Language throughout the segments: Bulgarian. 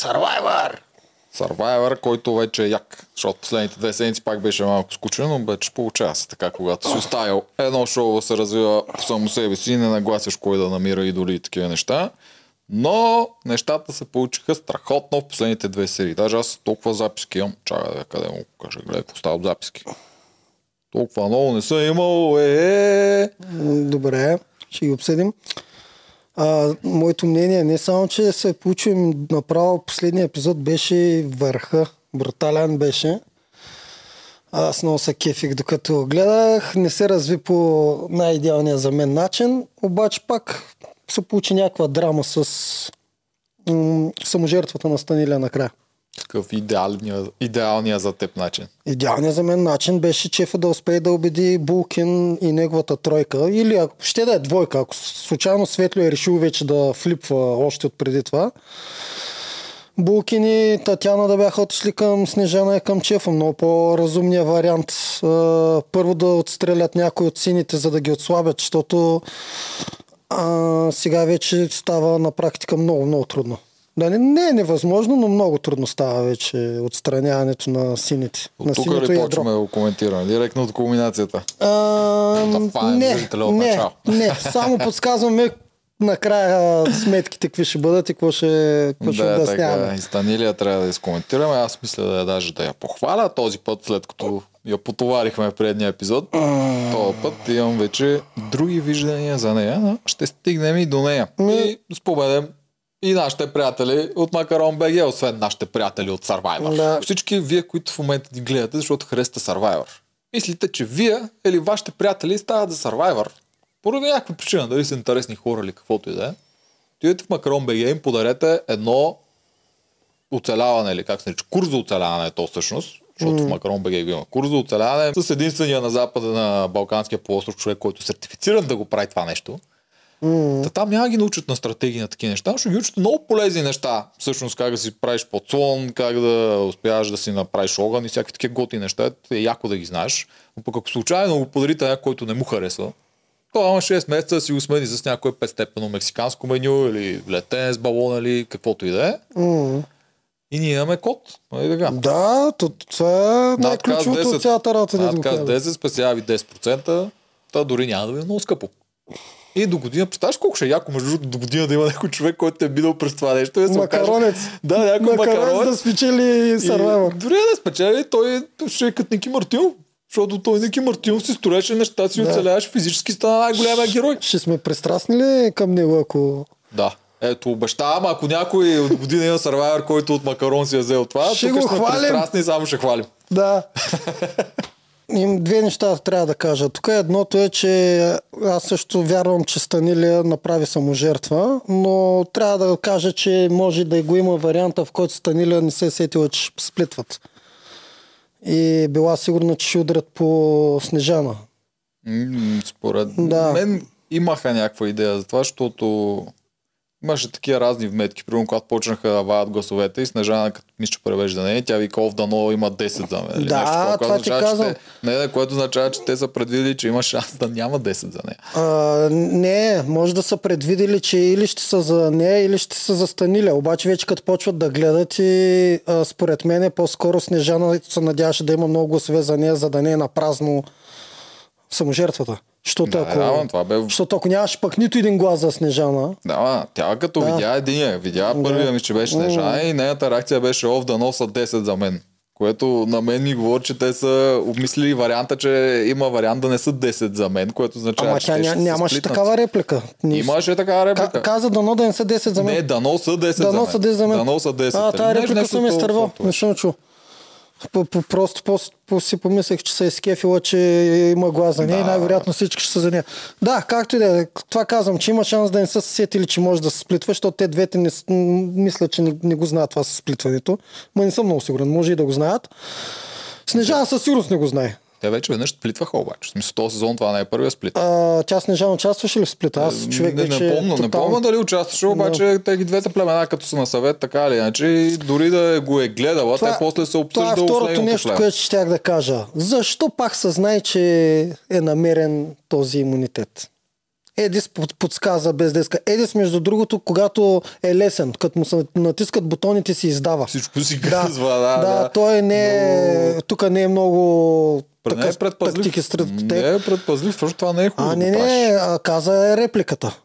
Survivor! Survivor, който вече е як, защото последните две седмици пак беше малко скучен, но вече получава се така, когато си оставил едно шоу се развива по само себе си, не нагласяш кой да намира идоли и такива неща. Но нещата се получиха страхотно в последните две серии. Даже аз толкова записки имам. Чакай да къде му кажа, гледай, поставям записки. Толкова много не съм имал. Е, М, Добре, ще ги обсъдим. А, моето мнение не само, че се получим направо последния епизод беше върха. Брутален беше. Аз много се кефих докато гледах. Не се разви по най-идеалния за мен начин, обаче пак се получи някаква драма с м- саможертвата на Станиля накрая. Такъв идеалния, идеалния за теб начин. Идеалният за мен начин беше чефа да успее да убеди Булкин и неговата тройка. Или ако ще да е двойка, ако случайно Светло е решил вече да флипва още от преди това. Булкин и Татяна да бяха отишли към Снежана и към Чефа. Много по-разумният вариант. Първо да отстрелят някой от сините, за да ги отслабят, защото а, сега вече става на практика много, много трудно. Да, не, не е невъзможно, но много трудно става вече отстраняването на сините. на От тук синото ли почваме да го коментираме? Директно от кулминацията. А, е не, не, не, само подсказваме накрая сметките какви ще бъдат и какво ще, какво ще Да, така. обясняваме. И Станилия трябва да изкоментираме. Аз мисля да я даже да я похваля този път, след като я потоварихме в предния епизод. Този път имам вече други виждания за нея, но ще стигнем и до нея. И споменем и нашите приятели от Макарон БГ, освен нашите приятели от Survivor. Да. Всички вие, които в момента ни гледате, защото харесате Survivor. Мислите, че вие или вашите приятели стават за Survivor. Поради някаква причина, дали са интересни хора или каквото и да е. Отидете в Макарон БГ и им подарете едно оцеляване, или как се нарича, курс за оцеляване е то всъщност, защото в Макарон БГ има. Курс за оцеляване с единствения на запада на Балканския полуостров човек, който е сертифициран да го прави това нещо. Та там няма ги научат на стратегии на такива неща, ще ги учат много полезни неща. Всъщност как да си правиш подслон, как да успяваш да си направиш огън и всякакви такива готини неща. Е яко да ги знаеш. Но пък ако случайно го подарите някой, който не му харесва, то има 6 месеца да си го смени с някое петстепенно мексиканско меню или летене с балон или каквото и да е. И ние имаме код. Нали така? Да, то, това е най-ключовото от цялата работа. да го Надказ кажа. 10, спестява ви 10%, та дори няма да ви е много скъпо. И до година, представяш колко ще е яко, между другото, до година да има някой човек, който е минал през това нещо. Да се Макаронец. Окаже, да, някой Макаронец макаронец. да спечели И Сарвайвър. Дори да спечели, той ще е като Ники Мартинов. Защото той Ники Мартинов си строеше неща, си Да. оцеляваш физически, стана най-големия герой. Ще сме пристрастни ли към него, ако... Да. Ето, обещавам, ако някой от година има сървайвер, който от макарон си е взел това, Ще тук го сме хвалим. пристрастни само ще хвалим. Да. Им две неща трябва да кажа. Тук едното е, че аз също вярвам, че Станилия направи саможертва, но трябва да кажа, че може да го има варианта, в който Станилия не се е сетила, че сплитват. И била сигурна, че ще удрят по Снежана. Според Да. мен имаха някаква идея за това, защото имаше такива разни вметки. Примерно, когато почнаха да вадят гласовете и Снежана, като мисля, че превежда не, тя вика, ов, дано има 10 за мен. или Да, нещо това което ти че казвам. те- Не, не, което означава, че те са предвидели, че има шанс да няма 10 за нея. А, не, може да са предвидели, че или ще са за нея, или ще са за Станиля. Обаче вече като почват да гледат и а, според мен е по-скоро Снежана се надяваше да има много гласове за нея, за да не е на празно саможертвата. Защото, Да, ако, да, това бе защото ако нямаше пък нито един глас за Снежана, Да, тя като Да. видя единия, видя първия ми, че беше Снежана и нейната реакция беше ов да носа 10 за мен. Което на мен ми говори, че те са обмислили варианта, че има вариант да не са 10 за мен, което означава, ама че тя ня, нямаше сплитнат. такава реплика. Ни- Имаше такава Ка, реплика. каза дано да не са 10 за мен. Не, дано са 10 Дано за са мен. 10 за мен. Дано са 10. А, Нали? тази Нещо реплика съм изтървал. Не съм чул. Просто по, по, си помислех, че се е скефила, че има глас за нея и Да. най-вероятно всички ще са за нея. Да, както и да е. Това казвам, че има шанс да не са се сетили, че може да се сплитва, защото те двете не, мисля, че не, не го знаят това с сплитването. Ма не съм много сигурен. Може и да го знаят. Снежана със сигурност не го знае. Те вече веднъж сплитваха обаче. В смисъл, този сезон това не е първия сплит. А, тя Снежана участваше ли в сплита? Аз човек не, вече... не, помня, не тотално- помня дали участваше, обаче те ги двете племена, като са на съвет, така или иначе, дори да го е гледала, те после се това е второто нещо, племе. което щях да кажа. Защо пак се знае, че е намерен този имунитет? Едис под- подсказа без деска. Едис, между другото, когато е лесен, като му се натискат бутоните, си издава. Всичко си Да, казва, да, да, да. той не е... Тук не е много... Не е предпазлив. тактики сред Не е предпазлив, защото това не е хубаво А, да не, правиш. не, каза е репликата.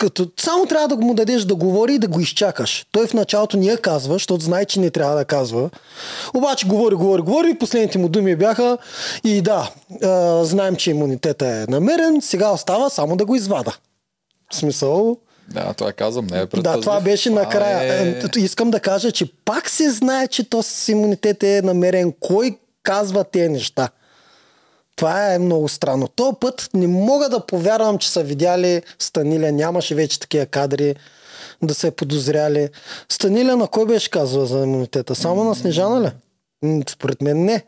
Като само трябва да му дадеш да говори и да го изчакаш. Той в началото ни я казва, защото знае, че не трябва да казва. Обаче говори, говори, говори. Последните му думи бяха и да, а, знаем, че имунитета е намерен, сега остава само да го извада. В смисъл, Да, това казвам, не е предпазлив. да, това беше накрая. е... Е... Искам да кажа, че пак се знае, че то с имунитет е намерен. Кой казва тези неща? Това е много странно. То път не мога да повярвам, че са видяли Станиля. Нямаше вече такива кадри да се е подозряли. Станиля на кой беше казва за имунитета? Само на Снежана ли? Според мен не.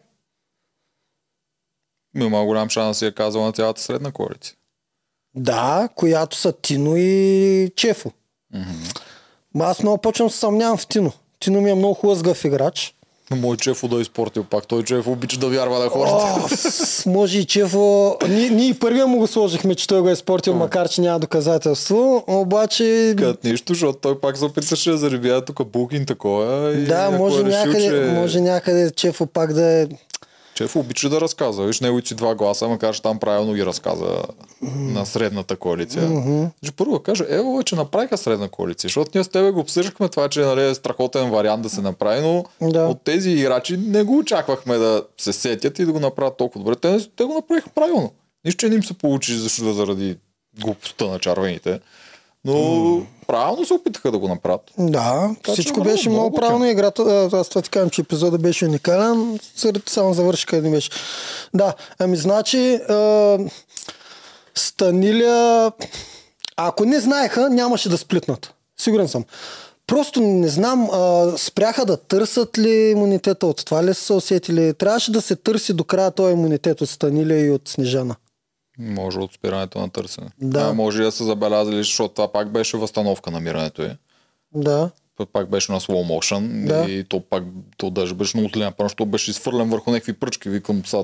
Има голям шанс да си е казал на цялата средна коалиция. Да, която са Тино и Чефо. Ма Аз много почвам да съмнявам в Тино. Тино ми е много хлъзгав играч. Мой Чефо да е изпортил пак. Той Чефо обича да вярва на хората. О, може и Чефо... Ние, ние първия му го сложихме, че той го е спортил, макар че няма доказателство. Обаче... Кът нищо, защото той пак се опитваше да заребя тук Букин такова. И Да, може, е решил, някъде, че... може някъде Чефо пак да е... Чеф обича да разказва. Виж неговите си два гласа, макар че там правилно ги разказа на средната коалиция. Значи първо кажа, ево, че направиха средна коалиция, защото ние с тебе го обсъждахме това, че нали, е страхотен вариант да се направи, но Да. от тези играчи не го очаквахме да се сетят и да го направят толкова добре. Те, те го направиха правилно. Нищо, че не им се получи защото заради глупостта на червените. Но правилно се опитаха да го направят. Да, че всичко беше много много правилно. Играта, аз това ти казвам, че епизода беше уникален. Само завърши къде беше. Да, ами значи а, Станиля, ако не знаеха, нямаше да сплитнат. Сигурен съм. Просто не знам, а, спряха да търсят ли имунитета от това ли са се усетили. Трябваше да се търси до края този имунитет от Станиля и от Снежана. Може от спирането на търсене. Да. А, може и да са забелязали, защото това пак беше възстановка на мирането й. Да. Пак беше на slow motion Да. и то пак то даже беше много зле, защото беше изфърлен върху някакви пръчки. Викам сега,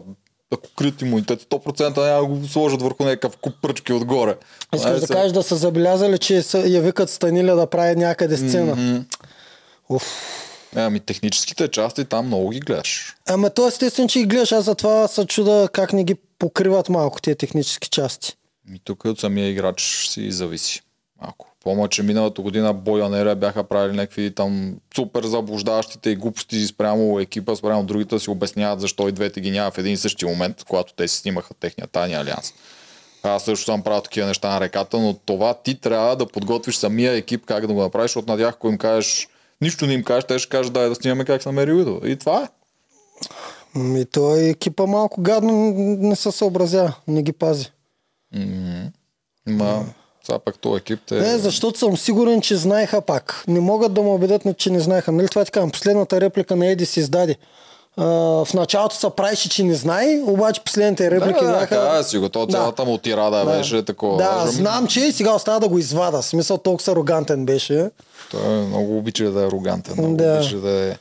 ако крият имунитет, 100% няма го сложат върху някакъв куп пръчки отгоре. Искаш Ай, да се- кажеш да са забелязали, че я викат Станиля да прави някъде сцена. М, Уф. Е, ами техническите части там много ги гледаш. Ама то естествено, че ги гледаш. Аз затова се чуда как не ги покриват малко тези технически части. И тук от самия играч си зависи. Малко. Помня, че миналата година Боянера бяха правили някакви там супер заблуждаващите и глупости спрямо екипа, спрямо другите да си обясняват защо и двете ги няма в един и същи момент, когато те си снимаха техния тайния алианс. Аз също съм правил такива неща на реката, но това ти трябва да подготвиш самия екип как да го направиш, защото надях, ако им кажеш, нищо не им кажеш, те ще кажат дай да снимаме как се намери видео. И това е. И той екипа малко гадно не се съобразява, не ги пази. Ма, сега пък този екип те... Не, защото съм сигурен, че знаеха пак. Не могат да му убедят, че не знаеха. Нали това ти казвам? Последната реплика на Еди се издаде. В началото се правеше, че не знае, обаче последните реплики да, да, бяха... да, си го, то цялата му тирада беше такова. Да, знам, че и сега остава да го извада. В смисъл толкова арогантен беше. Той много обича да е арогантен, много Да. обича да е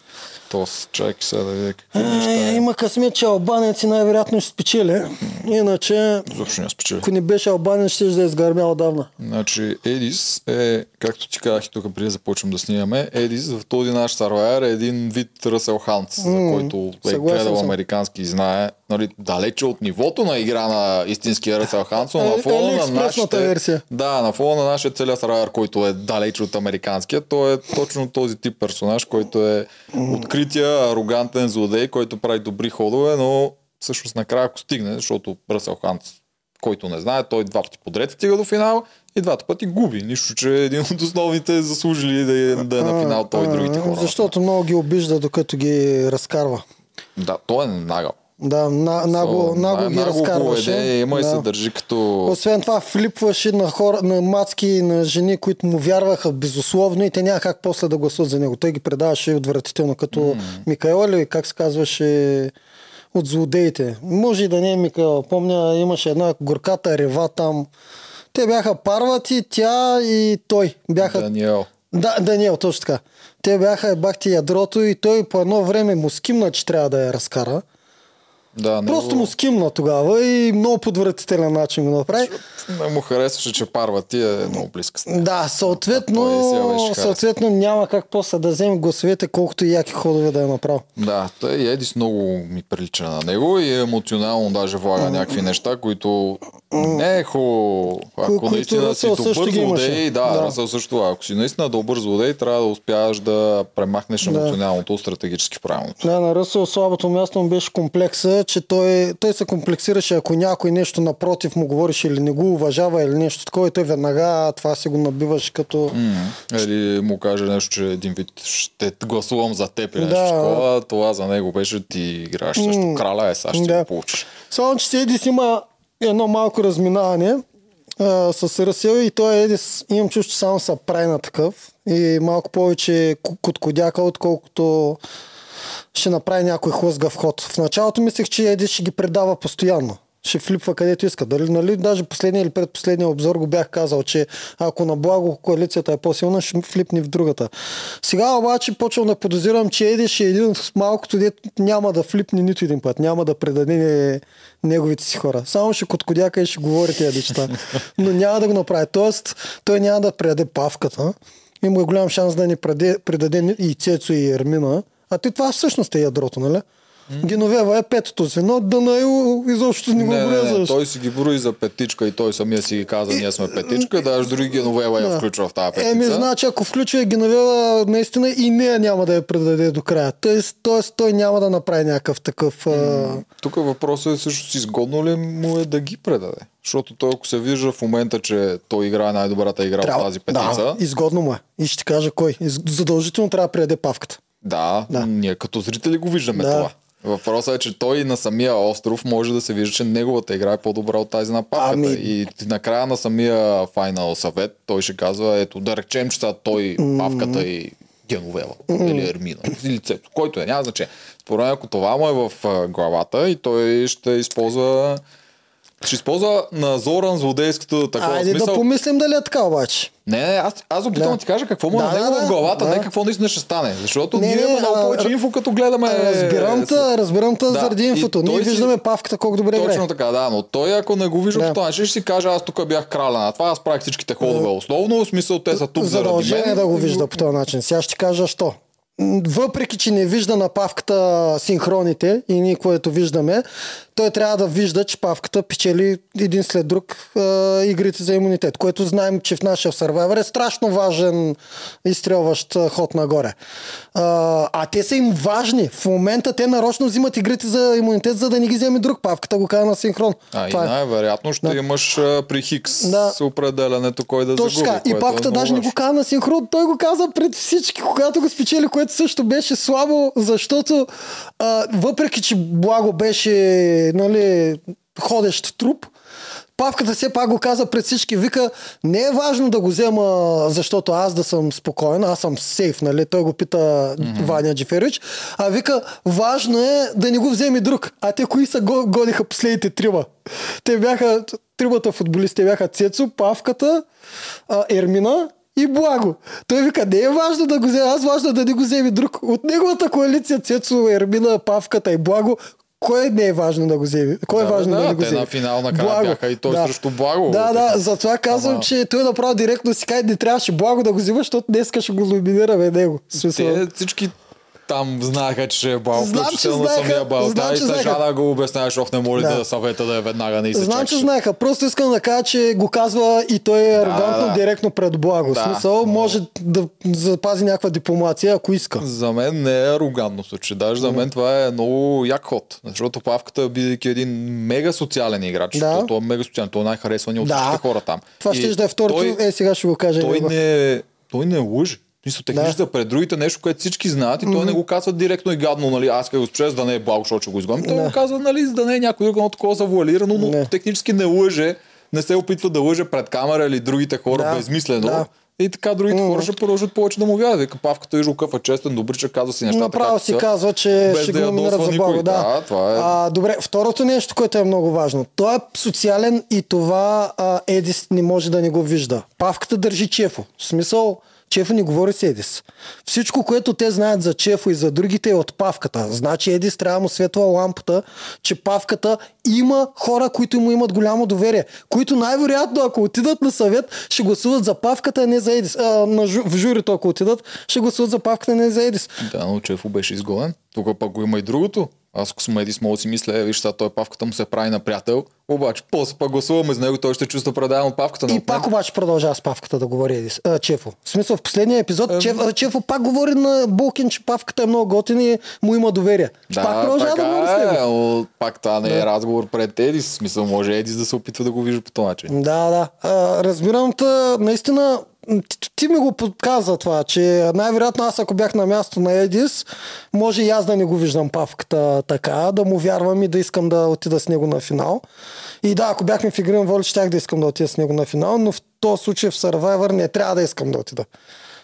тос. Чакай сега да видя какви неща. Е, е. има късмет, че албанец и най-вероятно ще спечели. Иначе, Изобщо не спечели. ако не беше албанец, ще да е изгърмял отдавна. Значи Едис е, както ти казах и тук преди да започнем да снимаме, Едис в този наш сарвайер е един вид Ръсел Хант, за който е гледал американски и знае. Нали, далече от нивото на игра на истинския Ръсел Хант, но Е, на фона на Алиекспресната нашите... версия. Да, на фона на нашия целия сарвайер, който е далеч от американския, той е точно този тип персонаж, който е открития, арогантен злодей, който прави добри ходове, но всъщност накрая ако стигне, защото Ръсел Хант който не знае, той два пъти подред стига до финал и двата пъти губи. Нищо, че е един от основните заслужили да е, да е на финал той и другите хора. Защото много ги обижда, докато ги разкарва. Да, той е нагъл. Да, на, наго, So, наго ги най-много разкарваше. поведение има и да. се държи като... Освен това, флипваше на, хора, на мацки и на жени, които му вярваха безусловно и те няма как после да гласуват за него. Той ги предаваше отвратително, като mm. Микаела или как се казваше от злодеите. Може и да не е Микаела. Помня, имаше една горката рева там. Те бяха парвати, тя и той. Бяха Даниел. да, Даниел, точно така. Те бяха бахти ядрото и той по едно време му скимна, че трябва да я разкара. Да, него- Просто му скимна тогава и много подвратителен начин го направи. Не му харесваше, че парва ти е много близка с нея. Да, съответно, съответно няма как после да вземе гласовете, колкото и яки ходове да е направил. Да, той Едис много ми прилича на него и емоционално даже влага някакви неща, които не е хубаво. Ако наистина си Ръсъл добър злодей, да, Да. Също. Ако си наистина добър злодей, трябва да успяваш да премахнеш Да. емоционалното стратегически правилно. Да, на Ръсъл слабото място му беше комплекса, че той, той се комплексираше, ако някой нещо напротив му говореше или не го уважава или нещо такова, и той веднага това си го набиваш като... М, Или му каже нещо, че един вид ще гласувам за теб или нещо Да. такова, това за него беше ти играеш също краля, е сега ще Да. го получиш. Само, че Едис има едно малко разминаване а, с Ръсел и той Едис, имам чувство, че само са прави на такъв и малко повече коткодяка, отколкото ще направи някой хлъзгав ход. В началото мислех, че Едис ще ги предава постоянно. Ще флипва където иска. Дали, нали, даже последния или предпоследния обзор го бях казал, че ако на благо коалицията е по-силна, ще флипни в другата. Сега обаче почвам да подозирам, че Еди ще е един от малкото, дет няма да флипне нито един път, няма да предаде не- неговите си хора. Само ще коткодяка и ще говори тези неща. Но няма да го направи. Тоест, той няма да предаде павката. Има голям шанс да ни предаде, предаде и Цецо и Ермина. А ти това всъщност е ядрото, нали? Геновева е петото звено, Данаил изобщо не го Не, не, не, връзваш. той си ги брои за петичка и той самия си ги каза, ние сме петичка, даже дори Геновева я Да. включва в тази петица. Еми, значи, ако включва Геновева, наистина и нея няма да я предаде до края. Тоест, тоест той няма да направи някакъв такъв... А... Тук въпросът е също си изгодно ли му е да ги предаде. Защото той ако се вижда в момента, че той играе най-добрата игра в тази петица, Да, изгодно му е. И ще ти кажа кой. Задължително трябва да предаде павката. Да, Да. ние като зрители го виждаме Да. това. Въпросът е, че той на самия остров може да се вижда, че неговата игра е по-добра от тази на павката. Ами- И накрая на самия файнал съвет той ще казва, ето да речем, че са той павката и Геновева или Ермина или лицето, който е, няма значение. Според ако това му е в главата и той ще използва ще използва на Зоран злодейската такова Айде смисъл. да помислим дали е така обаче. Не, не, аз, аз опитвам Да. да ти кажа какво му е Да, на него да, в главата, да. не какво наистина ще стане. Защото Не, ние имаме много повече инфо, като гледаме. Разбирам те, разбирам те Да, заради инфото. Ние си- виждаме павката колко добре играе. Точно така, да, но той ако не го вижда Да. по този начин, ще си каже, аз тук бях краля на това, аз правих всичките ходове основно, в смисъл те са тук заради мен. е да го вижда по този начин. Сега ще кажа що. Въпреки, че не вижда на павката синхроните и ние, което виждаме, той трябва да вижда, че павката печели един след друг е, игрите за имунитет, което знаем, че в нашия Survivor е страшно важен изстрелващ ход нагоре. А, а те са им важни. В момента те нарочно взимат игрите за имунитет, за да не ги вземе друг. Павката го каза на синхрон. А, и Това е. най-вероятно ще имаш а, при Хикс Да. с определенето кой да Точно загуби. И павката е даже не го каза на синхрон, той го каза пред всички, когато го спечели, което също беше слабо, защото а, въпреки, че Благо беше нали, ходещ труп, Павката все пак го каза пред всички. Вика, не е важно да го взема, защото аз да съм спокоен, аз съм сейф, нали? Той го пита mm-hmm. Ваня Джеферич. А вика, важно е да не го вземе друг. А те кои са го- гониха последните трима? Те бяха, тримата футболисти бяха Цецо, Павката, Ермина и Благо. Той вика, не е важно да го вземе, аз важно е да не го вземе друг. От неговата коалиция Цецо, Ермина, Павката и Благо, кой не е важно да го вземе? Кой Да, е важно да, да, не го те вземе? на финал накрая бяха и той срещу Благо. Да, да, затова казвам, Ама- че той направо директно си кай, не трябваше Благо да го взима, защото днеска ще го номинираме него. Те всички там знаеха, че е бал, Знам, че знаеха, самия бал. знам, че знаеха. Съжана го обясняваш, ох не моли Да. да. съвета да е веднага не се Знам, че знаеха. Просто искам да кажа, че го казва и той е арогантно да. директно пред Благо. Да. Смисъл, може да запази някаква дипломация, ако иска. За мен не е арогантно случай. Даже за мен това е много як ход. Защото Павката, бидейки един мега социален играч, Да. да. той е мега социален, той е най-харесван от Да. всичките хора там. Това И ще да е второто. Той, Е, сега ще го кажа. той, не, той не лъже. Мисля, те Да. пред другите нещо, което всички знаят и той не го казва директно и гадно, нали, аз като го за да не е благо, защото ще го изгоним. Той Да. го казва, нали, за да не е някой друг, но такова завуалирано, но Не. технически не лъже, не се опитва да лъже пред камера или другите хора Да. безмислено. Да. И така другите М. хора ще продължат повече да му вярват. Вика, Павката и Жукъв е честен, добричък, казва си нещата. Направо както си са. казва, че ще да го номинират за. Благо. Да. Да, това е- А, добре, второто нещо, което е много важно. Той е социален и това а, Едис не може да не го вижда. Павката държи чефо. В смисъл, Чефо не говори с Едис. Всичко, което те знаят за Чефо и за другите е от Павката. Значи Едис трябва му светва лампата, че Павката има хора, които му имат голямо доверие, които най-вероятно, ако отидат на съвет, ще гласуват за Павката, а не за Едис. А, на жу, в журито, ако отидат, ще гласуват за Павката, а не за Едис. Да, но Чефо беше изгоден. Тук пък го има и другото. Аз ако съм Едис, мога да си мисля, е, виж, сега той павката му се прави на приятел, обаче после пък гласуваме с него, той ще чувства предаден от павката. И пак обаче продължава с Павката да говори Едис, а, Чефо. В смисъл, в последния епизод а, Чеф, а, Чефо пак говори на Булкин, че Павката е много готин и му има доверие. Да, пак продължава да говори с него. Е, но пак това не е да. разговор пред Едис. В смисъл, може Едис да се опитва да го вижда по този начин. Да, да. А, разбирам, та, наистина ти, ти ми го подказа това, че най-вероятно аз ако бях на място на Едис, може и аз да не го виждам павката така, да му вярвам и да искам да отида с него на финал. И да, ако бяхме в игрен воли, щях да искам да отида с него на финал, но в този случай в Survivor не трябва да искам да отида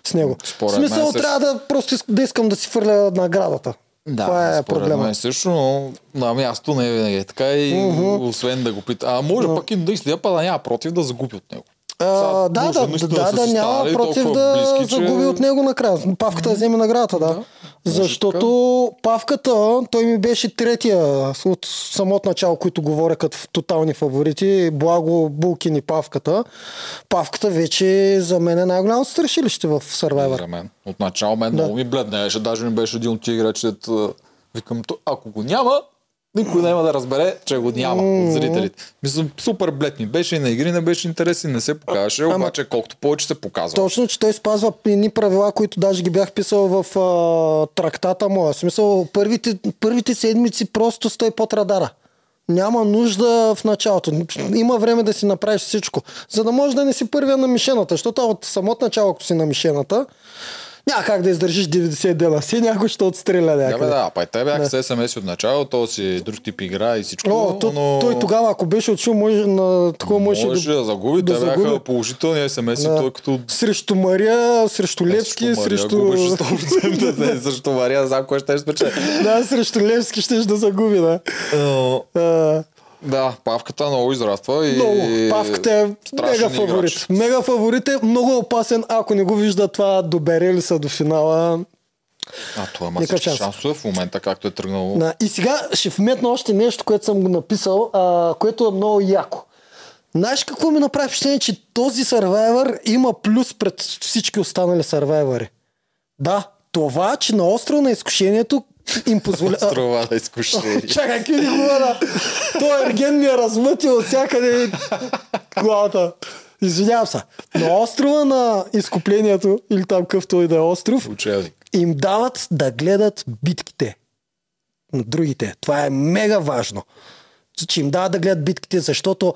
с него. Според в смисъл също... трябва да просто да искам да си фърля наградата. Да, Това е проблема. Мен също, но на място не е винаги така и uh-huh. освен да го пита. А може uh-huh. пък и да излия, па да няма против да загуби от него. А, да, да, да, да, да, няма против да близки, загуби че... от него накрая. Павката да вземе наградата, да. да. Защото Павката, той ми беше третия от самото начало, които говоря като тотални фаворити. Благо, Булкин и Павката. Павката вече за мен е най-голямото страшилище в Survivor. За мен. От начало мен да. много ми бледнеше. Даже ми беше един от тия играчите. Викам, ако го няма, никой няма да разбере, че го няма mm-hmm. от зрителите. Мисля, супер блед ми беше и на игри не беше интересен, не се показваше, Ама, обаче колкото повече се показва. Точно, че той спазва едни правила, които даже ги бях писал в а, трактата. В смисъл, първите, първите седмици просто стой под радара. Няма нужда в началото. Има време да си направиш всичко. За да може да не си първия на мишената, защото от самото начало, ако си на мишената, няма как да издържиш 90 дена. Си някой ще отстреля някъде. Да, да, па и те бяха да. с SMS от начало, то си друг тип игра и всичко. О, то, но... Той тогава, ако беше отшил, може, на такова може, може да, да загуби. Да те загуби. бяха положителни SMS, да. той като... Срещу Мария, срещу Левски, срещу... Мария, срещу... 100%, срещу Мария, знам кой ще спечели. да, срещу Левски ще да загуби, да. Uh... Да, павката много израства и... Много. Павката е мега фаворит. Играч. Мега фаворит е много опасен, ако не го вижда това, добере ли са до финала. А, това има всички шанс. шансове в момента, както е тръгнало. Да. И сега ще вметна още нещо, което съм го написал, а, което е много яко. Знаеш какво ми направи впечатление, че този сървайвър има плюс пред всички останали сървайвъри? Да, това, че на острова на изкушението им позволя... Острова на изкушение. Чакай, какви ни говоря? Той ерген ми е размътил от всякъде главата. Извинявам се. На острова на изкуплението, или там къвто и да е остров, Учебник. им дават да гледат битките на другите. Това е мега важно. Че им дават да гледат битките, защото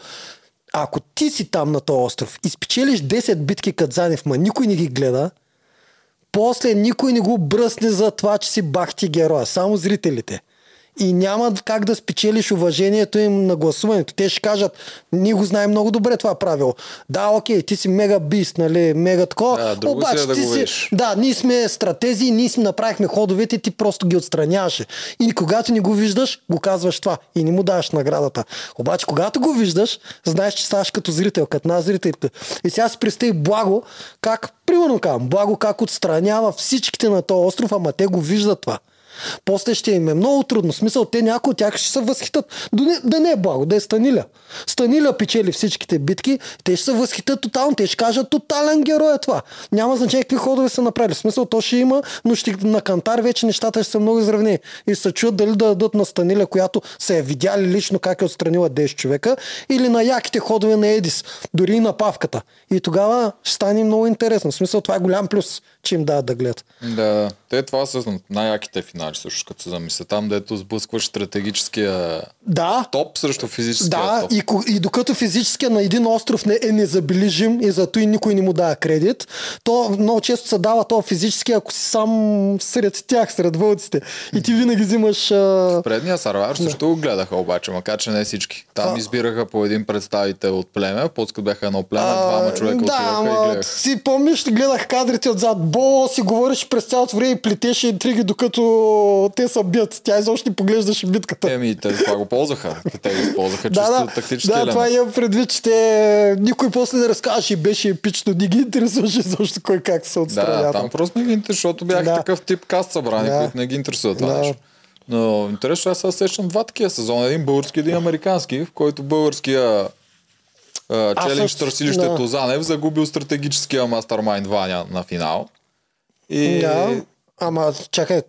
ако ти си там на този остров и спечелиш 10 битки Кадзанев, ма никой не ги гледа, после никой не го бръсне за това, че си бахти героя. Само зрителите и няма как да спечелиш уважението им на гласуването. Те ще кажат, ние го знаем много добре това правило. Да, окей, ти си мега бист, нали, мега такова. Да, обаче си да ти си, да, ние сме стратези, ние си направихме ходовете, ти просто ги отстраняваше. И когато не го виждаш, го казваш това и не му даваш наградата. Обаче, когато го виждаш, знаеш, че ставаш като зрител, като на зрителите. И сега си представи благо, как, примерно казвам, благо как отстранява всичките на този остров, ама те го виждат това. После ще им е много трудно. Смисъл, те някои от тях ще се възхитат. Да не е благо, да е Станиля. Станиля печели всичките битки, те ще се възхитат тотално. Те ще кажат, тотален герой е това. Няма значение какви ходове са направили. Смисъл, то ще има, но ще, на кантар вече нещата ще са много изравни. И се чуят дали да дадат на Станиля, която се е видяли лично как е отстранила 10 човека, или на яките ходове на Едис, дори и на павката. И тогава ще стане много интересно. В смисъл, това е голям плюс, че им дадат да гледат. Да, те това са най-яките финали, също като се замисля. Там, дето сблъскваш стратегическия да. топ срещу физическия да, топ. И, и докато физическия на един остров не е незабележим и зато и никой не му дава кредит, то много често се дава то физически, ако си сам сред тях, сред вълците. И ти винаги взимаш... А... В предния сарвар също да. го гледаха обаче, макар че не всички. Там а... избираха по един представител от племе, после бяха едно племе, а... двама човека да, ама, и гледаха. Си помниш, гледах кадрите отзад. Бо си говориш през цялото време и плетеше интриги, докато докато те са бият. Тя изобщо не поглеждаше битката. Еми, те това го ползваха. Те го използваха чисто да, да, тактически да, елемент. това имам предвид, че те... никой после не разказваше и беше епично. Не ги интересуваше защо кой как се отстраня. Да, там просто не ги интересува, защото бях Да. такъв тип каст събрани, Да. които не ги интересува това Да. нещо. Но интересно, аз сещам два такива сезона. Един български, един американски, в който българския също- търсилището да. Занев загубил стратегическия мастермайнд Ваня на финал. И... Да, ама чакай.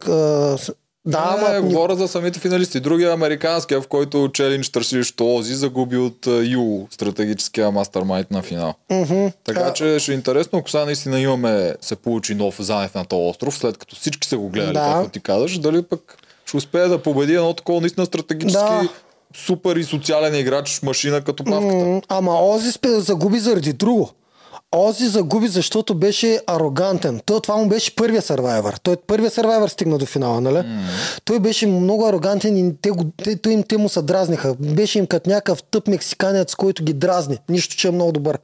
Да, не, ама... говоря за самите финалисти. Другия американския, в който челендж търсилището Ози загуби от а, Ю, стратегическия мастермайнд на финал. Мгм. Така А, че ще е интересно, ако сега наистина имаме, се получи нов Занев на този остров, след като всички са го гледали, Да. както ти казваш, дали пък ще успее да победи едно такова наистина стратегически Да. супер и социален играч машина като павката. М, Ама Ози загуби заради друго. Ози загуби, защото беше арогантен. Той, това му беше първия сървайвър. Той първия сървайвър стигна до финала, нали? Той беше много арогантен и те, го, те, той им, те му се дразниха. Беше им като някакъв тъп мексиканец, който ги дразни. Нищо, че е много добър.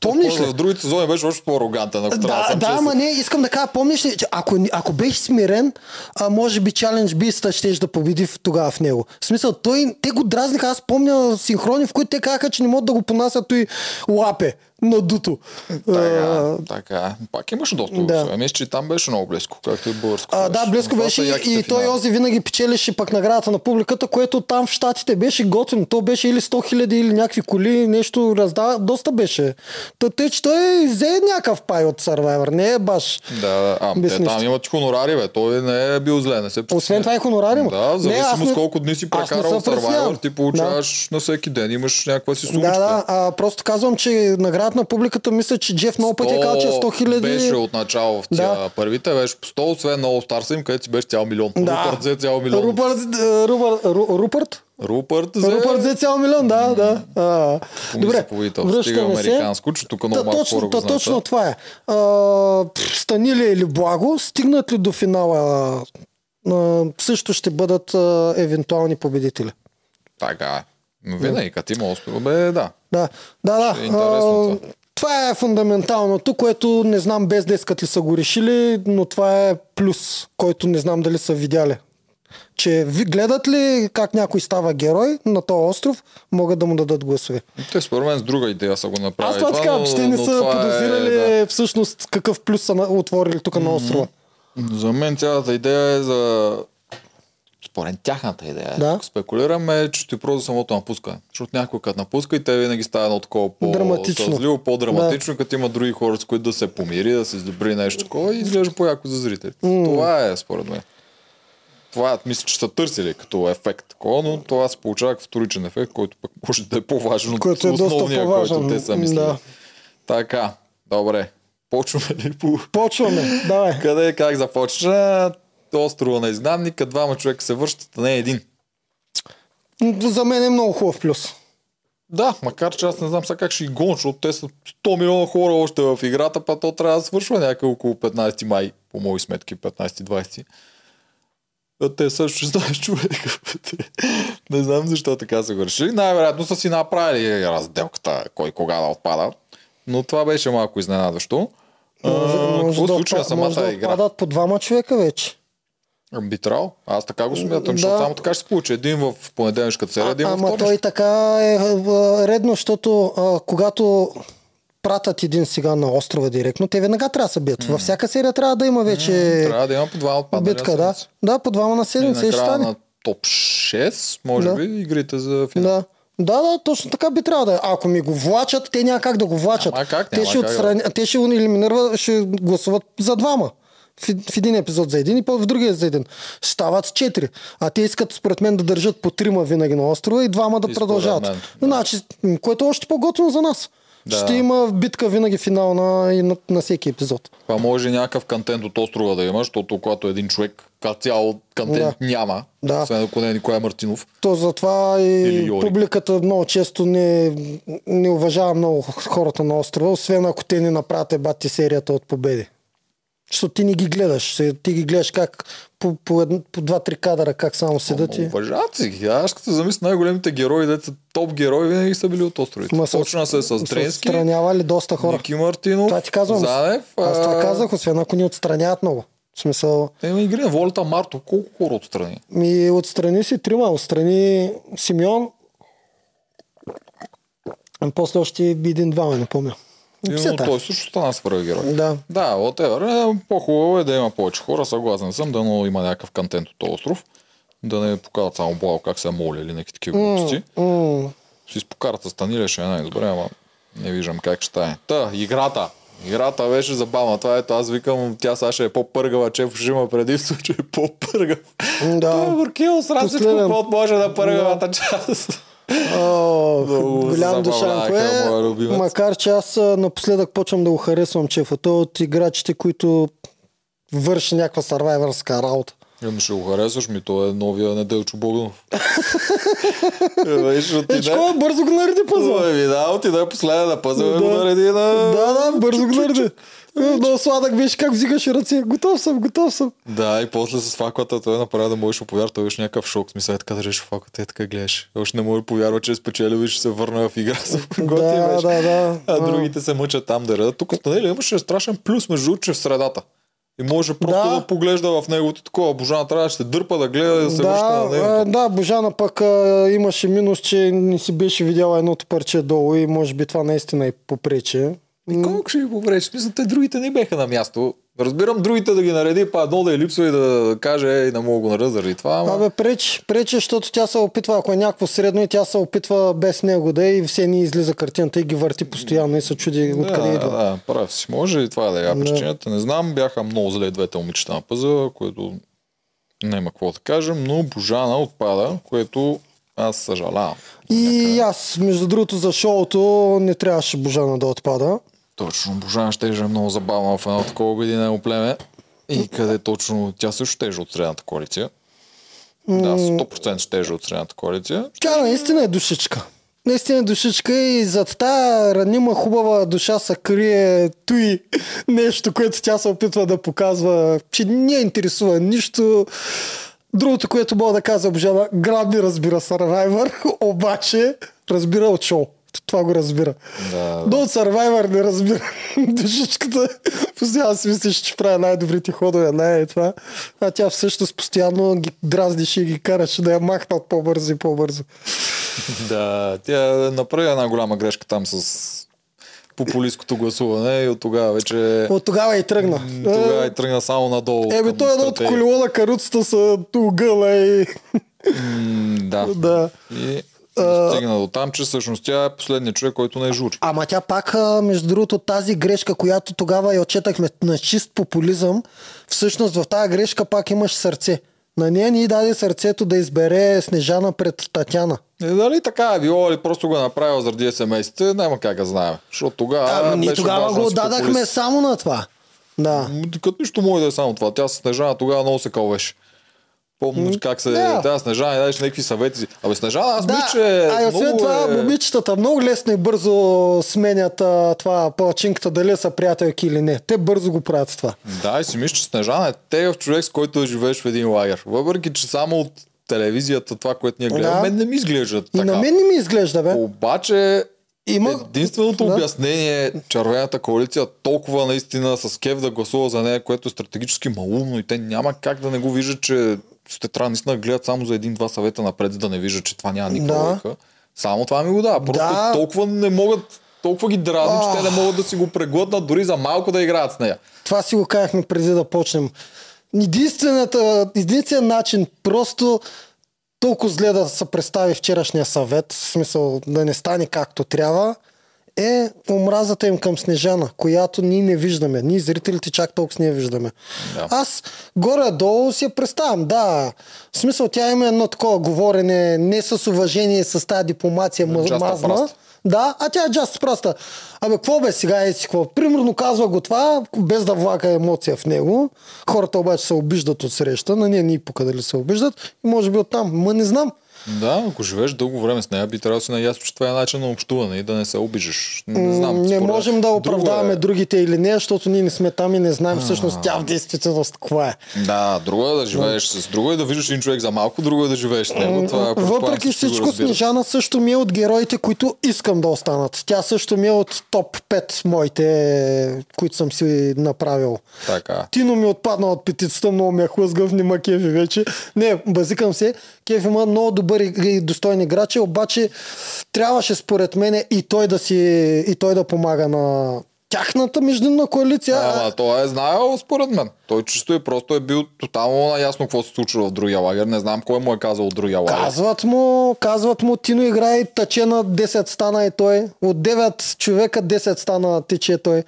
Помниш ли? В другите сезони беше още по-арогантен, ако трябва да Да, съм да, честен. ама не, искам да кажа, помниш ли, че ако, ако беше смирен, а, може би Challenge Beast ще да победи тогава в него. В смисъл, той, те го дразниха, аз помня синхрони, в които те казаха, че не могат да го понасят той лапе надуто. Така, А, така. Пак имаше доста да. да. Мисля, че там беше много близко, както и българско. А, да, близко беше и, и той. Ози винаги печелеше пък наградата на публиката, което там в Штатите беше готино. То беше или 100 хиляди или някакви коли, нещо раздава, доста беше. Та, тъй, че той взе някакъв пай от Survivor, не е баш. Да, да. А, те там имат хонорари, бе. Той не е бил зле, не се Освен това и хонорари му. Да, зависимо не- с колко дни си прекарал в. Survivor, ти получаваш на всеки ден, имаш някаква си сумичка. Да, да, а, просто казвам, че наградата на публиката, мисля, че Джеф много пъти е казал, че е 100 хиляди. Беше от начало в тия Да. първите, беше по 100, освен на All Stars им, където си беше цял милион. Да. Рупърт взе цял милион. Рупърт, е, Рупърт, Ру- Рупърт? Рупърт взе... Рупърт взе цял милион, да, да. А, Добре, връщаме се. американско, че тук много Та, точно, та, точно това е. А, пф, стани ли или благо, стигнат ли до финала, а, също ще бъдат а, евентуални победители. Така е. Но Винаги, като има остров, бе, да. Да, да, да. Е интересно А, това. това е фундаменталното, което не знам без дескът ли са го решили, но това е плюс, който не знам дали са видяли. Че ви гледат ли как някой става герой на този остров, могат да му дадат гласове. Те според мен с друга идея са го направили. Аз това ти казвам, че те не са това подозирали Е, да. всъщност какъв плюс са отворили тук на острова. За мен цялата идея е за... Според тяхната идея, Да. тук спекулираме, че ще просто самото напускане. Защото някой като напуска и те винаги става едно такова Драматично. по-сълзливо, по-драматично, като има други хора, с които да се помири, да се издобри нещо такова и изглежда по-яко за зрителите. Това е според мен. Това мисля, че са търсили като ефект такова, но това се получава като вторичен ефект, който пък може да е по-важен от е основния, който те са мислили. Да. Така, добре. Почваме ли по... Почваме, давай. Къде как започна? Острова на изгнанника, двама човека се връщат, а не един. За мен е много хубав плюс. Да, макар че аз не знам сега как ще ги гонят, защото те са 100 милиона хора още в играта, па то трябва да свършва някъде около 15 май, по мои сметки 15-20. А те са 16 човека. не знам защо така са го решили. Най-вероятно са си направили разделката, кой кога да отпада. Но това беше малко изненадващо. А, какво да, случи на отпа- може самата да игра? отпадат по двама човека вече. Би трябвало. Аз така го смятам, защото Да. само така ще се получи. Един в понеделнишката серия, един в Ама той така е а, редно, защото а, когато пратят един сега на острова директно, те веднага трябва да се бият. Във всяка серия трябва да има вече Трябва да има по два отпаднали битка, да. Да, по двама на седмица и ще стане. на топ 6, може Да. би, игрите за финал. Да. Да, да, точно така би трябвало да е. Ако ми го влачат, те няма как да го влачат. Няма как, те, няма ще как да. отстрани... те ще елиминират, ще гласуват за двама. В, един епизод за един и в другия за един. Стават четири. А те искат, според мен, да държат по трима винаги на острова и двама да И продължават. мен, да. Значи, което е още по-готино за нас. Да. Ще има битка винаги финална и на, на всеки епизод. Това може някакъв контент от острова да има, защото когато един човек като цяло контент Да. няма, Да. освен ако не е Николай Мартинов. То затова и публиката много често не, не уважава много хората на острова, освен ако те не направят ебати серията от победи. Защото ти не ги гледаш. Ти ги гледаш как по, по, едно, по два-три кадъра как само седят Ама и... Уважават си ги. Аз като замисля, най-големите герои, деца топ герои, винаги са били от островите. Ма Почна се с са Дренски, отстранявали доста хора. Ники Мартинов, Това ти казвам. Занев. Аз това казах, освен ако ни отстраняват много. В смисъл, Ема игри на волята Марто, колко хора отстрани? ми отстрани си трима, отстрани Симеон, а после още един-двама, не помня. Но Все така. той също стана свръхгерой. Да. Да, whatever. Е, по-хубаво е да има повече хора, съгласен съм, да но има някакъв контент от този остров. Да не показват само Благо как се моли или някакви такива глупости. М, Си спокарат с Станиле, ще е най-добре, ама не виждам как ще стане. Та, играта. Играта беше забавна. Това ето аз викам, тя сега ще е по-пъргава, че ще има предимство, че е по-пъргав. Да. Той е въркил с какво може да пъргавата част. О, голям душанко е, макар че аз напоследък почвам да го харесвам чефа. Той е от играчите, които върши някаква сървайвърска работа. Ами ще го харесваш ми, той е новия Неделчо Богданов. Е, Виж, Е, отиде. кой бързо го нареди пъзъл. Еми да, отиде последен на пъзъл и Да. го нареди на... Да, да, бързо го нареди. Е, Много сладък беше как взигаше ръце. Готов съм, готов съм. Да, и после с факвата той направи да можеш да повярва, той беше някакъв шок. Смисъл, е така държиш факвата и така гледаш. Още не може да повярва, че е спечелил и ще се върна в игра. Готи Да, да, да. А другите се мъчат там да редат. Тук Станели имаше страшен плюс между че в средата. И може просто Да. да, поглежда в неговото такова. Божана трябваше да се дърпа, да гледа, да се връща на Да, него. да, Божана пък а, имаше минус, че не си беше видяла едното парче долу и може би това наистина и попречи. И колко ще ви попречи? Смисъл, те другите не беха на място. Разбирам другите да ги нареди, па едно да е липсва и да каже, ей, не мога го нареда заради това. Ама... Абе, пречи, пречи, защото тя се опитва, ако е някакво средно и тя се опитва без него да е и все ни излиза картината и ги върти постоянно и се чуди откъде да, идва. да, прав си. Може и това да е причината. Не знам, бяха много зле двете момичета на пъза, което няма какво да кажем, но Божана отпада, което аз съжалявам. И аз, между другото, за шоуто не трябваше Божана да отпада. Точно, Божана ще е много забавна в едно такова обединено племе. И къде точно тя също ще е от средната коалиция. Да, 100% ще е от средната коалиция. Тя наистина е душичка. Наистина е душичка и зад тая ранима хубава душа се крие той нещо, което тя се опитва да показва, че не я интересува нищо. Другото, което мога да кажа, Божана, град не разбира Survivor, обаче разбира от шоу. Това го разбира. Да, Но от Survivor не разбира. Душичката постоянно си мислиш, че прави най-добрите ходове, най това. А тя всъщност постоянно ги дразнеше и ги караше да я махнат по-бързо и по-бързо. Да, тя направи една голяма грешка там с популистското гласуване и от тогава вече... От тогава и тръгна. Тогава и тръгна само надолу. Еми, той е едно от колело на каруцата са угъла и... М, Да. да. И стигна до там, че всъщност тя е последният човек, който не е жури. Ама тя пак, между другото, тази грешка, която тогава я отчетахме на чист популизъм, всъщност в тази грешка пак имаш сърце. На нея ни даде сърцето да избере Снежана пред Татяна. Е, дали така е било или просто го е направил заради смс-ите, няма как да знаем. Защото тогава Ами, ние тогава го дадахме популист. само на това. Да. Като нищо може да е само това. Тя с Снежана тогава много се кълвеше. Помня как се... да. Тя Снежана и дадеш някакви съвети. Абе Снежана, аз Да, мисля, че а и освен това, е... момичетата много лесно и бързо сменят а, това палачинката, дали са приятелки или не. Те бързо го правят това. Да, и си мисля, че Снежана е тегъв човек, с който живееш в един лагер. Въпреки, че само от телевизията, това, което ние гледаме, Да. мен не ми изглежда И така. на мен не ми изглежда, бе. Обаче Има... единственото Да. обяснение е червената коалиция толкова наистина с кев да гласува за нея, което е стратегически малумно и те няма как да не го виждат, че те трябва наистина да гледат само за един-два съвета напред, за да не виждат, че това няма никаква Да. логика. Само това ми го дава. Просто Да. толкова не могат, толкова ги дразни, че те не могат да си го преглътнат дори за малко да играят с нея. Това си го казахме преди да почнем. Единствената, единствен начин просто толкова зле да се представи вчерашния съвет, в смисъл да не стане както трябва, е омразата им към Снежана, която ние не виждаме. Ние зрителите чак толкова не виждаме. Да. Аз горе-долу си я представям, да. В смисъл тя има едно такова говорене, не с уважение, с тази дипломация Just мазна. Да, а тя е just проста. Абе, какво бе сега е си какво? Примерно казва го това, без да влака емоция в него. Хората обаче се обиждат от среща, на нея ни пука дали се обиждат и може би оттам. Ма не знам. Да, ако живееш дълго време с нея, би трябвало да си наясно, че това е начин на общуване и да не се обижиш. Не знам. не според- можем да оправдаваме е. другите или не, защото ние не сме там и не знаем всъщност тя в действителност какво е. Да, друго е да живееш с друго е да виждаш един човек за малко, друго е да живееш с него. Това, предполагам, Въпреки всичко. Снежана също ми е от героите, които искам да останат. Тя също ми е от топ 5 моите, които съм си направил. Така. Тино ми отпадна от петицата, много ме е хлъзгав, нема кефи вече. Не, базикам се. Кеф има много добър и и достоен играч, обаче трябваше според мен и той да си, и той да помага на тяхната междинна коалиция. Ама той е знаел, според мен. Той чисто и просто е бил тотално наясно какво се случва в другия лагер. Не знам кой му е казал от другия лагер. Казват му, казват му, Тино играе тъче на 10 стана и той. От 9 човека 10 стана тече той.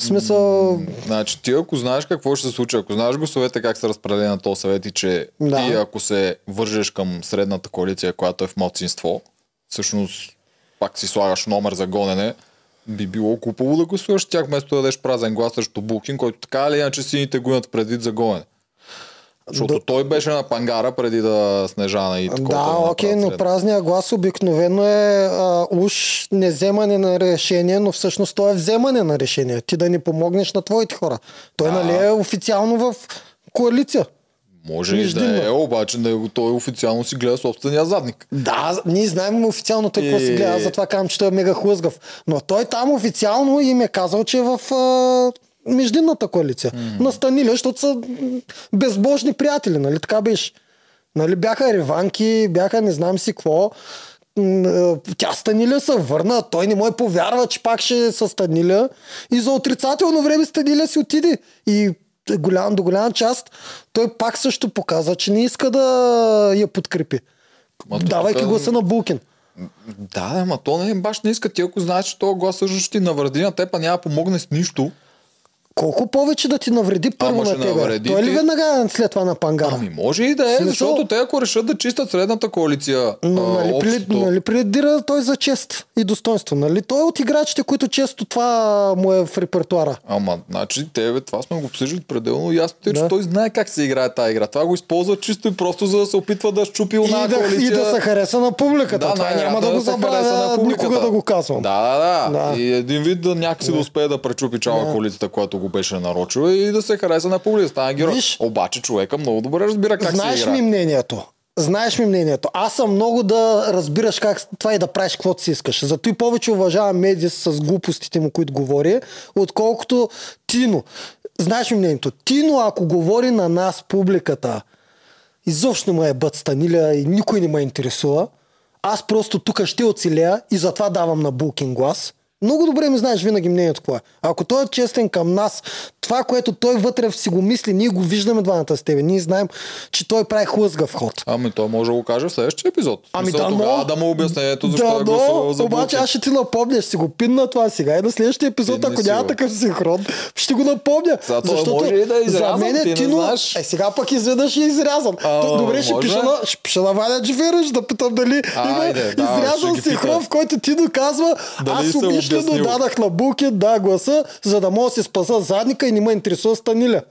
В смисъл, Значи ти ако знаеш какво ще се случи, ако знаеш гласовете как се разпределени на този съвет и че Да. ти ако се вържеш към средната коалиция, която е в младсинство, всъщност пак си слагаш номер за гонене, би било купово да гласуваш тях, вместо да дадеш празен глас срещу Букин, който така или иначе сините гонят предвид за гонене. Защото Да. той беше на пангара преди да снежана и такова. да, окей, но празния глас обикновено е а, уж не вземане на решение, но всъщност то е вземане на решение. Ти да ни помогнеш на твоите хора. Той Да. нали е официално в коалиция. Може и да е, обаче него той официално си гледа собствения задник. Да, ние знаем официално той какво си гледа, затова казвам, че той е мега хлъзгав. Но той там официално им е казал, че е в а, междинната коалиция. Mm. На Станилия, защото са безбожни приятели, нали? Така беше. Нали, бяха реванки, бяха не знам си какво. Тя Станиля се върна, той не му е повярва, че пак ще е с Станиля. И за отрицателно време Станиля си отиде. И голям, до голяма част той пак също показа, че не иска да я подкрепи. Ма Давайки тук- гласа на Булкин. Да, ма то не баш не иска. Ти ако знаеш, че този глас също ще ти навреди на теб, а няма помогне с нищо. Колко повече да ти навреди първо Ама на тебе? навреди Той ли веднага след това на пангара? Ами може и да е, Смисъл- защото те ако решат да чистят средната коалиция, Но а, нали, общото, нали пледира той за чест и достоинство? Нали? Той е от играчите, които често това му е в репертуара. Ама, значи, тебе, това сме го обсъждали пределно ясно, че Да. той знае как се играе тази игра. Това го използва чисто и просто за да се опитва да щупи една да, коалиция. и да се хареса на публиката. това най-вероятно няма да го се хареса на забравя никога да го казвам. Да, да, да, Да. И един вид да някакси да, успее да пречупи чала коалицията, която го беше нарочила и да се хареса на публиката. Стана герой. Виж. Обаче човека много добре разбира как Знаеш се играе. ми мнението. Знаеш ми мнението. Аз съм много да разбираш как това и да правиш каквото си искаш. Зато и повече уважавам Медис с глупостите му, които говори, отколкото Тино. Знаеш ми мнението. Тино, ако говори на нас, публиката, изобщо не ме е бъд станиля и никой не ме интересува. Аз просто тук ще оцелея и затова давам на Булкин глас. Много добре ми знаеш винаги мнението какво е. Ако той е честен към нас, това, което той вътре си го мисли, ние го виждаме двамата с тебе. Ние знаем, че той прави хлъзгав ход. Ами той може да го каже в следващия епизод. Ами Мисъл, да, тогава да му обясня ето защо да, е но, за обаче аз ще ти напомня, ще си го пинна това сега и на следващия епизод, ако няма такъв синхрон, ще го напомня. Сега той може и да е за мен ти е не Тино... знаеш. Е, сега пък изведнъж е изрязан. А, То, добре, ще пиша, на, ще пиша на Ваня Джиферич да питам дали Айде, има да, ще изрязан синхрон, в който ти доказва, аз се умишлено обяснил. дадах на Букин, да, гласа, за да мога да си спаса задника и не ме интересува Станиля.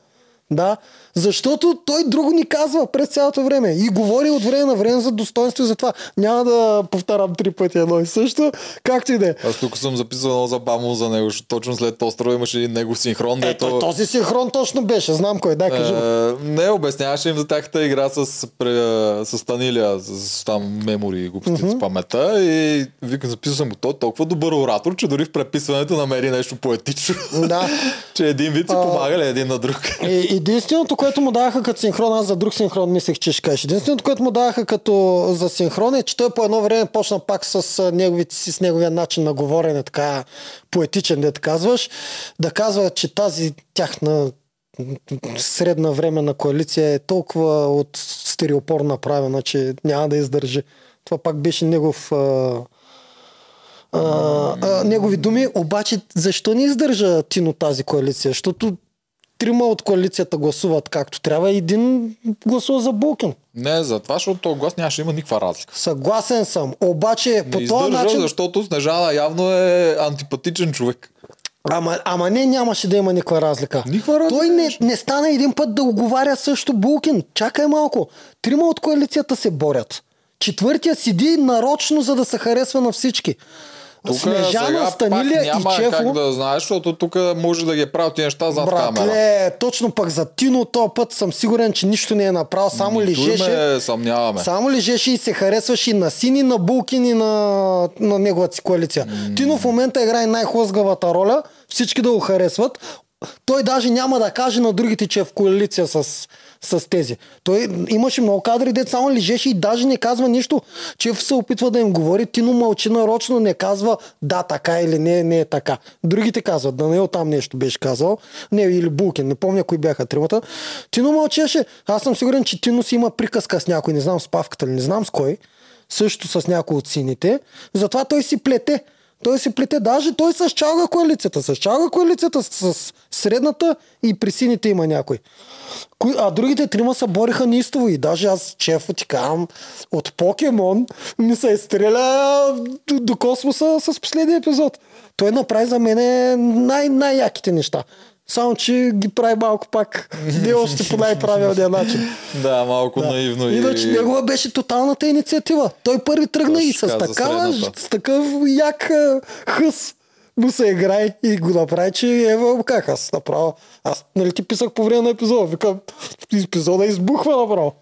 Да, защото той друго ни казва през цялото време и говори от време на време за достоинство и за това. Няма да повтарям три пъти едно и също, както и да е. Аз тук съм записал много забавно за него, защото точно след острова имаше един негов синхрон, Ето, дето... този синхрон точно беше, знам кой, дай кажи. Е, не, обясняваше им за тяхната игра с, пре- с Танилия, с, с там мемори и глупости с памета и викам, записал съм го, той е толкова добър оратор, че дори в преписването намери нещо поетично. Да. че един вид си помагали един на друг. И, единственото, което му даваха като синхрон, аз за друг синхрон мислех, че ще кажеш. Единственото, което му даваха като за синхрон е, че той по едно време почна пак с неговите с неговия начин на говорене, така поетичен, да казваш, да казва, че тази тяхна средна временна коалиция е толкова от стереопор направена, че няма да издържи. Това пак беше негов а, а, негови думи, обаче защо не издържа Тино тази коалиция? Защото трима от коалицията гласуват както трябва един гласува за Булкин. Не, за това, защото този глас нямаше има никаква разлика. Съгласен съм. Обаче Не по този начин... защото Снежана явно е антипатичен човек. Ама, ама не, нямаше да има никаква разлика. Никаква разлика Той не, не стана един път да оговаря също Булкин. Чакай малко. Трима от коалицията се борят. Четвъртия седи нарочно, за да се харесва на всички. Тук Снежана, Станилия няма и Чефо. как да знаеш, защото тук може да ги е правил тези неща зад камера. Братле, точно пък за Тино този път съм сигурен, че нищо не е направил, само Нито лежеше. ме съмняваме. Само лежеше и се харесваше и на Сини, на Булкин и на, на неговата си коалиция. Тино в момента играе най-хлъзгавата роля, всички да го харесват. Той даже няма да каже на другите, че е в коалиция с, с тези. Той имаше много кадри, дет само лежеше и даже не казва нищо. Чеф се опитва да им говори, Тино мълчи нарочно, не казва да, така или не, не е така. Другите казват, Даниел там нещо беше казал, не, или Булкин, не помня кои бяха тримата. Тино мълчеше. Аз съм сигурен, че Тино си има приказка с някой, не знам с Павката ли, не знам с кой, също с някой от сините. Затова той си плете. Той си плете, даже той с чалга коалицията, с чалга коалицията, с, средната и при сините има някой. А другите трима се бориха неистово и даже аз, чефо ти казвам, от покемон ми се изстреля до, до космоса с последния епизод. Той направи за мен най- най-яките неща. Само, че ги прави малко пак. Не още по най-правилния начин. Да, малко наивно. Иначе и... негова беше тоталната инициатива. Той първи тръгна Точно и с такава, с такъв як хъс му се играе и го направи, че ева как аз направо. Аз нали ти писах по време на епизода. Викам, епизода избухва направо.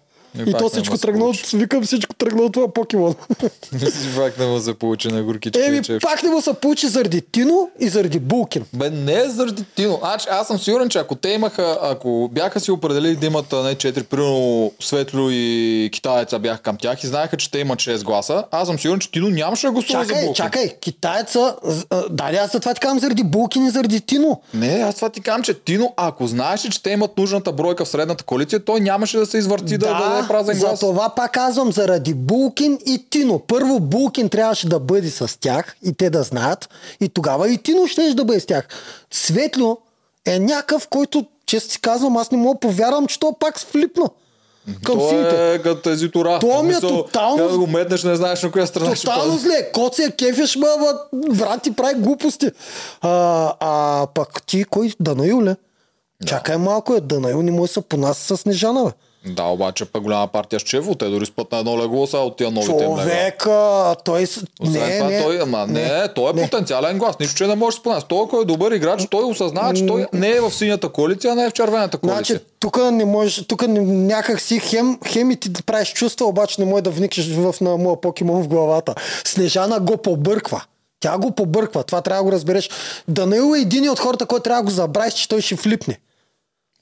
И И, то всичко тръгна от, викам всичко тръгна от това покемон. Пак не му се получи на горкички. Еми, пак не му се получи заради Тино и заради Булкин. Бе, не е заради Тино. Значи, аз съм сигурен, че ако те имаха, ако бяха си определили да имат не 4, примерно Светло и китаеца бяха към тях и знаеха, че те имат 6 гласа, аз съм сигурен, че Тино нямаше да гласува за Чакай, Булкин. чакай, китаеца, дали аз за това ти казвам заради Булкин и заради Тино. Не, аз това ти казвам, че Тино, ако знаеше, че те имат нужната бройка в средната коалиция, той нямаше да се извърти да, да даде празен за глас. това пак казвам заради Булкин и Тино. Първо Булкин трябваше да бъде с тях и те да знаят и тогава и Тино ще да бъде с тях. Светло е някакъв, който, често си казвам, аз не мога да повярвам, че то пак флипна към Той сините. е като тези тура. То ми е тотално- да го метнеш, не знаеш на коя страна Тотално зле. Коце я кефиш, ма, брат ти прави глупости. А, а пък ти кой? Данаил ли? Чакай малко, е. Данаил не може да се понася с Снежана, бе. Да, обаче пък голяма партия с Чево. Те дори спът на едно легло са от тия новите им легла. Човек, а, той... Освен не, това, не, той, ама не, той е не. потенциален глас. Нищо, че не може да се понася. Той, който е добър играч, той осъзнава, че той не е в синята коалиция, а не е в червената коалиция. Значи, тук не можеш, тук не- някак си хем, хем и ти да правиш чувства, обаче не може да вникнеш в на моя покемон в главата. Снежана го побърква. Тя го побърква. Това трябва да го разбереш. Данаил е един от хората, който трябва да го забравиш, че той ще флипне.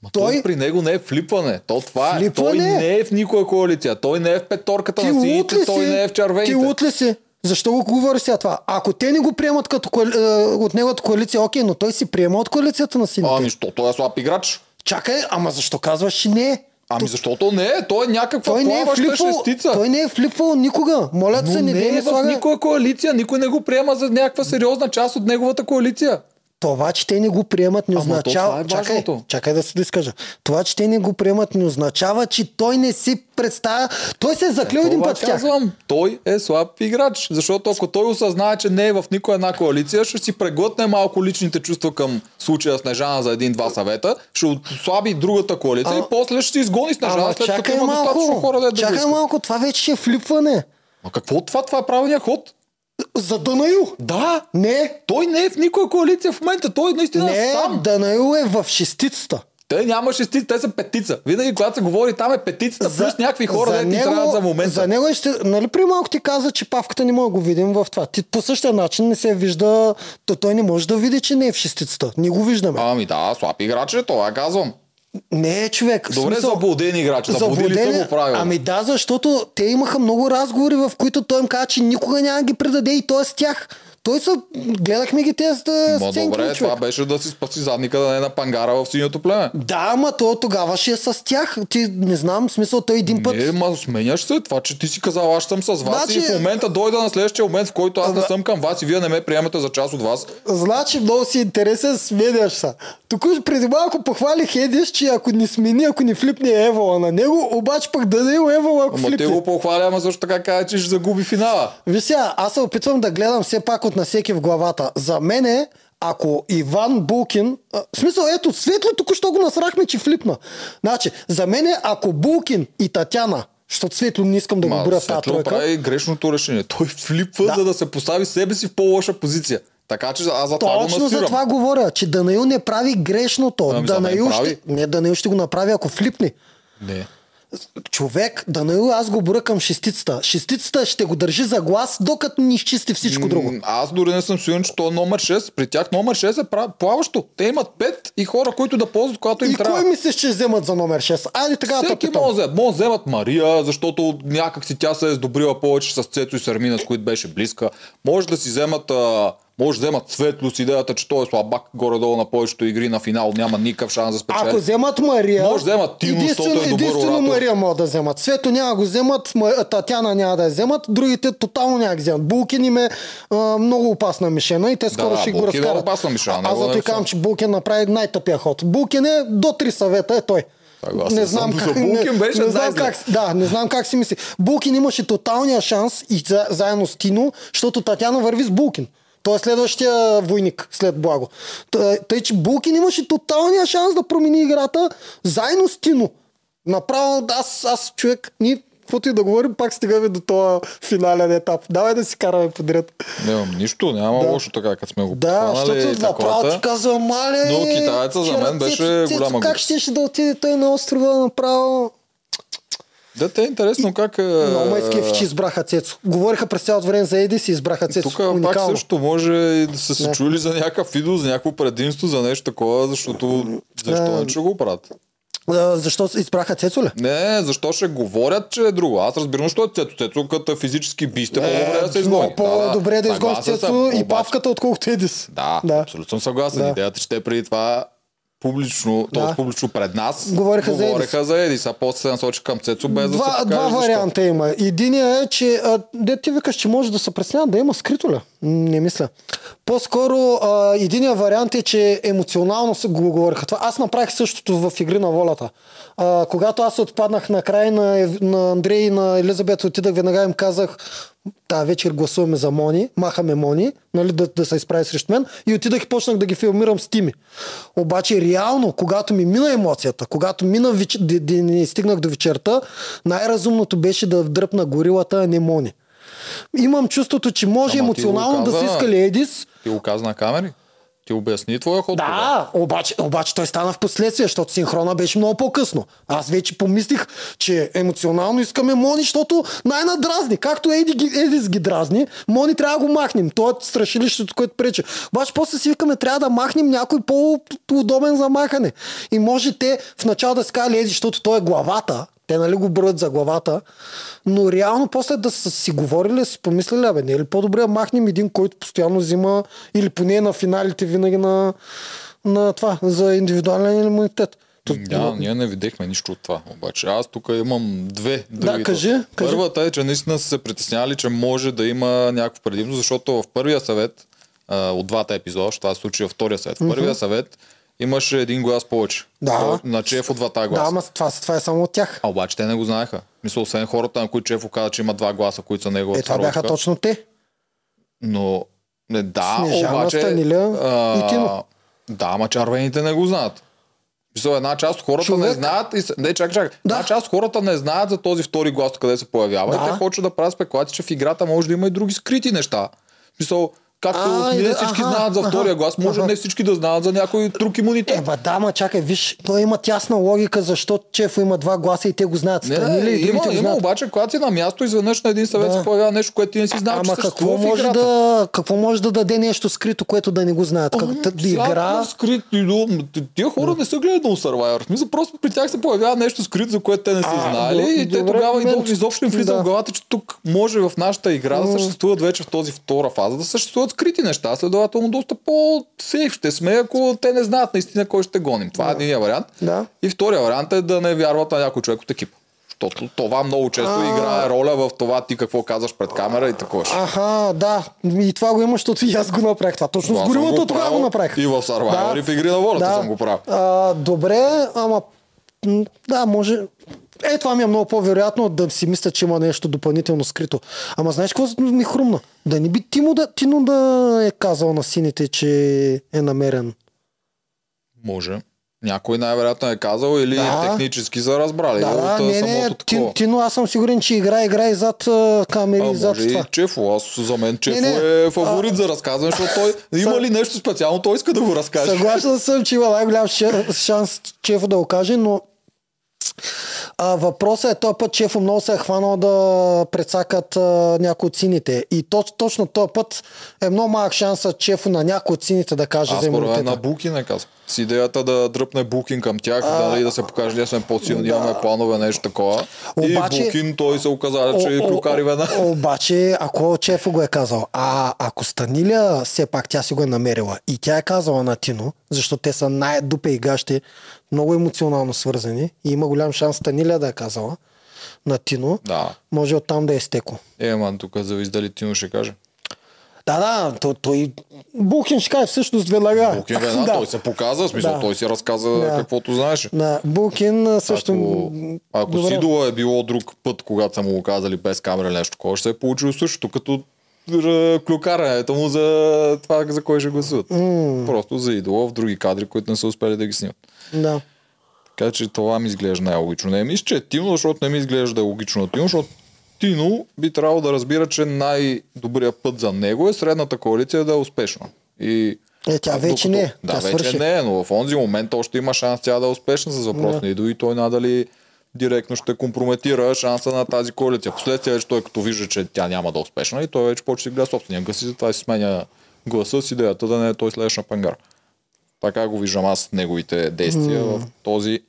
Ма той... той- при него не е флипване. То това е. Той Флипване? не е в никоя коалиция. Той не е в петорката Ти на сините, той не е в червените. Ти лут ли си? Защо го говориш сега това? Ако те не го приемат като коали... е, от неговата коалиция, окей, но той си приема от коалицията на сините. Ами, защото той е слаб играч. Чакай, ама защо казваш, не? Ами защото не е. Той е някаква Той не е флипвал, шестица. той не е флипвал никога. Моля се, не, не е в слага... никоя коалиция. Никой не го приема за някаква сериозна част от неговата коалиция. Това, че те не го приемат, не Ама то означава. това е чакай, чакай да се доискажа. Това, че те не го приемат, не означава, че той не си представя. Той се е заклил един Това път в тях. казвам. Той е слаб играч. Защото ако той осъзнае, че не е в никоя една коалиция, ще си преглътне малко личните чувства към случая Снежана за един-два съвета, ще отслаби другата коалиция А- и после ще си изгони Снежана, Ама след като има достатъчно малко. хора да да чакай искат. малко, това вече е флипване. Ма какво това? Това е правилният ход. За Данаил. Да, Не, той не е в никоя коалиция в момента. Той е наистина не, сам. Данаил е в шестицата. Те няма шестица, те са петица. Винаги, когато се говори, там е петицата, плюс някакви хора, да ти трябват за момента. За него е ще, нали при малко ти каза, че павката не може да го видим в това. Ти по същия начин не се вижда, то той не може да види, че не е в шестицата. Ние го виждаме. Ами да, слаб играч е, това казвам. Не е човек. Добре, Смисъл, заблуден играч. Заблудили са заблудени- го правилно. Ами да, защото те имаха много разговори, в които той им каза, че никога няма да ги предаде и той е с тях. Той са, гледахме ги тези да Ма сценки, добре, човек. това беше да си спаси задника да не е на пангара в синьото племе. Да, ама то тогава ще е с тях. Ти не знам, смисъл той един път... Не, ма сменяш се. Това, че ти си казал, аз съм с вас Значи- и в момента дойда на следващия момент, в който аз не съм към вас и вие не ме приемате за част от вас. Значи много си интересен, сменяш се. Тук преди малко похвалих Едиш, че ако ни смени, ако ни флипне Евала на него, обаче пък да Данаил Евала, ако Ама флипне. те го похваля, ама също така каза, че ще загуби финала. Сега, аз се опитвам да гледам все пак от насеки в главата. За мене, ако Иван Булкин... А, в смисъл, ето, Светло току-що го насрахме, че флипна. Значи, за мене, ако Булкин и Татяна Защото Светло не искам да го в тази тройка. прави грешното решение. Той флипва, Да. за да се постави себе си в по-лоша позиция. Така че аз за това го Точно за насирам. това говоря, че Данаил не прави грешното. Ами, за мен Данаил ще, не, Данаил ще го направи, ако флипне. Не. Човек, Данаил, аз го броя към шестицата. Шестицата ще го държи за глас, докато ни изчисти всичко друго. Аз дори не съм сигурен, че то е номер 6. При тях номер 6 е плаващо. Те имат 5 и хора, които да ползват, когато им И трябва. кой мислиш, че вземат за номер 6? Айде така да Всеки питам. може да вземат. Може да вземат Мария, защото някак си тя се е сдобрила повече с Цецо и Сармина, с които беше близка. Може да си вземат а, може да вземат светло с идеята, че той е слабак горе-долу на повечето игри на финал, няма никакъв шанс да спечели. Ако вземат Мария, Може да вземат Тино, единствено, е добър единствено. Мария могат да вземат. Свето няма го вземат, Ма- Татяна няма да я вземат, другите тотално няма да вземат. Булкин им е а, много опасна мишена и те скоро Да, ще го Булкин е разкарат. опасна мишена, Аз за е казвам, че Булкин направи най-тъпия ход. Булкин е до три съвета, е той. Съгласен не съм. знам За как, Булкин не, беше не знам как, да, не знам как си мисли. Булкин имаше тоталния шанс и за, заедно с Тино, защото Татяна върви с Булкин. Той е следващия войник след Благо. Тъй, тъй, че Булкин имаше тоталния шанс да промени играта заедно с Тино. Направо аз, аз човек, ние каквото и да говорим, пак стигаме до този финален етап. Давай да си караме подред. Нямам нищо, няма Да. лошо така, като сме го Да, защото направо ти таковата. казва, мале. Но китаеца за мен беше голяма Как ще да отиде той на острова направо? Да, те е интересно как... е, Много ме изкефи, че избраха Цецо. Говориха през цялото време за Едис и избраха Цецо. Тук пак също може и да са се Да. чули за някакъв видео, за някакво предимство, за нещо такова, защото защо Да. не ще го правят? Защо избраха Цецо ли? Не, защо ще говорят, че е друго. Аз разбирам, защо е Цецо. Цецо като е физически бисте, по-добре да се изгони. По-добре да, изгониш съгласен Цецо съм, и обаче- павката, отколкото Едис. Да, Да. абсолютно съм съгласен. Да. Идеята, че те преди това публично, Да. т.е. публично пред нас, Говореха за говореха за Едис, а после се насочи към Цецо, без да Два, се два покаже защо. варианта има. Единият е, че а, де ти викаш, че може да се преснява да има скрито ли? Не мисля. По-скоро а, единият вариант е, че емоционално се го говориха това. Аз направих същото в Игри на волята. А, когато аз отпаднах на край на, на Андрей и на Елизабет, отидах веднага им казах, тази вечер гласуваме за Мони, махаме Мони, нали, да, да се изправи срещу мен и отидах и почнах да ги филмирам с Тими. Обаче реално, когато ми мина емоцията, когато мина веч... д- д- не стигнах до вечерта, най-разумното беше да вдръпна горилата, а не Мони. Имам чувството, че може Ама емоционално да каза. се искали Едис, Ти го каза на камери? Ти обясни твоя ход. да, обаче, обаче той стана в последствие, защото синхрона беше много по-късно. Аз вече помислих, че емоционално искаме Мони, защото най-надразни. Както Еди, Едис ги дразни, Мони трябва да го махнем. То е страшилището, което пречи. Обаче после си викаме, трябва да махнем някой по-удобен за махане. И може те в начало да си кажали Еди, защото той е главата. Те нали го броят за главата, но реално после да са си говорили, си помислили, абе, не е ли по-добре да махнем един, който постоянно взима, или поне на финалите винаги на, на това, за индивидуален имунитет. То- Да, ние не видяхме нищо от това. Обаче аз тук имам две други. кажи, точки. кажи. Първата е, че наистина са се притеснявали, че може да има някакво предимство, защото в първия съвет а, от двата епизода, това се случи във втория съвет. В първия съвет имаше един глас повече. Да. На Чефо двата Да, гласа. ама това, това е само от тях. А обаче те не го знаеха. Мисля, освен хората, на които Чефо каза, че има два гласа, които са неговата Е, това бяха точно те. Но не, да, Снежана, обаче... Станиля и Тино. Да, ама червените не го знаят. Мисля, една част от хората Човек- не знаят и... Не, чакай, чакай. Да. Една част от хората не знаят за този втори глас, къде се появява. Да. И те почват да правят спекулации, че в играта може да има и други скрити неща. Мисъл, както А, не да- всички аха, знаят за втория аха, глас, може аха. не всички да знаят за някой друг имунитет. Е, ба, да, ма чакай, виж, той има тясна логика, защо Чефо има два гласа и те го знаят. Страни ли, и има, има знаят. обаче, когато си на място, изведнъж на един съвет Да. се появява нещо, което ти не си знал, че Ама какво съществува в може, играта. да, какво може да даде нещо скрито, което да не го знаят? Как, та, игра... Игра... Скрит. Тия хора не са гледали Survivor. Смисъл, просто при тях се появява нещо скрито, за което те не са знали. и те тогава идол, изобщо им влиза да. в главата, че тук може в нашата игра да съществуват вече в този втора фаза, да съществуват скрити неща. Следователно доста по-сейф ще сме, ако те не знаят наистина кой ще гоним. Това е един вариант. Да. И втория вариант е да не вярват на някой човек от екипа. Защото това много често А. играе роля в това ти какво казваш пред камера и такова. Аха, да. И това го има, защото и аз го направих това. Точно Това с горилата го тогава го направих. И в Survivor, и в Игри на волята съм го правил. А, добре, ама да, може. Е, това ми е много по-вероятно да си мисля, че има нещо допълнително скрито. Ама знаеш какво ми хрумна? Да не би Тимо да, Тино да е казал на сините, че е намерен. Може. Някой най-вероятно е казал или Да. технически са разбрали. Да, да, а, не, не, ти, такова. Тино, аз съм сигурен, че играе, играе зад а, камери, А, зад може и това. Чефо. Аз за мен Чефо Не, не. е фаворит за разказване, защото той има ли нещо специално, той иска да го разкаже. Съгласен съм, че има най-голям ша- шанс Чефо да го каже, но а, въпросът е този път Чефо много се е хванал да прецакат а, някои от сините. И точ, точно този път е много малък шанса Чефо на някои от сините да каже за мен на имунитета. Букин е казал. С идеята да дръпне Букин към тях, нали, да се покаже, ние сме по-силни, имаме планове, нещо такова. Обаче- И Букин той се оказа, че о, клюкари веднага. Обаче, ако Чефо го е казал, а ако Станиля все пак тя си го е намерила и тя е казала на Тино, защото те са най-дупе и гащи, много емоционално свързани и има голям шанс Станиля да е казала на Тино, Да. може оттам да е стекло. Е, ман, тук зависи дали Тино ще каже. Да, да, той, той Бухин ще каже всъщност веднага. Букин веднага, да. той се показа, в смисъл, Да. той си разказа Да. каквото знаеше. Да, Букин а, също... Ако, ако Добре. Сидова е било друг път, когато са му го казали без камера нещо такова, ще се е получило същото, като клюкарането му за това, за кой ще гласуват. Mm. Просто за идола в други кадри, които не са успели да ги снимат. Да. Така че това ми изглежда най-логично. Не мисля, че е Тино, защото не ми изглежда да е логично на Тино, защото Тино би трябвало да разбира, че най-добрият път за него е средната коалиция да е успешна. И Е, тя вече докато- не е. Да, Тя вече свърши. не е, но в онзи момент още има шанс тя да е успешна с въпрос на Идо и той надали директно ще компрометира шанса на тази коалиция. Последствие вече той като вижда, че тя няма да е успешна и той вече почва да си гледа собствения глас и затова си сменя гласа с идеята да не е той следващ на пангар. Така го виждам аз неговите действия в този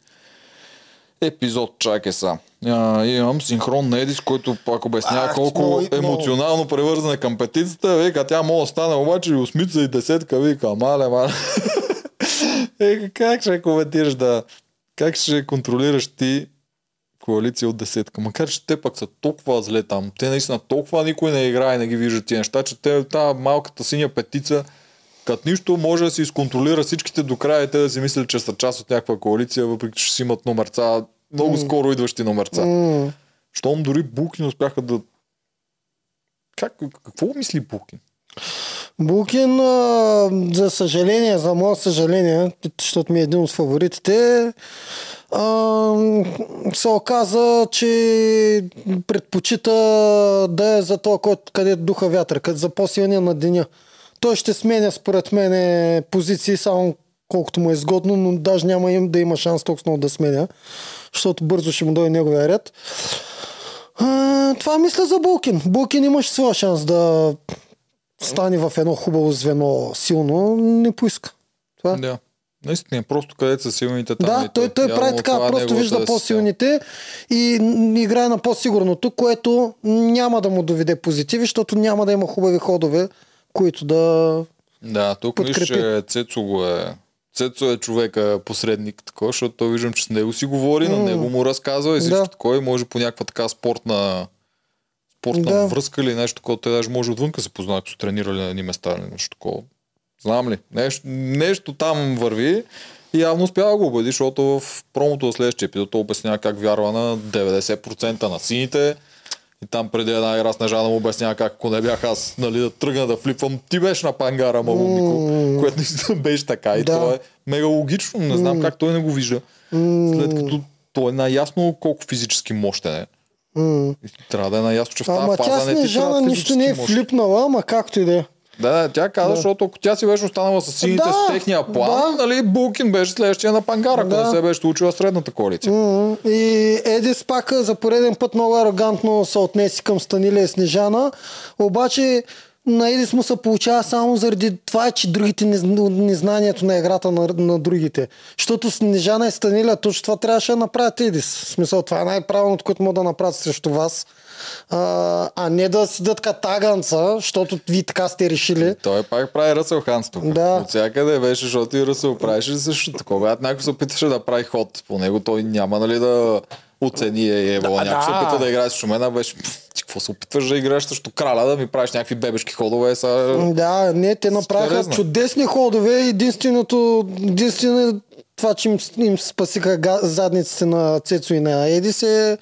епизод. Чакай са. А, имам синхрон на Едис, който пак обяснява колко много- много. емоционално привързана към петицата. Вика, тя може да стане обаче и осмица и десетка. Вика, мале, мале. е, как ще коментираш да... Как ще контролираш ти коалиция от десетка? Макар, че те пък са толкова зле там. Те наистина толкова никой не играе и не ги вижда тия неща, че те, тази малката синя петица, като нищо може да си изконтролира всичките до края и те да си мислят, че са част от някаква коалиция, въпреки че си имат номерца, много скоро идващи номерца. М. Щом дори Букин успяха да... Как, какво мисли Букин? Букин, за съжаление, за мое съжаление, защото ми е един от фаворитите, се оказа, че предпочита да е за това, който- където духа вятър, където за по-силния на деня. Той ще сменя, според мен, позиции само колкото му е изгодно, но даже няма им да има шанс толкова много да сменя, защото бързо ще му дойде неговия ред. А, това мисля за Булкин. Булкин имаше своя шанс да стане в едно хубаво звено силно, не поиска. Това. Да. Наистина, просто където са силните там. да и той, той прави така, е просто вижда по-силните и играе на по-сигурното, което няма да му доведе позитиви, защото няма да има хубави ходове, които да... Да, тук виж, подкрепи. че Цецо го е. Цецо е човека посредник, такова, защото той виждам, че с него си говори, на него му разказва и всичко Да. такова и може по някаква така спортна спортна Да. връзка или нещо такова. Те даже може отвънка се познаят, ако са тренирали на едни места или нещо такова. Знам ли? Нещо, нещо там върви и явно успява да го убеди, защото в промото на следващия епизод обяснява как вярва на 90% на сините. И там преди една игра Снежана му обяснява как ако не бях аз нали, да тръгна да флипвам, ти беше на пангара, малумико, което наистина беше така. И Да. това е мега логично. Не знам как той не го вижда. След като той е най-ясно колко физически мощен е. И Трябва да е наясно, че в тази фаза не ти трябва нищо не е флипнала, ама както и да е. Да, да, тя каза, защото ако тя си беше останала с сините Да, с техния план, да. нали, Булкин беше следващия на пангара, ако Да. не се беше случила средната коалиция. М, И Едис пак за пореден път много арогантно се отнеси към Станилия и Снежана, обаче на Едис му се получава само заради това, че другите не, незнанието на играта на, на другите. Защото Снежана и Станилия точно това трябваше да направят Едис. В смисъл, това е най-правилното, което могат да направят срещу вас. А, а не да си дадат таганца, защото ви така сте решили. Той пак прави Ръсъл Ханс тук. Да. От всякъде беше, защото и Ръсъл правеше също такова. Когато някой се опиташе да прави ход по него, той няма нали да оцени е ево. Да, някой се да. опита да играе срещу мен, а беше, «Пф, ти какво се опитваш да играеш срещу краля, да ми правиш някакви бебешки ходове, са... Да, не, те направиха чудесни ходове. Единственото, единствено това, че им, им спасиха задниците на Цецо и на Едис е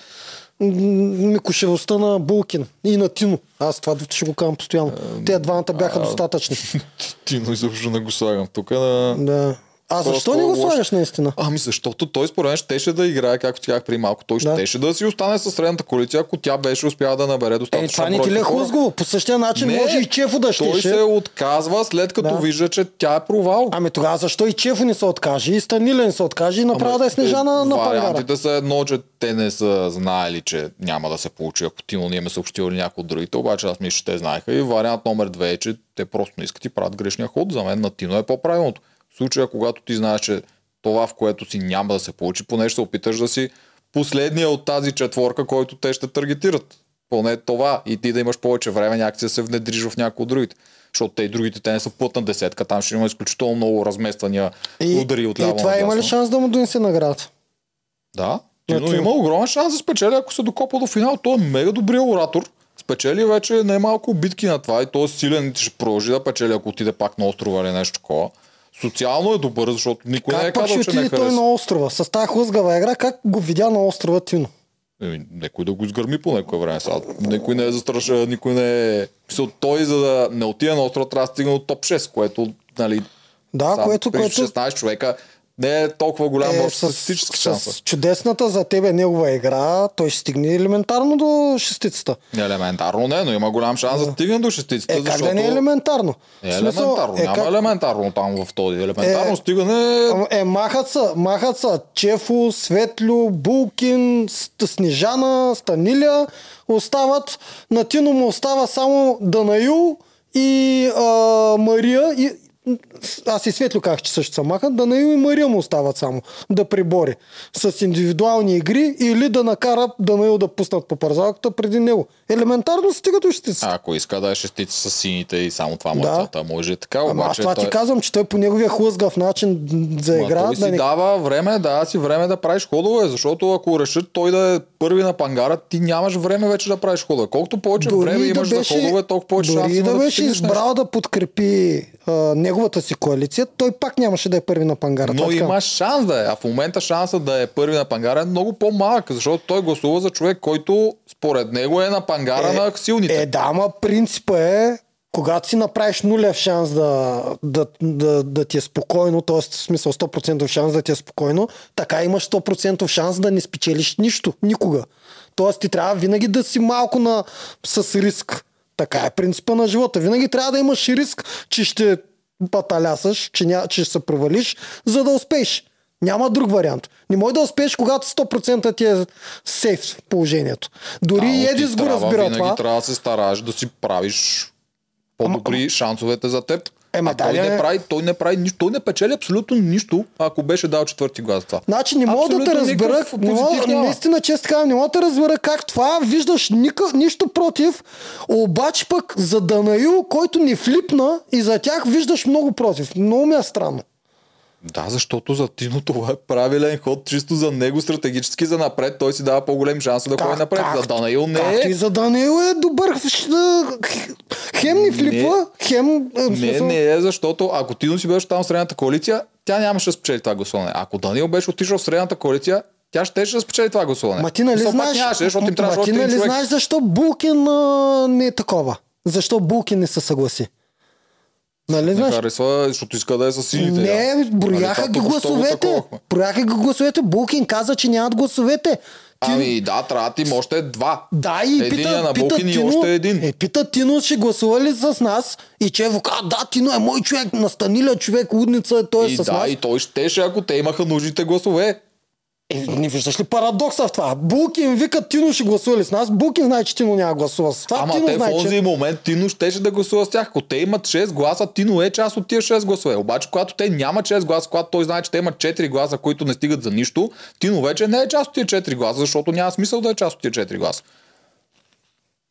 микошевостта на Булкин и на Тино. Аз това ще го казвам постоянно. Те двамата бяха достатъчни. Ти, но изобщо не го слагам тук. На... Да. А защо не го слагаш наистина? Ами защото той според мен щеше да играе, както ти казах при малко. Той Да. щеше да си остане със средната коалиция, ако тя беше успяла да набере Е, достатъчно това не ти ли е хлъзгаво? По същия начин Не, може и Чефо да Той щеше. се отказва след като Да. вижда, че тя е провал. Ами тогава защо и Чефо не се откаже, и Станилен се откаже и направо да е Снежана на пангара? Вариантите са едно, че те не са знаели, че няма да се получи, ако Тино не им е съобщил или някой от другите, обаче аз мисля, че те знаеха. И вариант номер две е, че те просто не искат и правят грешния ход. За мен на Тино е по-правилното. Случая, когато ти знаеш, че това, в което си няма да се получи, поне ще се опиташ да си последния от тази четворка, който те ще таргетират. Поне това. И ти да имаш повече време някакси да се внедриш в някои от другите. Защото те и другите, те не са плътна десетка. Там ще има изключително много размествания И, удари от и ляво това има ли шанс да му донесе награда? Да. Тино Значи- има огромен шанс да спечели, ако се докопа до финал. Той е мега добрия оратор. Спечели вече най-малко битки на това и той е силен и ще продължи да печели, ако отиде пак на острова или нещо такова. Социално е добър, защото никой не е Как пък ще казал, че не отиде той на острова? С тази хлъзгава игра, как го видя на острова Тино? Еми, Некой да го изгърми по някое време. Сега. Никой не е застрашен, никой не е... Мисъл, той за да не отиде на острова трябва да стигне до топ 6, което, нали, Да, сам което, при което 16 човека не е толкова голям е, е, с, статистически шанс. с чудесната за тебе негова игра, той ще стигне елементарно до шестицата. Елементарно не, но има голям шанс да стигне до шестицата, Е, как защото... да не е елементарно? Е, елементарно. Няма как- елементарно там в този. Елементарно Е, стигане... Е, махат са, махат са Чефо, Светлю, Булкин, Снежана, Станиля, остават, на Тино му остава само Данаил и а, Мария и аз и Светлю казах, че също са махат, Данаил и Мария му остават само да прибори с индивидуални игри или да накара Данаил да пуснат по парзалката преди него. Елементарно се стига до щитицата. А, ако иска да е шестица с сините и само това му е Да. може и така, Ама аз обаче това той... ти казвам, че той по неговия хлъзгав начин за Ма игра. той си да не... дава време, да си време да правиш ходове, защото ако решат той да е първи на пангара, ти нямаш време вече да правиш ходове. Колкото повече време и имаш за ходове, толкова повече дори шанс и има да беше избрал да подкрепи а, неговата си коалиция, той пак нямаше да е първи на пангара. Но Това има шанс да е. А в момента шансът да е първи на пангара е много по-малък, защото той гласува за човек, който според него е на пангара на силните. Е, да, ама принципа е, когато си направиш нулев шанс да, да, да, да ти е спокойно, т.е. в смисъл 100% шанс да ти е спокойно, така имаш 100% шанс да не спечелиш нищо, никога. Тоест ти трябва винаги да си малко на, с риск. Така е принципа на живота. Винаги трябва да имаш риск, че ще паталясаш, че, ня, че ще се провалиш, за да успееш. Няма друг вариант. Не може да успееш, когато 100% ти е сейф в положението. Дори и Едис го разбира винаги това. трябва да се стараеш да си правиш по-добри шансовете за теб. Ема а той, не- не прави, той не прави нищо. Той не печели абсолютно нищо, ако беше дал четвърти глас това. Значи не мога да те Абсолютно разбера, не мога, наистина често казвам, не мога да разбера как това виждаш ника, нищо против, обаче пък за Данаил, който ни флипна и за тях виждаш много против. Много ми е странно. Да, защото за Тино това е правилен ход, чисто за него стратегически за напред. Той си дава по-голем шанс да ходи напред. за Данаил не Както и е. за Данаил е добър. Хем ни флипва, хем... е, Не, смисъл- не е, защото ако Тино си беше там в средната коалиция, тя нямаше да спечели това гласуване. Ако Данил беше отишъл в средната коалиция, тя ще да спечели това гласуване. Ма ти нали Мисъл, знаеш, Нямаше, защото им трябваше нали знаеш защо Булкин а, не е такова? Защо Булкин не се съгласи? Нали знаеш? харесва, защото иска да е с силите. Не, Нали, брояха това ги гласовете. Брояха ги гласовете. Булкин каза, че нямат гласовете. Ти- Ами да, трябва да има още два. да, и Единия пита, на пита Булкин и Тино, още един. Е, пита Тино, ще гласува ли с нас? И Чево каза, да, Тино е мой човек, настаниля човек, лудница, той е И с да, нас. и той щеше, ако те имаха нужните гласове. Е, не виждаш ли парадокса в това? Булкин вика, Тино ще гласува ли с нас? Булкин знае, че Тино няма гласува с това. Ама Тино те в знае, този че... момент Тино щеше да гласува с тях. Ако те имат 6 гласа, Тино е част от тия 6 гласове. Обаче, когато те нямат 6 гласа, когато той знае, че те имат 4 гласа, които не стигат за нищо, Тино вече не е част от тия 4 гласа, защото няма смисъл да е част от тия 4 гласа.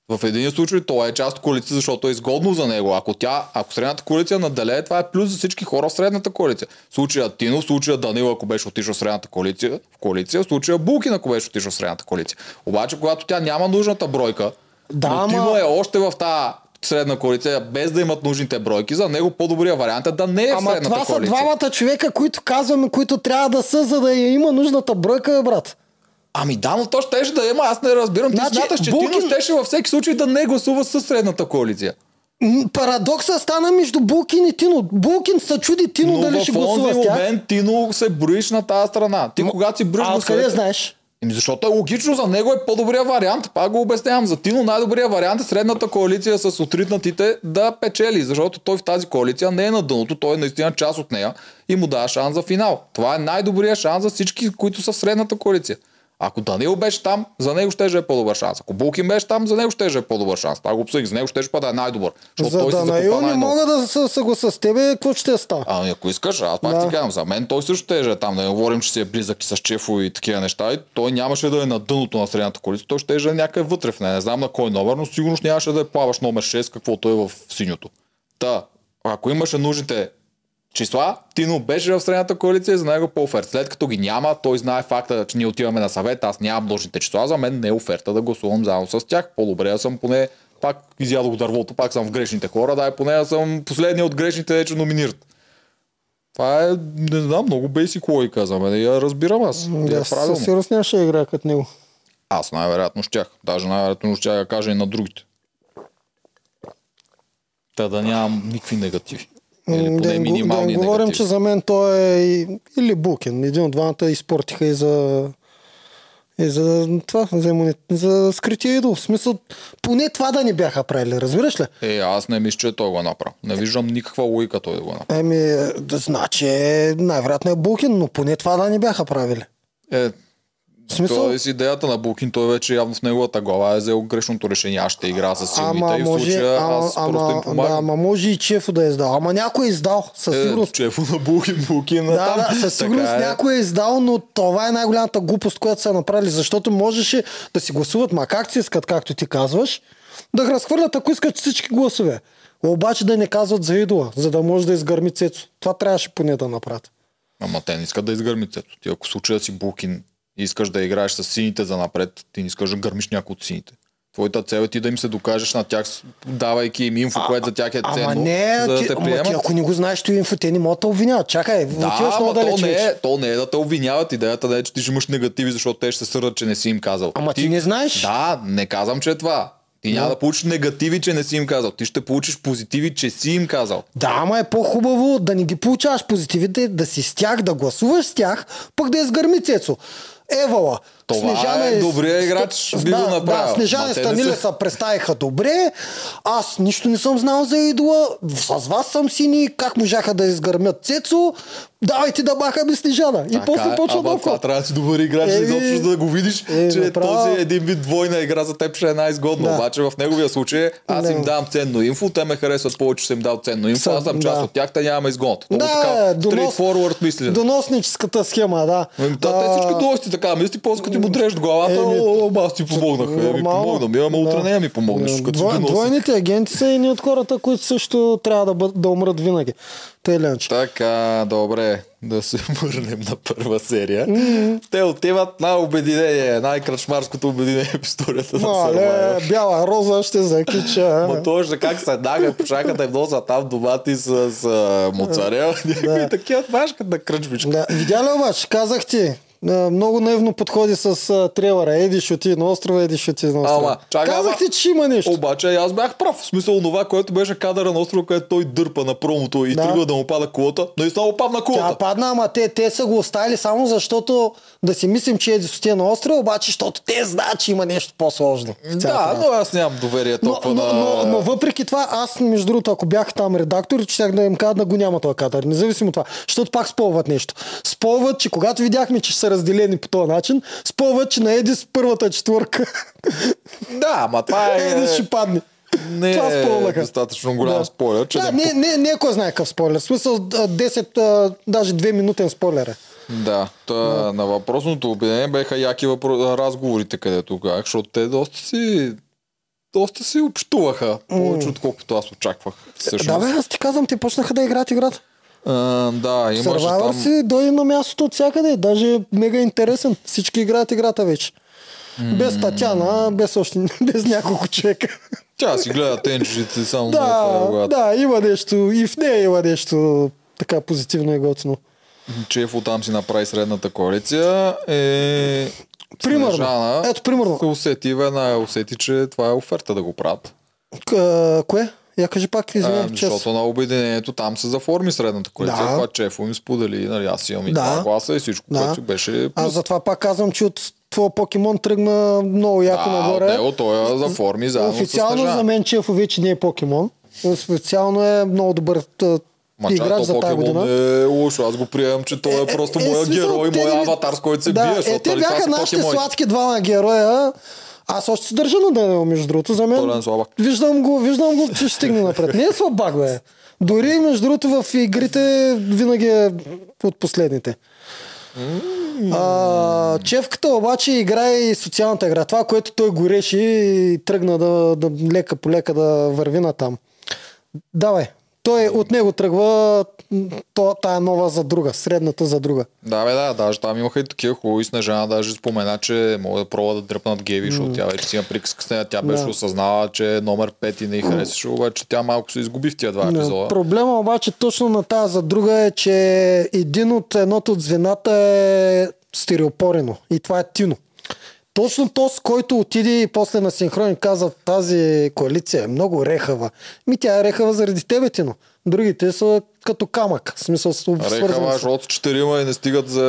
В един случай той е част от коалиция, защото е изгодно за него. Ако тя, ако средната коалиция наделее, това е плюс за всички хора в средната коалиция. В случая Тино, в случая Данил, ако беше отишъл в средната коалиция, в коалиция, в случая Булкин, ако беше отишъл в средната коалиция. Обаче, когато тя няма нужната бройка, Да, но ама- Тино е още в тази средна коалиция, без да имат нужните бройки, за него по-добрия вариант е да не е в Ама средната това са коалиция. двамата човека, които казваме, които трябва да са, за да има нужната бройка, брат. Ами да, но то щеше да има, аз не разбирам. Ти Значи, смяташ, че Булкин- Тино щеше във всеки случай да не гласува с средната коалиция. Парадокса стана между Булкин и Тино. Булкин се чуди Тино Но дали ще гласува с тях. момент ти но се броиш на тази страна. Ти когато си броиш А гласовете- знаеш? Еми, защото е логично, за него е по-добрия вариант. Пак го обяснявам. За Тино най-добрият вариант е средната коалиция с отритнатите да печели, защото той в тази коалиция не е на дъното, той е наистина част от нея и му дава шанс за финал. Това е най-добрият шанс за всички, които са в средната коалиция. Ако Данил беше там, за него ще е по-добър шанс. Ако Булкин беше там, за него ще е по-добър шанс. Го обсъдих. За него ще да е най-добър. Защото За той Данаил не мога да се съгласа с тебе, какво ще става? Ами ако искаш, аз пак Да. ти казвам, за мен той също ще е там, да не говорим, че си е близък и с Чефо и такива неща. И той нямаше да е на дъното на средната коалиция, той ще е някъде вътре в нея. Не знам на кой номер, но сигурно нямаше да е плаваш номер 6, каквото е в синьото. Та, ако имаше нужните числа, Тино беше в средната коалиция, за него по оферта. След като ги няма, той знае факта, че ние отиваме на съвет, аз нямам нужните числа, за мен не е оферта да гласувам заедно с тях. По-добре да съм поне пак изядох дървото, пак съм в грешните хора, да е поне да съм последния от грешните, че номинират. Това е, не знам, много бейсик логика за мен. Я разбирам аз. Тя Да, е със сигурност нямаше да играе като него. Аз най-вероятно щях. Даже най-вероятно щях да кажа и на другите. Та да нямам никакви негативи. Или М, поне да, да минимални им говорим, че за мен той е или Букин. Един от двамата изпортиха и за и за това, за, имуни... за скрития идол. В смисъл, поне това да не бяха правили, разбираш ли? Е, аз не мисля, че той го е направил. Не виждам никаква логика той да го направи. Еми, да значи, най-вероятно е Букин, но поне това да не бяха правили. Е, смисъл, той с идеята на Букин, той вече явно в неговата глава е взел грешното решение. Аз ще игра с силните ама и в случая ама, аз просто им ама, да, помагам. ама може и Чефо да е издал. Ама някой е издал, със Е, сигурност. Чефо на Букин, Букин Да, там. да, със сигурност е. някой е издал, но това е най-голямата глупост, която са направили, защото можеше да си гласуват, ма как си искат, както ти казваш, да разхвърлят, ако искат всички гласове. Обаче да не казват за идола, за да може да изгърми Цецо. Това трябваше поне да направят. Ама те не искат да изгърмят цето. Ти ако случая си Букин и искаш да играеш с сините за напред, ти не искаш да гърмиш някой от сините. Твоята цел е ти да им се докажеш на тях, давайки им инфо, което за тях е ценно, Ама не, за да ти, те ама ти, ако не го знаеш, то инфо, те не могат да обвиняват. Чакай, Да, отиваш много далеч то не, е, то не е да те обвиняват. Идеята не е, че ти ще имаш негативи, защото те ще се сърдат, че не си им казал. Ама ти не знаеш. Да, не казвам, че е това. Ти няма да получиш негативи, че не си им казал. Ти ще получиш позитиви, че си им казал. Да, ама е по-хубаво да не ги получаваш позитивите, да си с тях, да гласуваш с тях, пък да изгърми Цецо. Евала. Това е добрият играч, би да, го направил. Да, Снежана и Станиле се представиха добре. Аз нищо не съм знал за идола. С вас съм сини. Как можаха да изгърмят Цецо? Давайте да махаме Снежана. И Така после е, почва ама това трябва да си добър играч, Еми, изобщо да го видиш, е, че направо. този един вид двойна игра за теб ще е най-изгодно. Да. Обаче в неговия случай аз Да. им давам ценно инфо, те ме харесват повече, че съм дал ценно инфо, аз съм част да. от тях, те нямаме. Много Да, така, донос, straightforward мислене. доносническата схема, да. Ами, Да, те А, всички долсти така мисли, после като ти му дрежат главата, Еми, о, аз ти помогнах. Е, ми помогна ми, ама утре не ми помогнеш, двойните агенти са едни от хората, които също трябва да, умрат винаги. Те. Така, добре, да се върнем на първа серия. Те отиват на обединение, най-кръчмарското обединение в историята на Survivor. бяла роза ще закича. Ма точно как се дага, почака да им носят там домати с, с моцарел. Някакви такива, като на кръчмичка. Да, видя ли обаче, казах ти, много наивно подходи с а, тревара. Еди шути на острова, еди шути на острова. Ама, чакай, казах ти, че има нещо. Обаче и аз бях прав. В смисъл това, което беше кадъра на острова, където той дърпа на промото и Да. тръгва да му пада колата, наистина му падна Тя колата. падна, ама те, те са го оставили само защото да си мислим, че еди шути на острова, обаче, защото те знаят, че има нещо по-сложно. Да, но аз нямам доверие Но, толкова но, на... но, но, въпреки това, аз, между другото, ако бях там редактор, щях да им кажа да го няма този кадър. Независимо от това. Защото пак спълват нещо. Спълват, че когато видяхме, че са разделени по този начин, спълват, че на Едис първата четвърка Да, ама това е... Едис ще падне. Не Това е достатъчно голям Да. спойлер, че да, не... не, не, не е кой знае какъв спойлер. В смисъл а, 10, а, даже 2 минутен спойлер е. Да, та, на въпросното обединение беха яки въпро... разговорите, където казах, защото те доста си доста си общуваха, повече отколкото аз очаквах. Всъщност. Да, бе, аз ти казвам, те почнаха да играят играта. Да, имаше там... си дойде на мястото от всякъде. Даже е мега интересен. Всички играят играта вече. Без Татяна, без, още, без няколко човека. Тя си гледа тенджите само да, гледат. да, има нещо. И в нея има нещо така позитивно и готино. Чефо там си направи средната коалиция. Е... Примерно. Снежана Ето, примерно. се усети, веднага усети, че това е оферта да го правят. К- кое? Я кажи пак, извинявам, А, че... защото на обединението там се заформи средната коалиция, Да. това Чефо им сподели, нали, аз имам и Да. два гласа и всичко, Да. което беше Аз затова пак казвам, че от твоя покемон тръгна много яко Да, нагоре. него той я заформи заедно Официално за мен Чефо вече не е покемон. Специално е много добър Ма играч то за тази година. е лошо. Аз го приемам, че той е, просто моя смисъл, герой, те моя не- аватар, с който се да, бие. Е, те нали, бяха са нашите покемони. сладки двама героя. Аз още се държа на Даниел, между другото. За мен виждам го, виждам го, че ще стигне напред. Не е слабак, бе. Дори, между другото, в игрите винаги е от последните. А, чевката обаче играе и социалната игра. Това, което той гореше и тръгна да, да лека по лека да върви на там. Давай. Той от него тръгва то, тая нова за друга, средната за друга. Да, бе, да, даже там имаха и такива хубави Снежана, даже спомена, че мога да пробва да дръпнат Геви, защото тя вече си има приказка. Тя беше Да. осъзнала, че е номер 5 и не й харесваше, обаче тя малко се изгуби в тия два Да, епизода. Проблема обаче точно на тази за друга е, че един от едното от звената е стереопорено. И това е Тино. Точно този, който отиде и после на синхрон и каза тази коалиция е много рехава. Ми тя е рехава заради тебе, Тино. Другите са като камък. В смисъл Рехава, защото четирима и не стигат за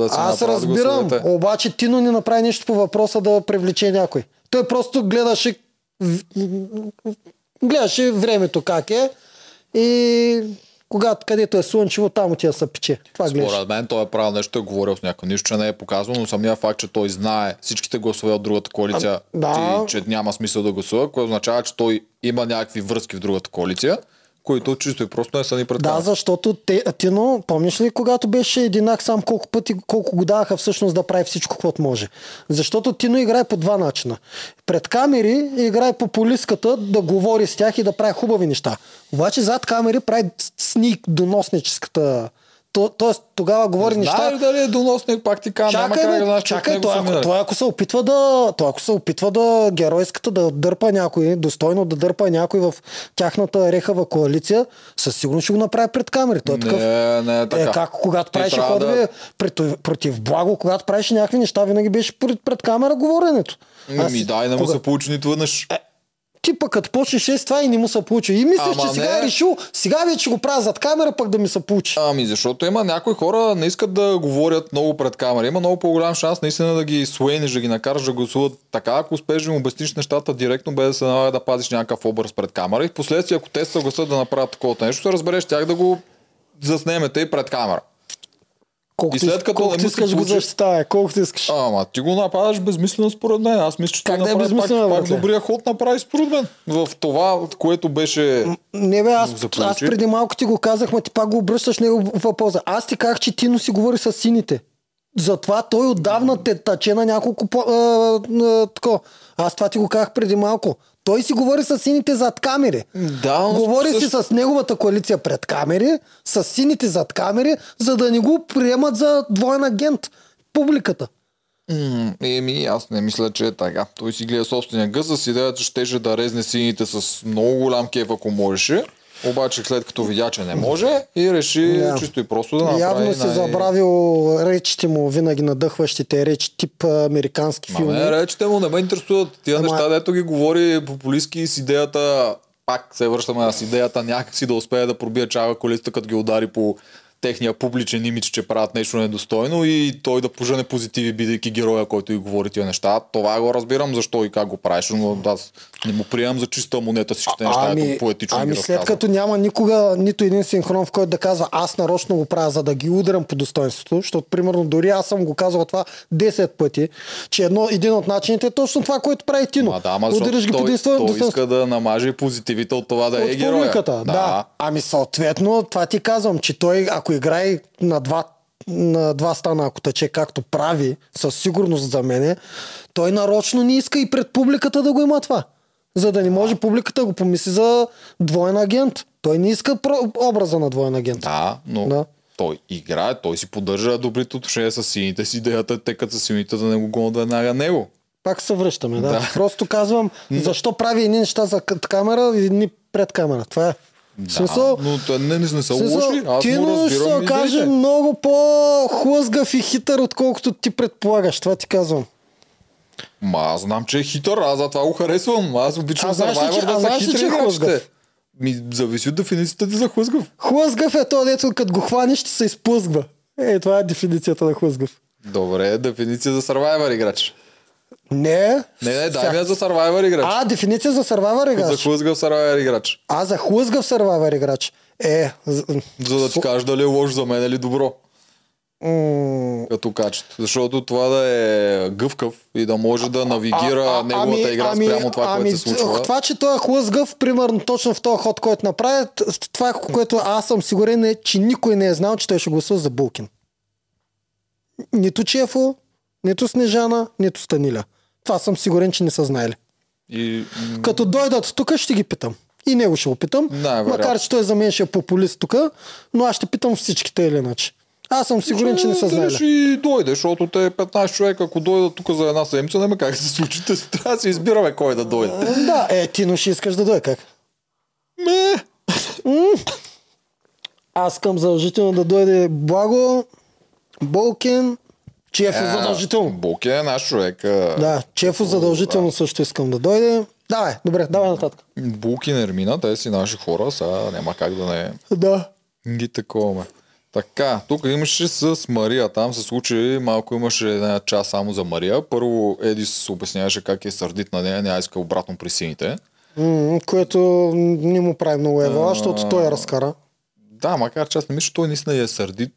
да се Аз разбирам, гласовете. обаче Тино не направи нищо по въпроса да привлече някой. Той просто гледаше гледаше времето как е и когато където е слънчево, там отива се пече. Това гледаш. Според мен той е правил нещо, е говорил с някой. Нищо, че не е показвал, но самия факт, че той знае всичките гласове от другата коалиция, А, да. че, че няма смисъл да гласува, което означава, че той има някакви връзки в другата коалиция, които чисто и просто не са ни пред Да, защото те, Тино, помниш ли, когато беше единак сам колко пъти, колко го даваха всъщност да прави всичко, което може? Защото Тино играе по два начина. Пред камери играе по полиската да говори с тях и да прави хубави неща. Обаче зад камери прави сник доносническата. То, тоест тогава говори неща. Знаеш дали е доносник, пак ти няма Чакай, как да от чакай, той, ако, той, ако се опитва да, той, ако се опитва да геройската да дърпа някой, достойно да дърпа някой в тяхната рехава коалиция, със сигурност ще го направи пред камери. Той е такъв. Не, не е така. Е, как, когато Ти трябва ходове да- против, против благо, когато правеше някакви неща, винаги беше пред, пред камера говоренето. Аз- Ми дай, не му кога- се получи нито веднъж. Ти пък като почнеш е с това и не му се получи. И мислиш, Ама че сега не. е решил, сега вече ще го правя зад камера, пък да ми се получи. Ами защото има някои хора не искат да говорят много пред камера. Има много по-голям шанс наистина да ги суениш, да ги накараш да гласуват така, ако успееш да им обясниш нещата директно, без да се налага да пазиш някакъв образ пред камера. И в последствие, ако те се съгласят да направят такова нещо, се разбереш тях да го заснемете и пред камера. Колко и след като колко не ти му се искаш го получи- защитава, колкото искаш. Ама ти го нападаш безмислено според мен. Аз мисля, че Как той да е направи пак, пак братле? добрия ход направи според мен. В това, което беше... Не бе, аз, Го заполучи. аз преди малко ти го казах, ма ти пак го обръщаш него в полза. Аз ти казах, че Тино си говори с сините. Затова той отдавна те тъче на няколко а, а, тако. Аз това ти го казах преди малко. Той си говори с сините зад камери. Да, Говори си също- с неговата коалиция пред камери, с сините зад камери, за да не го приемат за двоен агент. Публиката. Еми, аз не мисля, че е така. Той си гледа собствения гъс с идеята, че щеше да резне сините с много голям кеф, ако можеше. Обаче след като видя, че не може и реши Да. чисто и просто да направи Явно си най- забравил речите му, винаги надъхващите речи, тип американски Ма филми. не, речите му не ме интересуват. Тия Ама- неща, дето ги говори популистски с идеята, пак се връщаме с идеята някакси да успее да пробие чага колиста, като ги удари по техния публичен имидж, че правят нещо недостойно и той да пожене позитиви, бидейки героя, който и говори тия неща. Това го разбирам защо и как го правиш, но аз не му приемам за чиста монета всичките неща, ами, поетично ами ги след разказва. като няма никога нито един синхрон, в който да казва аз нарочно го правя, за да ги ударям по достоинството, защото примерно дори аз съм го казал това 10 пъти, че едно, един от начините е точно това, което прави Тино. Ма да, ама Удариш ги по той, достоинството. той иска да намаже позитивите от това да е от героя. публиката. Да. Ами съответно, това ти казвам, че той ако играе на два на два стана, ако тече както прави, със сигурност за мене, той нарочно не иска и пред публиката да го има това. За да не може публиката да го помисли за двоен агент. Той не иска образа на двоен агент. Да, но Да. той играе, той си поддържа добрите отношения с сините си. Идеята е те като са сините да не го гонят веднага него. Пак се връщаме, да. Да. Просто казвам, защо прави едни неща за камера и едни пред камера. Това е. В смисъл, Да, но те не, не, са Смисъл, лоши. Аз ти му ще се окаже много по-хлъзгав и хитър, отколкото ти предполагаш. Това ти казвам. Ма аз знам, че е хитър, аз затова го харесвам. Аз обичам Survivor да са хитри е играчите. хлъзгав? Ми зависи от дефиницията ти за хлъзгав. Хлъзгав е то, дето като го хванеш, ще се изплъзгва. Е, това е дефиницията на хлъзгав. Добре, дефиниция за Survivor играч. Не. Не, не, дай ми я за Survivor играч. А, дефиниция за Survivor за играч. хлъзгав Survivor играч. А, за хлъзгав Survivor играч. Е, За да ти кажеш дали е лошо за мен или добро. м, Като качество. Защото това да е гъвкав и да може да навигира неговата игра спрямо това, което се случва. Това, че той е хлъзгав, примерно точно в този ход, който направи, т- това, което аз съм сигурен е, че никой не е знал, че той ще гласува за Булкин. Нито Чефо, нито Снежана, нито Станиля. Това съм сигурен, че не са знаели. И Като дойдат тук, ще ги питам. И него ще го питам. Най-вероятно. макар, че той за мен ще е популист тук, но аз ще питам всичките или иначе. Аз съм сигурен, че не са знаели. ще дойде, защото те 15 човека, ако дойдат тук за една седмица, няма как да се случи. Трябва да си избираме кой да дойде. Да, е, ти но ще искаш да дойде как? Ме, Аз искам задължително да дойде Благо, Болкин, Чефо задължително. Боки е наш човек. а. Да, Чефо задължително също искам да дойде. Давай, добре, давай нататък. Булки Нермина, те си наши хора, сега няма как да не Да. ги таковаме. Така, тук имаше с Мария, там се случи, малко имаше една част само за Мария. Първо Едис обясняваше как е сърдит на нея, няма иска обратно при сините. М, което не му прави много ева, защото той я разкара. Да, макар че аз не мисля, че той наистина е сърдит.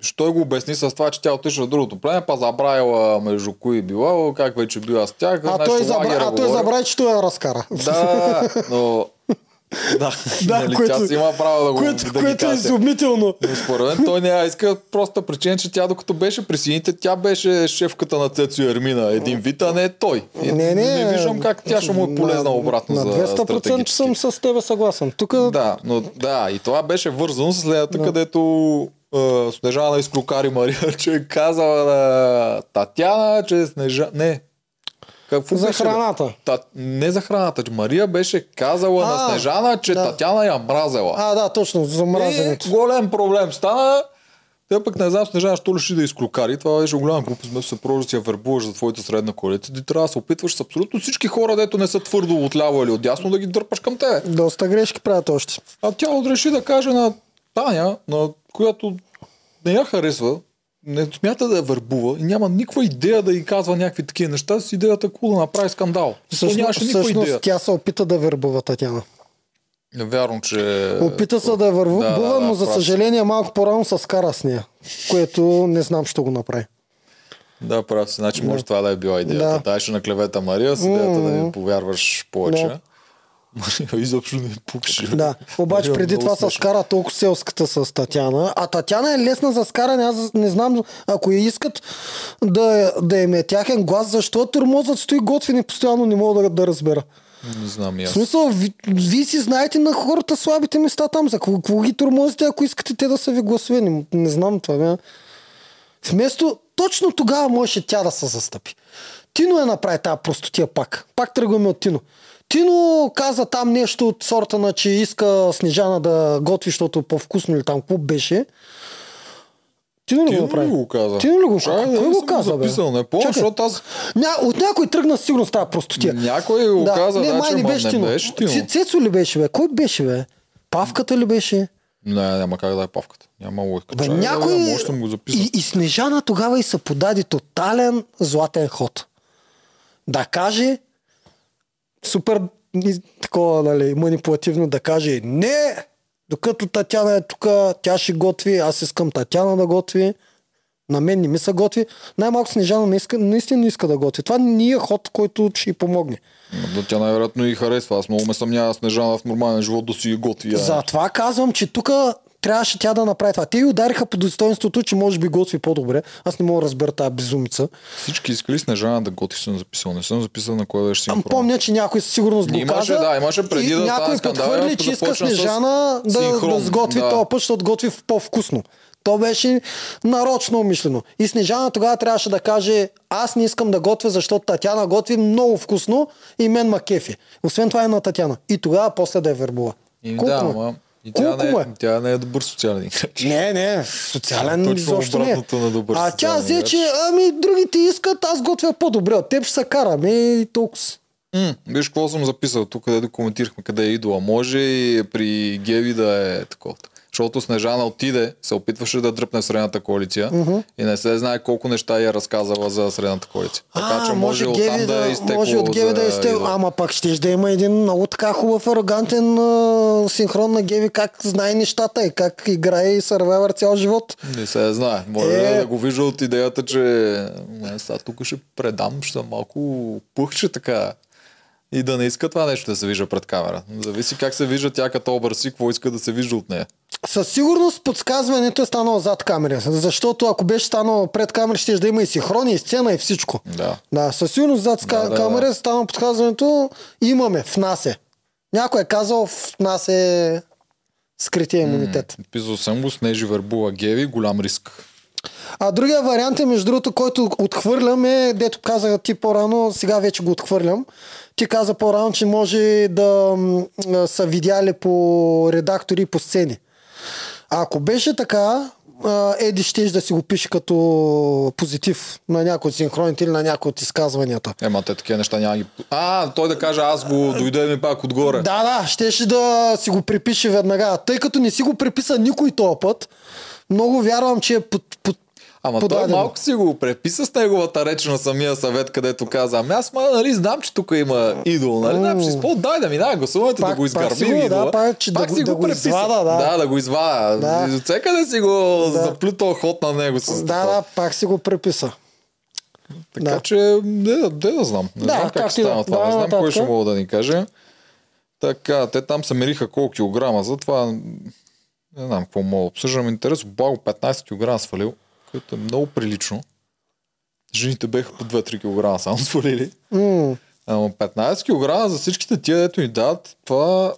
Що той го обясни с това, че тя отишла в другото племе, па забравила между кои била, как вече била с тях. А нещо той, забра... а той забрави, че той я разкара. Да, но... Да, Да, нали, което- тя си има право да го което, да ги което е изумително. Но според мен той не иска проста причина, че тя докато беше при сините, тя беше шефката на Цецо Ермина. Един вид, а не той. И Не, не. не виждам как тя ще му е полезна на, обратно на за 200% стратегически. съм с тебе съгласен. Тук Да, но да, и това беше вързано с следата, да. където е, Снежана изклюкари Мария, че е казала на Татяна, че Снежа... Не. Какво за беше, бе? храната. Та... Не за храната, че Мария беше казала А, на Снежана, че да. Татяна я мразела. А, да, точно, за мразенето. И голем проблем стана. Те пък не знам, Снежана, що ли ще да изклюкари. Това беше голяма глупост, вместо се прожи да си я вербуваш за твоята средна коалиция. Ти трябва да се опитваш с абсолютно всички хора, дето не са твърдо отляво или отдясно, да ги дърпаш към тебе. Доста грешки правят още. А тя отреши да каже на Таня, на която не я харесва, не смята да я върбува и няма никаква идея да й казва някакви такива неща, с идеята кул да направи скандал. Всъщност, нямаше никаква всъщност идея. тя се опита да вербува Татяна. Вярвам, че... Опита се да я вербува, Да, да, да, но за прав съжаление малко по-рано се скара с нея. Което не знам, що го направи. Да, прав си. Значи може това да е била идеята. Да. Да. Дайше на клевета Мария с идеята да ми повярваш повече. Да. Изобщо не пукше. Да, обаче преди това се скара толкова селската с Татяна. А Татяна е лесна за скаране. Аз не знам, ако я искат да, да им е тяхен глас, защо тормозът стои готвени постоянно, не мога да, да разбера. Не знам и В аз. смисъл, ви, вие си знаете на хората слабите места там. За какво, ги тормозите, ако искате те да са ви гласове? Не, не знам това. Бе. Вместо, точно тогава можеше тя да се застъпи. Тино я направи тази простотия пак. Пак тръгваме от Тино. Тино каза там нещо от сорта на, че иска Снежана да готви, защото по-вкусно или там какво беше. Тино ли го ли направи? го каза? Тино ли го каза? да Кой го каза, бе? записал, не помня, защото аз... Ня, от някой тръгна сигурно с тази простотия. Някой го каза, да, май че не ма беше не Тино. беше Тино. Цецо ли беше, бе? Кой беше, бе? Павката ли беше? Не, няма как да е павката. Няма логика. Бе, да някой... видя, Може съм го и, и Снежана тогава и се подаде тотален златен ход. Да каже супер такова, нали, манипулативно да каже не, докато Татяна е тук, тя ще готви, аз искам Татяна да готви. На мен не ми се готви. Най-малко Снежана не иска, наистина не иска да готви. Това не е ход, който ще й помогне. Да, тя най-вероятно и харесва. Аз много ме съмнява Снежана в нормален живот да си готви. Затова казвам, че тук трябваше тя да направи това. Те и удариха по достоинството, че може би готви по-добре. Аз не мога да разбера тази безумица. Всички искали Снежана да готви, съм записал. Не съм записал на кой беше Ам, синхрон. помня, че някой със сигурност го Имаше, каза. да, имаше преди и да някой подхвърли, да че иска с Снежана да, синхрон, да сготви да. този път, защото готви по-вкусно. То беше нарочно умишлено. И Снежана тогава трябваше да каже, аз не искам да готвя, защото Татяна готви много вкусно и мен ма кефи. Освен това е на Татяна. И тогава после да я вербува. И Колко да, е? ама... И тя Колко не, е, е? тя не е добър социален играч. Не, не, социален Точно изобщо не. е. на добър А тя взе, че ами другите искат, аз готвя по-добре от теб, ще се караме и толкова. М, виж какво съм записал тук, където коментирахме къде е идола. Може и при Геви да е такова. Защото Снежана отиде, се опитваше да дръпне Средната коалиция uh-huh. и не се знае колко неща я разказала за Средната коалиция. Така че може, може оттам да, е изтекло. Може от Геви да е изтекло. Ама пак ще да има един много така хубав, арогантен а, синхрон на Геви, как знае нещата и как играе и Survivor цял живот. Не се знае. Може е... да го вижда от идеята, че не, сега тук ще предам, ще съм малко пухче така и да не иска това нещо да се вижда пред камера. Зависи как се вижда тя като образ и какво иска да се вижда от нея. Със сигурност подсказването е станало зад камера, защото ако беше станало пред камера, ще да има и синхрони, и сцена, и всичко. Да. Да, със сигурност зад да, да, камера да. станало подсказването, имаме, в нас е. Някой е казал, в нас е скрития имунитет. М- писал съм го, Снежи Вербула Геви, голям риск. А другия вариант е, между другото, който отхвърлям е, дето каза ти по-рано, сега вече го отхвърлям. Ти каза по-рано, че може да са видяли по редактори и по сцени. А ако беше така, Еди ще да си го пише като позитив на някой от синхроните или на някой от изказванията. Ема, те такива неща няма ги... А, той да каже, аз го дойде ми пак отгоре. Да, да, щеше да си го припише веднага. Тъй като не си го приписа никой този път, много вярвам, че е под, под, Ама подадено. той малко си го преписа с неговата реч на самия съвет, където каза, ами аз ма, нали, знам, че тук има идол, нали, mm. ще изпол, дай да минава гласуването да го изгърбим идола. Да, пак, че пак да, си да го, го извада, да. Да, да го извада. Да. Всека да си го да. заплюта ход на него с Да, да, пак си го преписа. Така да. че, не, не, да знам. Не да, знам как, как стана това. Да, не знам кой ще мога да ни каже. Така, те там се мериха колко килограма, затова не знам какво мога да обсъждам. Интерес, Благо 15 кг свалил което е много прилично. Жените беха по 2-3 кг само свалили. Mm. Ама 15 кг за всичките тия, дето ни дадат, това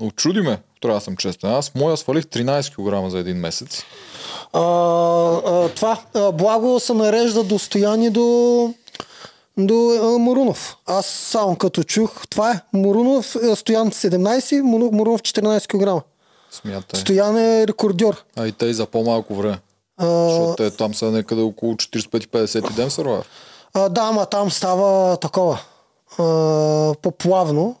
очуди ме, трябва да съм честен. Аз моя свалих 13 кг за един месец. А, а, това, а, благо се нарежда до стояни до до а, Мурунов. Аз само като чух, това е Мурунов, Стоян 17, Мурунов 14 кг. Смятай. Стоян е рекордьор. А и и за по-малко време. Защото те там са някъде около 45-50 ден сърва. А, да, ама там става такова. А, по-плавно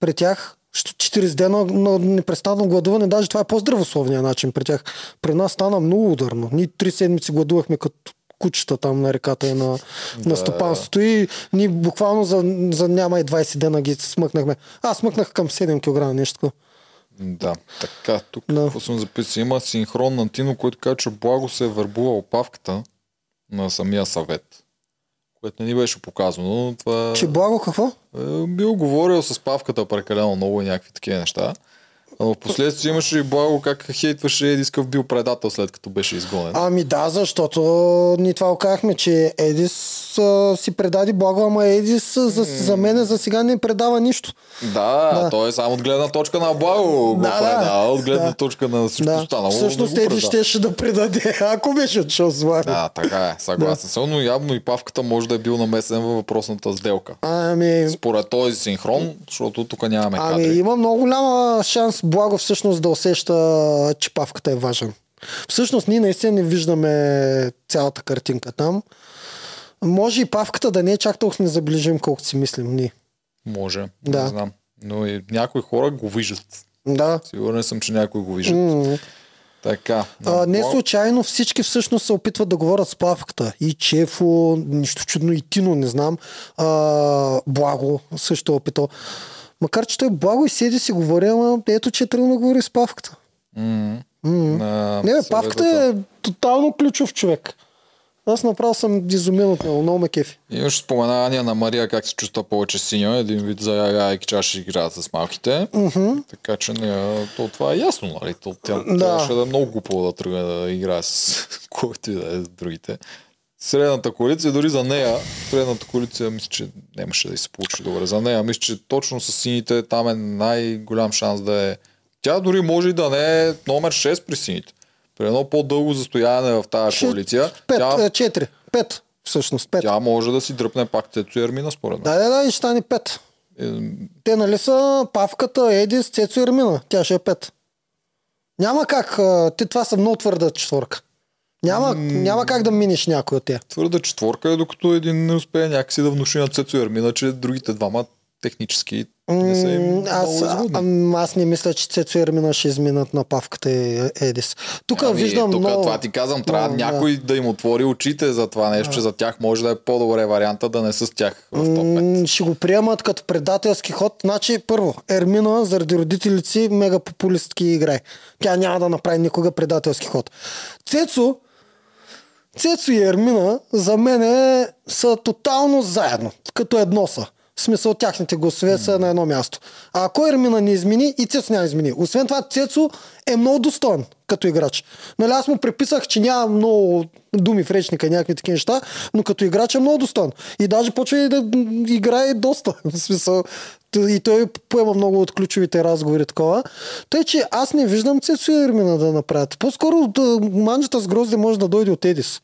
при тях. 40 дена на непрестанно гладуване, даже това е по-здравословния начин при тях. При нас стана много ударно. Ние три седмици гладувахме като кучета там на реката и на, да. на стопанството и ние буквално за, за няма и 20 дена ги смъкнахме. Аз смъкнах към 7 кг нещо. Да, така, тук да. какво съм записал? Има синхрон на Тино, който казва, че Благо се е върбува опавката на самия съвет. Което не ни беше показано. Това... Че Благо какво? Е, бил говорил с павката прекалено много и някакви такива неща. Но в последствие имаше и благо как хейтваше Едис бил предател след като беше изгонен. Ами да, защото ни това оказахме, че Едис а, си предаде благо, ама Едис за, за мен за сега не предава нищо. Да, да. той е само от гледна точка на благо да, го предава, от гледна да. точка на всичко да. останало. Всъщност Едис щеше да предаде, ако беше отшъл с благо. Да, така е, съгласен съм, но явно и Павката може да е бил намесен във въпросната сделка. Ами... Според този синхрон, защото тук нямаме ами, кадри. има много голяма шанс Благо всъщност да усеща, че павката е важен. Всъщност ние наистина не виждаме цялата картинка там. Може и павката да не е чак толкова незаближим, колкото си мислим ние. Може, да. не знам. Но и някои хора го виждат. Да. Сигурен съм, че някои го виждат. Mm. Така. А, не случайно всички всъщност се опитват да говорят с Павката. И Чефо, нищо чудно, и Тино, не знам. А, Благо също е опитал. Макар, че той благо и седи си говори, ама ето, че е тръгна да говори с Павката. Mm-hmm. Mm-hmm. На не, бе, Павката е тотално ключов човек. Аз направо съм изумен от него, много ме кефи. Имаш споменавания на Мария как се чувства повече синя, един вид за яйки чаши играят с малките. Mm-hmm. Така че не, то, това е ясно, нали? То, тя да. трябваше да е много глупо да тръгне да играе с който и да е с другите. Средната коалиция, дори за нея, средната коалиция, мисля, че нямаше да се получи добре. За нея, мисля, че точно с сините там е най-голям шанс да е. Тя дори може и да не е номер 6 при сините. При едно по-дълго застояние в тази коалиция. 5, тя... 4, 5, всъщност 5. Тя може да си дръпне пак Цецо и Ермина, според мен. Да, да, да, и ще стане 5. Е... Те нали са Павката, Едис, Цецо и Ермина. Тя ще е 5. Няма как. Те това са много твърда четворка. Няма, няма как да минеш някой от тях. Твърда четворка е, докато един не успее някакси да внуши на Цецо Ермина, че другите двама технически не са им Аз, изгодни. а, аз не мисля, че Цецо и Ермина ще изминат на Павката и Едис. Тук Ами, виждам тук много... това ти казвам, трябва много, да. някой да. им отвори очите за това нещо, че за тях може да е по-добре варианта да не са с тях в топ 5. М, ще го приемат като предателски ход. Значи, първо, Ермина, заради родителите си, мега популистки играе. Тя няма да направи никога предателски ход. Цецо, Цецо и Ермина за мен са тотално заедно, като едно са. В смисъл тяхните гласове са на едно място. А ако Ермина не измени, и Цецо няма измени. Освен това, Цецо е много достоен като играч. Нали, аз му преписах, че няма много думи в речника, някакви такива неща, но като играч е много достоен. И даже почва и да играе доста. В смисъл, и той поема много от ключовите разговори такова. Тъй, че аз не виждам Цецо и Ермина да направят. По-скоро да, манджата с грозде може да дойде от Едис.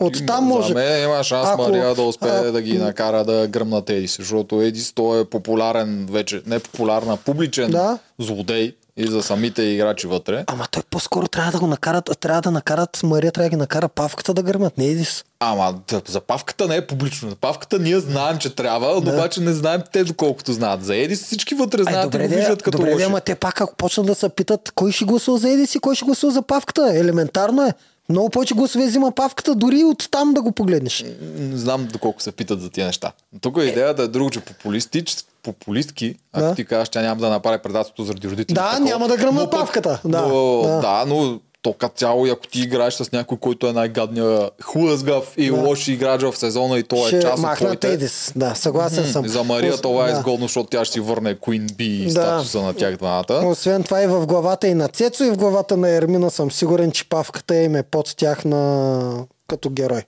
От там може. За мен има шанс Ако- Мария да успее а- да ги накара да гръмнат Едис, защото Едис той е популярен вече, не популярна, публичен Да. злодей и за самите играчи вътре. Ама той по-скоро трябва да го накарат, трябва да накарат, Мария трябва да ги накара павката да гърмят, не Едис. Ама да, запавката не е публично. Запавката ние знаем, че трябва, но обаче не знаем те доколкото знаят. За Едис всички вътре Ай, знаят и добре, го де, виждат като добре лоши. ама те пак ако почнат да се питат кой ще гласува за Едис и кой ще гласува за павката. Елементарно е. Много повече гласове взима павката, дори от там да го погледнеш. Не знам доколко се питат за тия неща. Тук идеята е друго, че популистич, популистки, ако Да. ти кажеш, тя няма да направи предателство заради родителите. Да, такова, няма да гръмна павката. Да, но, да. да. но то като цяло, и ако ти играеш с някой, който е най-гадния хлъзгав и Да. лош играч в сезона и ще е част от твоите... Едис. Да, съгласен съм. За Мария това е да. изгодно, защото тя ще си върне Queen Bee Да. статуса на тях двамата. Освен това и в главата и на Цецо и в главата на Ермина съм сигурен, че павката им е под тях на... като герой.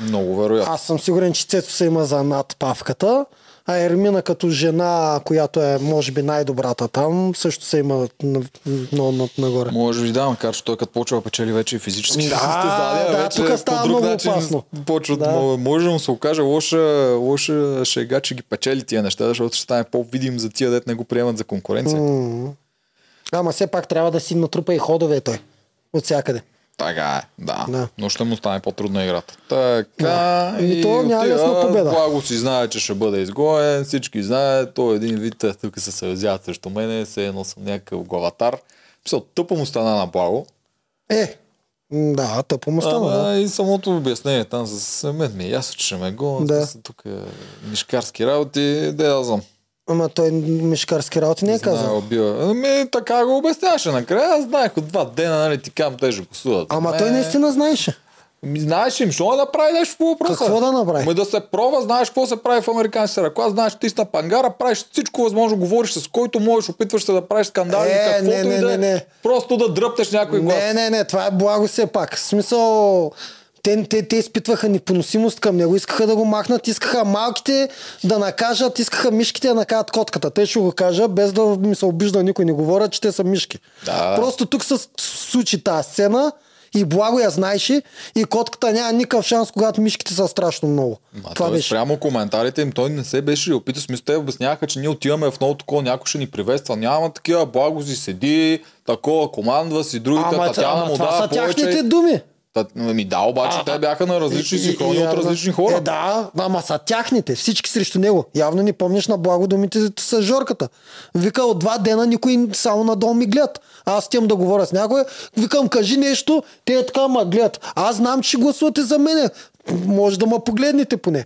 Много вероятно. Аз съм сигурен, че Цецо се има за над павката, а Ермина като жена, която е може би най-добрата там, също се има на- много над нагоре. Може би да, макар че той като почва печели вече и физически Да, състезания, да, вече тук става по друг много начин опасно. Почва Да. може, да му се окаже лоша, лоша шега, че ги печели тия неща, защото ще стане по-видим за тия, дет не го приемат за конкуренция. М. Ама все пак трябва да си натрупа и ходове той. От всякъде. Така е, да. Да. Но ще му стане по-трудна играта. Така. Ами и то няма лесна победа. Благо си знае, че ще бъде изгоен, всички знаят, той един вид, е, тук се съюзяват срещу мене, се едно съм някакъв главатар. Мисля, тъпо му стана на благо. Е, да, тъпо му стана. Ама Да. и самото обяснение там с мен ми е ясно, че ще ме го. Да. Да. Тук е мишкарски работи, да я знам. Ама той мишкарски работи не е Знае, казал. убива. Ами така го обясняваше накрая. Аз знаех от два дена, нали ти кам, те ще гласуват. Ама Ме- той наистина знаеше. Ми, знаеш им, що да направи нещо по въпроса? Какво да направи? Ами да се пробва, знаеш какво се прави в американските ръкла, знаеш ти на пангара, правиш всичко възможно, говориш с който можеш, опитваш се да правиш скандали, Е, каквото не, не, и да е. не, не. Просто да дръпнеш някой глас. Не, не, не, това е благо все пак. В смисъл, те, те, те изпитваха непоносимост към него, искаха да го махнат, искаха малките да накажат, искаха мишките да накажат котката. Те ще го кажа, без да ми се обижда никой, не говоря, че те са мишки. Да. Просто тук се случи тази сцена и благо я знаеше и котката няма никакъв шанс, когато мишките са страшно много. Ма това беше. спрямо коментарите им, той не се беше опитал. Смисъл, те обясняваха, че ние отиваме в ново такова, някой ще ни приветства. Няма такива, благо си седи, такова, командва си, другите, Ама, Татяна ама му това дава са повече. тяхните думи. Та, ми да, обаче те бяха на различни синхрони от различни хора. Е, да, ама са тяхните, всички срещу него. Явно не помниш на благо думите с Жорката. Вика, от два дена никой само надолу ми гледат. Аз стям да говоря с някой, викам, кажи нещо, те е така ма гледат. Аз знам, че гласувате за мене. Може да ме погледнете поне.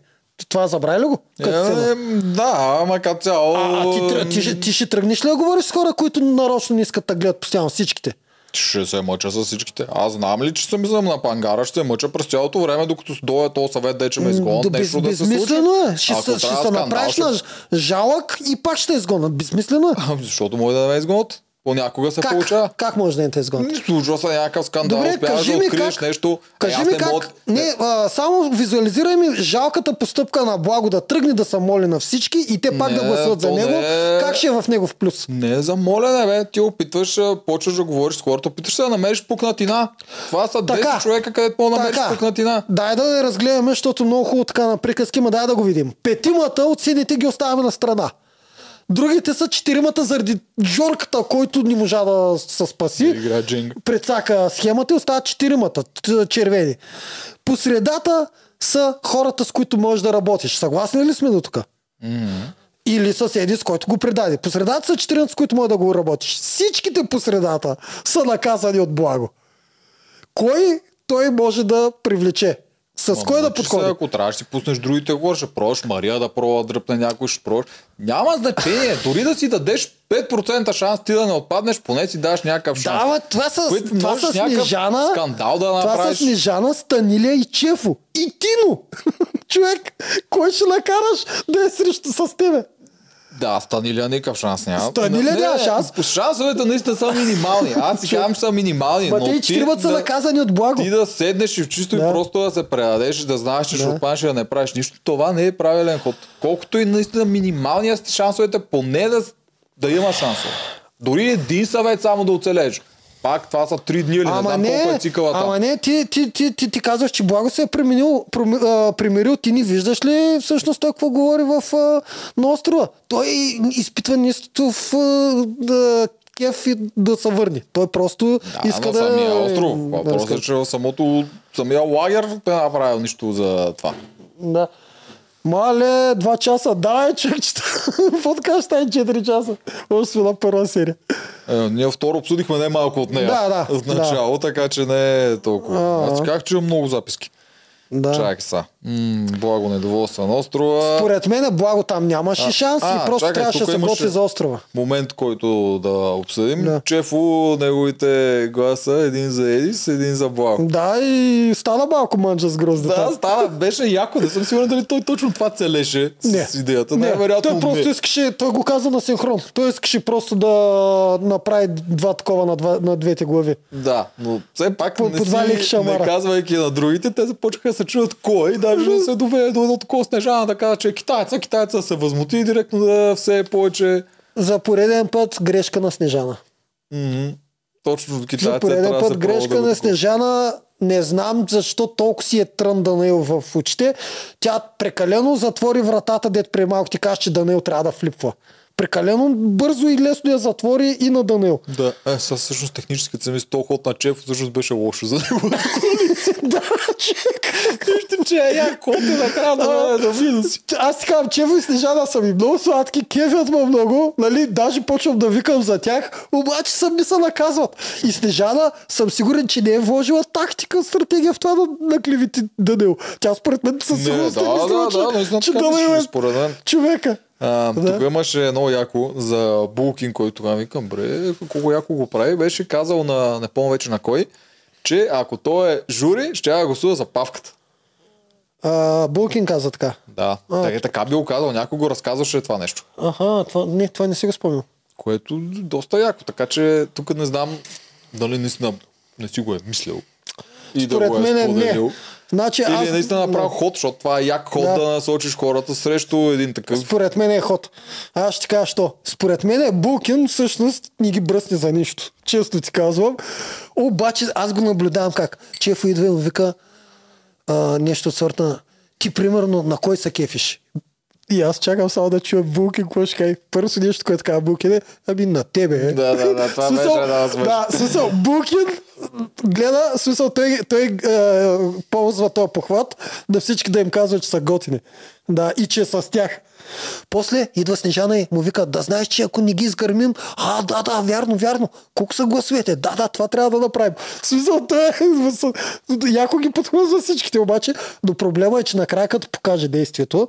Това забрави ли го? Сцена? Е, да, ама като цяло... а, а ти, ти, ще- ти ще тръгнеш ли да говориш с хора, които нарочно не искат да гледат постоянно всичките? Ще се мъча с всичките. Аз знам ли, че съм излъм на пангара, ще се мъча през цялото време, докато дойде този съвет, де че ме изгонят, Да, нещо да се случи. е. Ще, Ако се, ще се направиш ще- на жалък и пак ще изгонят. Безмислено е. Ами, Защото може да ме изгонят. Понякога се Как, получава. как може да не те изгонят? М, Случва се някакъв скандал, Добре, успяваш кажи да откриеш как, нещо. кажи Е, ми не как, мога- не, а, само визуализирай ми жалката постъпка на Благо да тръгне да се моли на всички и те пак Не, да гласуват за него. не Как ще е в него в плюс? Не е за молене, бе. Ти опитваш, почваш да говориш с хората, опитваш се да намериш пукнатина. Това са 10 Така. човека, където мога да намериш пукнатина. Дай да разгледаме, защото много хубаво така на приказки, ма дай да го видим. Петимата от сините ги оставяме на страна. Другите са четиримата заради Жорката, който не можа да се спаси. Прецака схемата и остават четиримата червени. По средата са хората, с които можеш да работиш. Съгласни ли сме до тук? Или съседи, с който го предаде. По средата са 14, с които може да го работиш. Всичките по средата са наказани от благо. Кой той може да привлече? С Ма, кой да се, подходи? Ако трябва, ще си пуснеш другите хора, ще пробваш Мария да пробва да дръпне някой, ще пробваш. Няма значение. Дори да си дадеш 5% шанс ти да не отпаднеш, поне си даш някакъв шанс. Да, бе, това са, Които това са Снежана. скандал да това са направиш. Снежана, Станилия и Чефо. И Тино. Човек, кой ще накараш да е срещу с тебе? Да, Станилия никакъв шанс няма. Станилия няма шанс. Шансовете наистина са минимални. Аз си казвам, че са минимални. Ма но те и ти четиримата са да- наказани от благо. Ти да седнеш и в чисто Да. и просто да се предадеш да знаеш, че ще Да. отпаднеш и да не правиш нищо, това не е правилен ход. Колкото и наистина минималният шансовете, поне да, да има шансове. Дори един съвет само да оцелеш. Пак това са три дни или не Ама знам не, колко е цикъла там. ама не, ти, ти, ти, ти, ти казваш, че Благо се е а, примирил. Ти не виждаш ли всъщност той какво говори в, а, на острова? Той изпитва нещо в а, да, кеф и да се върне. Той просто Да, иска да... самия остров. Въпросът е, че самото, самия лагер не е направил нищо за това. Да. Мале, два часа. Да, човечета. Подкаст стане 4 часа. Още сме на първа серия. Е, ние второ обсудихме не малко от нея. Да, да, В начало, така че не е толкова. А, Аз казах, че имам много записки. Да. Чакай са. М, благо недоволства на острова. Според мен Благо там нямаше А, шанс а, и просто чакай, трябваше да се готви за острова. Момент, който да обсъдим. Да. Чефо, неговите гласа, един за Едис, един за Благо. Да, и стана малко манджа с гроздата. Да, стана, беше яко. Не съм сигурен дали той точно това целеше Не. с идеята. Не, Най-вероятно той просто не. искаше, той го каза на синхрон. Той искаше просто да направи два такова на, два, на двете глави. Да, но все пак По- не, по си, не казвайки на другите, те започнаха да се чуят кой даже да се доведе до едно такова снежана да казва, че е китайца, китайца се възмути директно да все повече За пореден път грешка на Снежана. м- точно За китайца пореден трябва да път пробва грешка да на. Снежана. Не знам защо толкова си е трън Данаил в очите. Тя прекалено затвори вратата, дет при малко ти каза, че Данаил трябва да флипва. Прекалено бързо и лесно я затвори и на Данаил. Да, е, сега всъщност технически съм този ход на Чеф, всъщност беше лошо за него. да, човек. Виждам, че е як ход и накрая да, да видя си. Аз ти казвам, Чево и Снежана са ми много сладки, кефят ме много, нали, даже почвам да викам за тях, обаче съм ми се наказват. И Снежана съм сигурен, че не е вложила тактика, стратегия в това да наклевети Данил. Тя според мен със Не, сигурност да, е мислила, да, да, че, наистина че Данил е според мен. човека. А, Да. Тук имаше едно яко за Булкин, който тогава викам, бре, колко яко го прави, беше казал на, не помня вече на кой, че ако той е жури, ще я гласува за павката. А, Булкин каза така. Да, А. така, така би го казал, някой го разказваше това нещо. Аха, това, не, това не си го спомням. Което доста яко, така че тук не знам дали наистина не си го е мислил. И Според да го е мен не. Значи, Или аз, наистина направил ход, защото това е як ход Да. да. насочиш хората срещу един такъв. Според мен е ход. Аз ще кажа, що. Според мен е Булкин всъщност не ги бръсне за нищо. Често ти казвам. Обаче аз го наблюдавам как. Чефо идва и му вика а, нещо от сорта на ти примерно на кой се кефиш? И аз чакам само да чуя Булкин, какво ще каже. Първото нещо, което казва Булкин е, ами на тебе е. Да, да, да, това Смисъл, беше да. Да, смисъл, Булкин гледа, смисъл, той, той е, ползва този похват да всички да им казва, че са готини. Да, и че е с тях. После идва Снежана и му вика, да знаеш, че ако не ги изгърмим, а, да, да, вярно, вярно. Колко са гласовете? Да, да, това трябва да направим. В смисъл, той е, яко ги подхлъзва всичките, обаче, но проблема е, че накрая като покаже действието,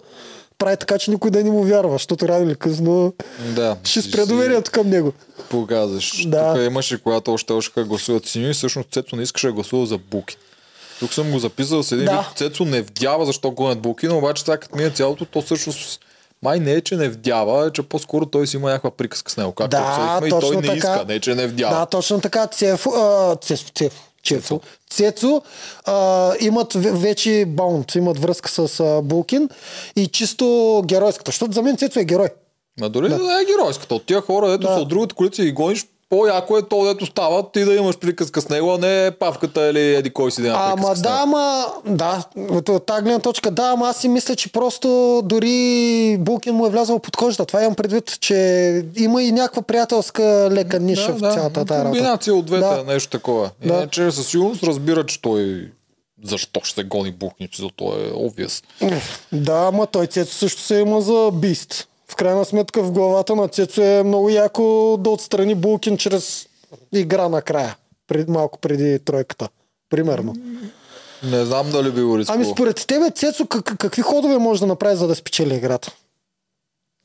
прави така, че никой да не му вярва, защото рано или късно Да. ще спре доверието към него. Показваш. Да. Тук имаше, когато още още гласуват синьо и всъщност Цецо не искаше да гласува за Буки. Тук съм го записал с един Да. вид. Цецо не вдява защо гонят Буки, но обаче сега като мине цялото, то всъщност май не е, че не вдява, а че по-скоро той си има някаква приказка с него. Както Да, обсъдихме, и той не така. иска, не че не вдява. Да, точно така. Цефо, а, Цефо, Цефо, Цефо, Цецо а, имат ве- вече баунд, имат връзка с а, Булкин и чисто геройската, защото за мен Цецо е герой. Ма дори да. е геройската. От тия хора, ето Да. са от другата коалиция и гониш, по-яко е то, дето става, ти да имаш приказка с него, а не павката или еди кой си да има Ама да, ама, да, от, от тази гледна точка, да, ама аз си мисля, че просто дори Булкин му е влязъл под кожата. Това имам предвид, че има и някаква приятелска лека ниша в цялата тази работа. Комбинация от двете, Да. нещо такова. Да. Иначе със сигурност разбира, че той защо ще се гони бухничи, за то е obvious. Да, ама той Цецо също се има за бист. В крайна сметка в главата на Цецо е много яко да отстрани Булкин чрез игра накрая. Пред, малко преди тройката. Примерно. Не знам дали би го рискувал. Ами според тебе, Цецо, как, какви ходове може да направи, за да спечели играта?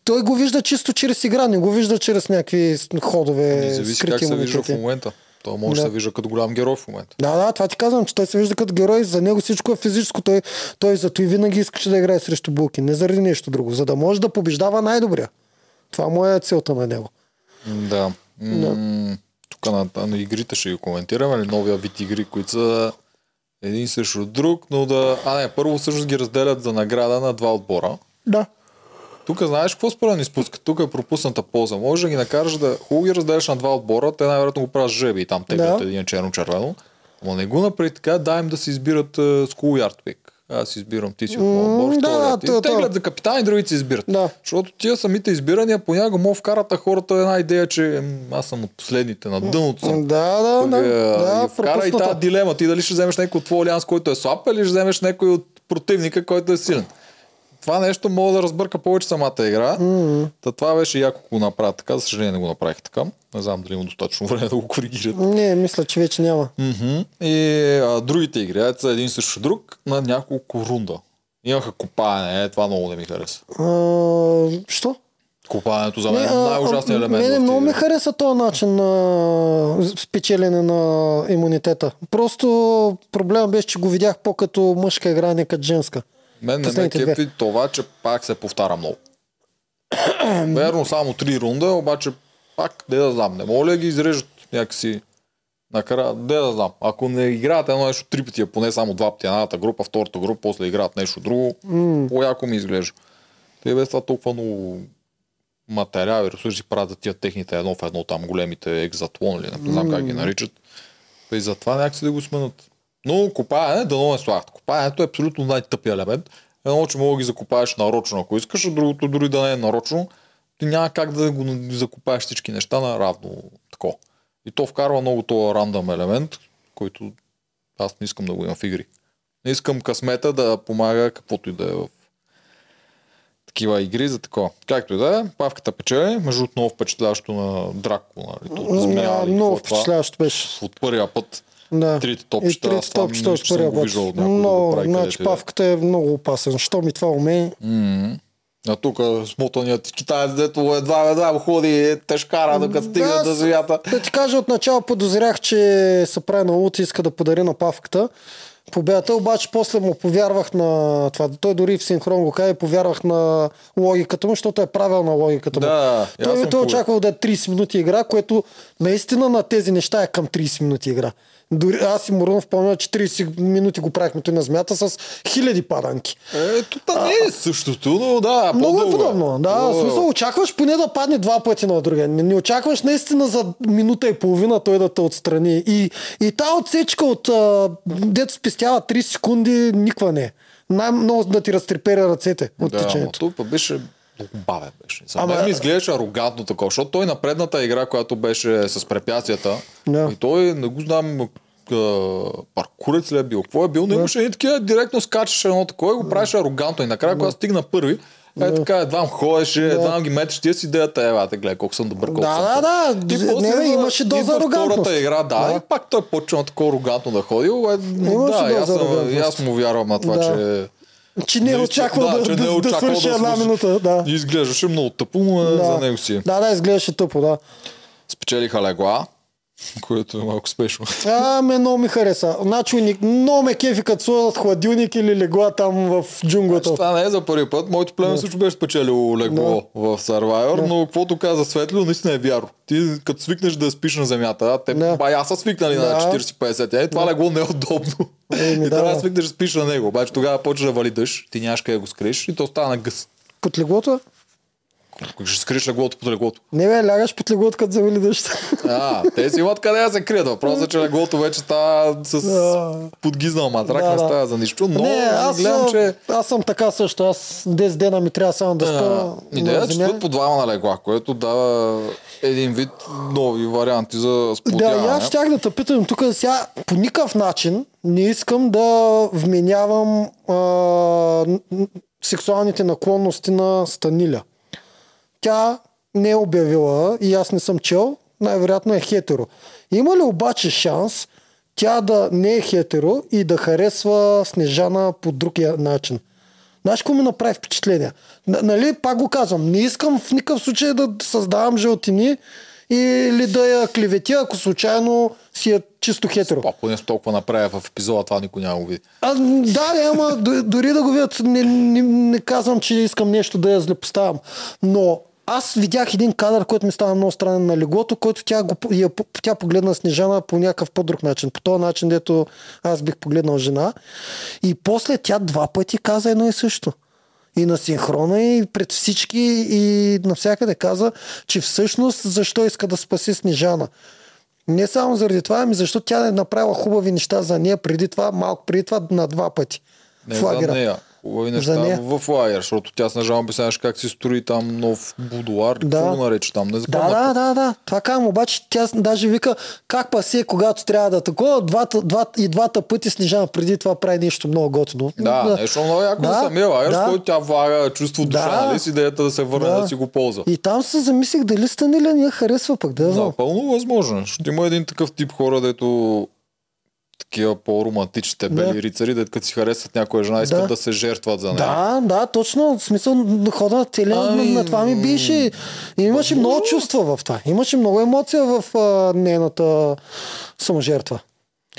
Той го вижда чисто чрез игра, не го вижда чрез някакви ходове, Не зависи как скрити се вижда в момента. Той може да Да. се вижда като голям герой в момента. Да, да, това ти казвам, че той се вижда като герой, за него всичко е физическо. Той, той зато и винаги искаше да играе срещу Булкин, не заради нещо друго, за да може да побеждава най-добрия. Това му е целта на него. Да. М, Тук на, на игрите ще ги коментираме, нали, новия вид игри, които са един срещу друг, но да... А не, първо всъщност ги разделят за награда на два отбора. Да. Тук знаеш какво според ни спускат? Тук е пропусната полза. Може да ги накараш да хубаво ги разделяш на два отбора, те най-вероятно го правят жеби и там теглят Да. един черно-червено. Но не го направи така, дай им да си избират uh, School Yard Pick. Аз избирам ти си от моя отбор, да, да, Теглят то. за капитан и другите си избират. Да. Защото тия самите избирания понякога могат вкарат хората една идея, че аз съм от последните, на дъното съм. Да, да, Пък, да. е, да вкара и тази дилема. Ти дали ще вземеш някой от твой алианс, който е слаб, или ще вземеш някой от противника, който е силен. Това нещо мога да разбърка повече самата игра. Mm-hmm. Та това беше яко го направят така. За съжаление не го направих така. Не знам дали има достатъчно време да го коригират. Не, мисля, че вече няма. Mm-hmm. И а, другите игри, са един срещу друг на няколко рунда. Имаха копаене, е, това много не ми хареса. А, що? Копаенето за мен е най-ужасният елемент. Мене много ми хареса този начин на спечелене на имунитета. Просто проблема беше, че го видях по-като мъжка игра, не като женска. Мен не ме две. кепи това, че пак се повтаря много. Верно, само три рунда, обаче пак, де да знам, не мога ли да ги изрежат някакси накрая, де да знам. Ако не играят едно нещо три пъти, а поне само два пъти едната група, втората група, после играят нещо друго, М. по-яко ми изглежда. Те без това толкова много материали, ресурси правят за тия техните едно в едно там големите екзатлон или не знам как ги наричат. И затова някакси да го сменят. Но копаене, дано не слагат. Копаенето е абсолютно най-тъпия елемент. Едно, че мога да ги закопаеш нарочно, ако искаш, а другото дори да не е нарочно, ти няма как да го закопаеш всички неща на равно тако. И то вкарва много този рандъм елемент, който аз не искам да го имам в игри. Не искам късмета да помага каквото и да е в такива игри за такова. Както и да е, павката печели, между много впечатляващо на Драко, нали, змия, много е впечатляващо беше. От първия път Да. трите И топчета, аз трите топчета от първия го път. виждал от някой да го Но, значи и да е. павката е много опасен. Що ми това уме? М. А тук смотаният китаец, дето едва едва ходи тежкара, докато стигне Да, до земята. Да ти кажа, отначало подозрях, че се прави на и иска да подари на павката победата, обаче после му повярвах на това. Той дори в синхрон го и повярвах на логиката му, защото е правилна логиката му. Да, и той, той повярвал. очаквал да е 30 минути игра, което наистина на тези неща е към 30 минути игра. Дори аз и Морунов помня, че 30 минути го правихме той на змията с хиляди паданки. Ето, та не е същото, но да, Много е по-дълго подобно. Да, в Много е. смисъл очакваш поне да падне два пъти на другия. Не, не очакваш наистина за минута и половина той да те отстрани. И, и тази отсечка от а, дето спестява 3 секунди, никва не е. Най-много да ти разтрепера ръцете от Да, но течението. тук пък беше бавен беше. За Ама- мен ми изглеждаше арогантно такова, защото той на предната игра, която беше с препятствията, Да. и той, не го знам, паркурец ли е бил, какво е бил, не имаше и такива, директно скачаше едно такова и го правеше арогантно. И накрая, когато стигна първи, е така, едва ходеше, едва ги метеш, тия си идеята, ева, те гледай колко съм добър, колко Да, съм да, да. И после Не, бе, имаше доза арогантност. Втората игра, да, Да. и пак той почна такова арогантно да ходи. Е, да, аз, съм, аз му вярвам на това, Да. че Че не е очаквал да, да, е да, очаквал свърши една свърши. минута. Да. Изглеждаше много тъпо, но да. Да. за него си. е. да, да, изглеждаше тъпо, да. Спечелиха легла, което е малко спешно. А, ме много ми хареса. Значи, много ме кефи, като сложат хладилник или легла там в джунглата. Това не е за първи път. Моето племе също беше спечелило легло в Survivor, но каквото каза Светлио, наистина е вярно. Ти като свикнеш да спиш на земята, а те Да. бая са свикнали на Да. 40-50. Е, това легло не е удобно. Еми, и да, трябва да да. свикнеш да спиш на него. Обаче тогава почва да вали дъжд, ти нямаш къде да го скриеш и то стана на гъс. Под леглото? Ще скриеш леглото под леглото. Не бе, лягаш под леглото, като завали дъжд. А, те си имат къде да се крият. Въпросът е, че леглото вече става с Да. подгизнал матрак, Да, не да. става за нищо. Но не, аз, гледам, че аз съм така също. Аз 10 дена ми трябва само да спа. а, идея на е, че спят по двама на легла, което дава един вид нови варианти за Да, сплотяване. и аз щях да те питам тук сега по никакъв начин не искам да вменявам а, сексуалните наклонности на Станиля. Тя не е обявила и аз не съм чел, най-вероятно е хетеро. Има ли обаче шанс тя да не е хетеро и да харесва Снежана по друг начин? Знаеш какво ми направи впечатление? Н- нали, пак го казвам, не искам в никакъв случай да създавам жълтини или да я клеветя, ако случайно си е чисто хетеро. Ако не с толкова направя в епизода, това никой няма го види. А, да, ама дори да го видят, не, не, не казвам, че искам нещо да я злепоставям. Но аз видях един кадър, който ми стана много странен на леглото, който тя, го, я, тя погледна Снежана по някакъв по-друг начин. По този начин, дето аз бих погледнал жена. И после тя два пъти каза едно и също. И на синхрона, и пред всички, и навсякъде каза, че всъщност защо иска да спаси Снежана. Не само заради това, ами защото тя е направила хубави неща за нея преди това, малко преди това на два пъти. Не в за лагера. нея. Хубави неща в лагер, защото тя с нажал обясняваш как си строи там нов будуар. Да. Да. Какво нарече там? Не Да, запомнях. да, да, да. Това казвам, обаче тя даже вика как па се, когато трябва да такова, двата, два, и двата пъти Снежана преди това прави нещо много готино. Да, нещо много яко Да, да, самия лагер, да. с който тя влага чувство душа, Да. нали, с идеята да се върне да, си го ползва. И там се замислих дали Станиля ни я харесва пък, да. Напълно възможно. Ще има един такъв тип хора, дето такива по-романтичните бели Да. рицари, дето като си харесват някоя жена, искат Да. да, се жертват за нея. Да, да, точно. В смисъл хода целия на, Ами, на това ми беше. И имаше възможно. много чувства в това. Имаше много емоция в а, нейната саможертва.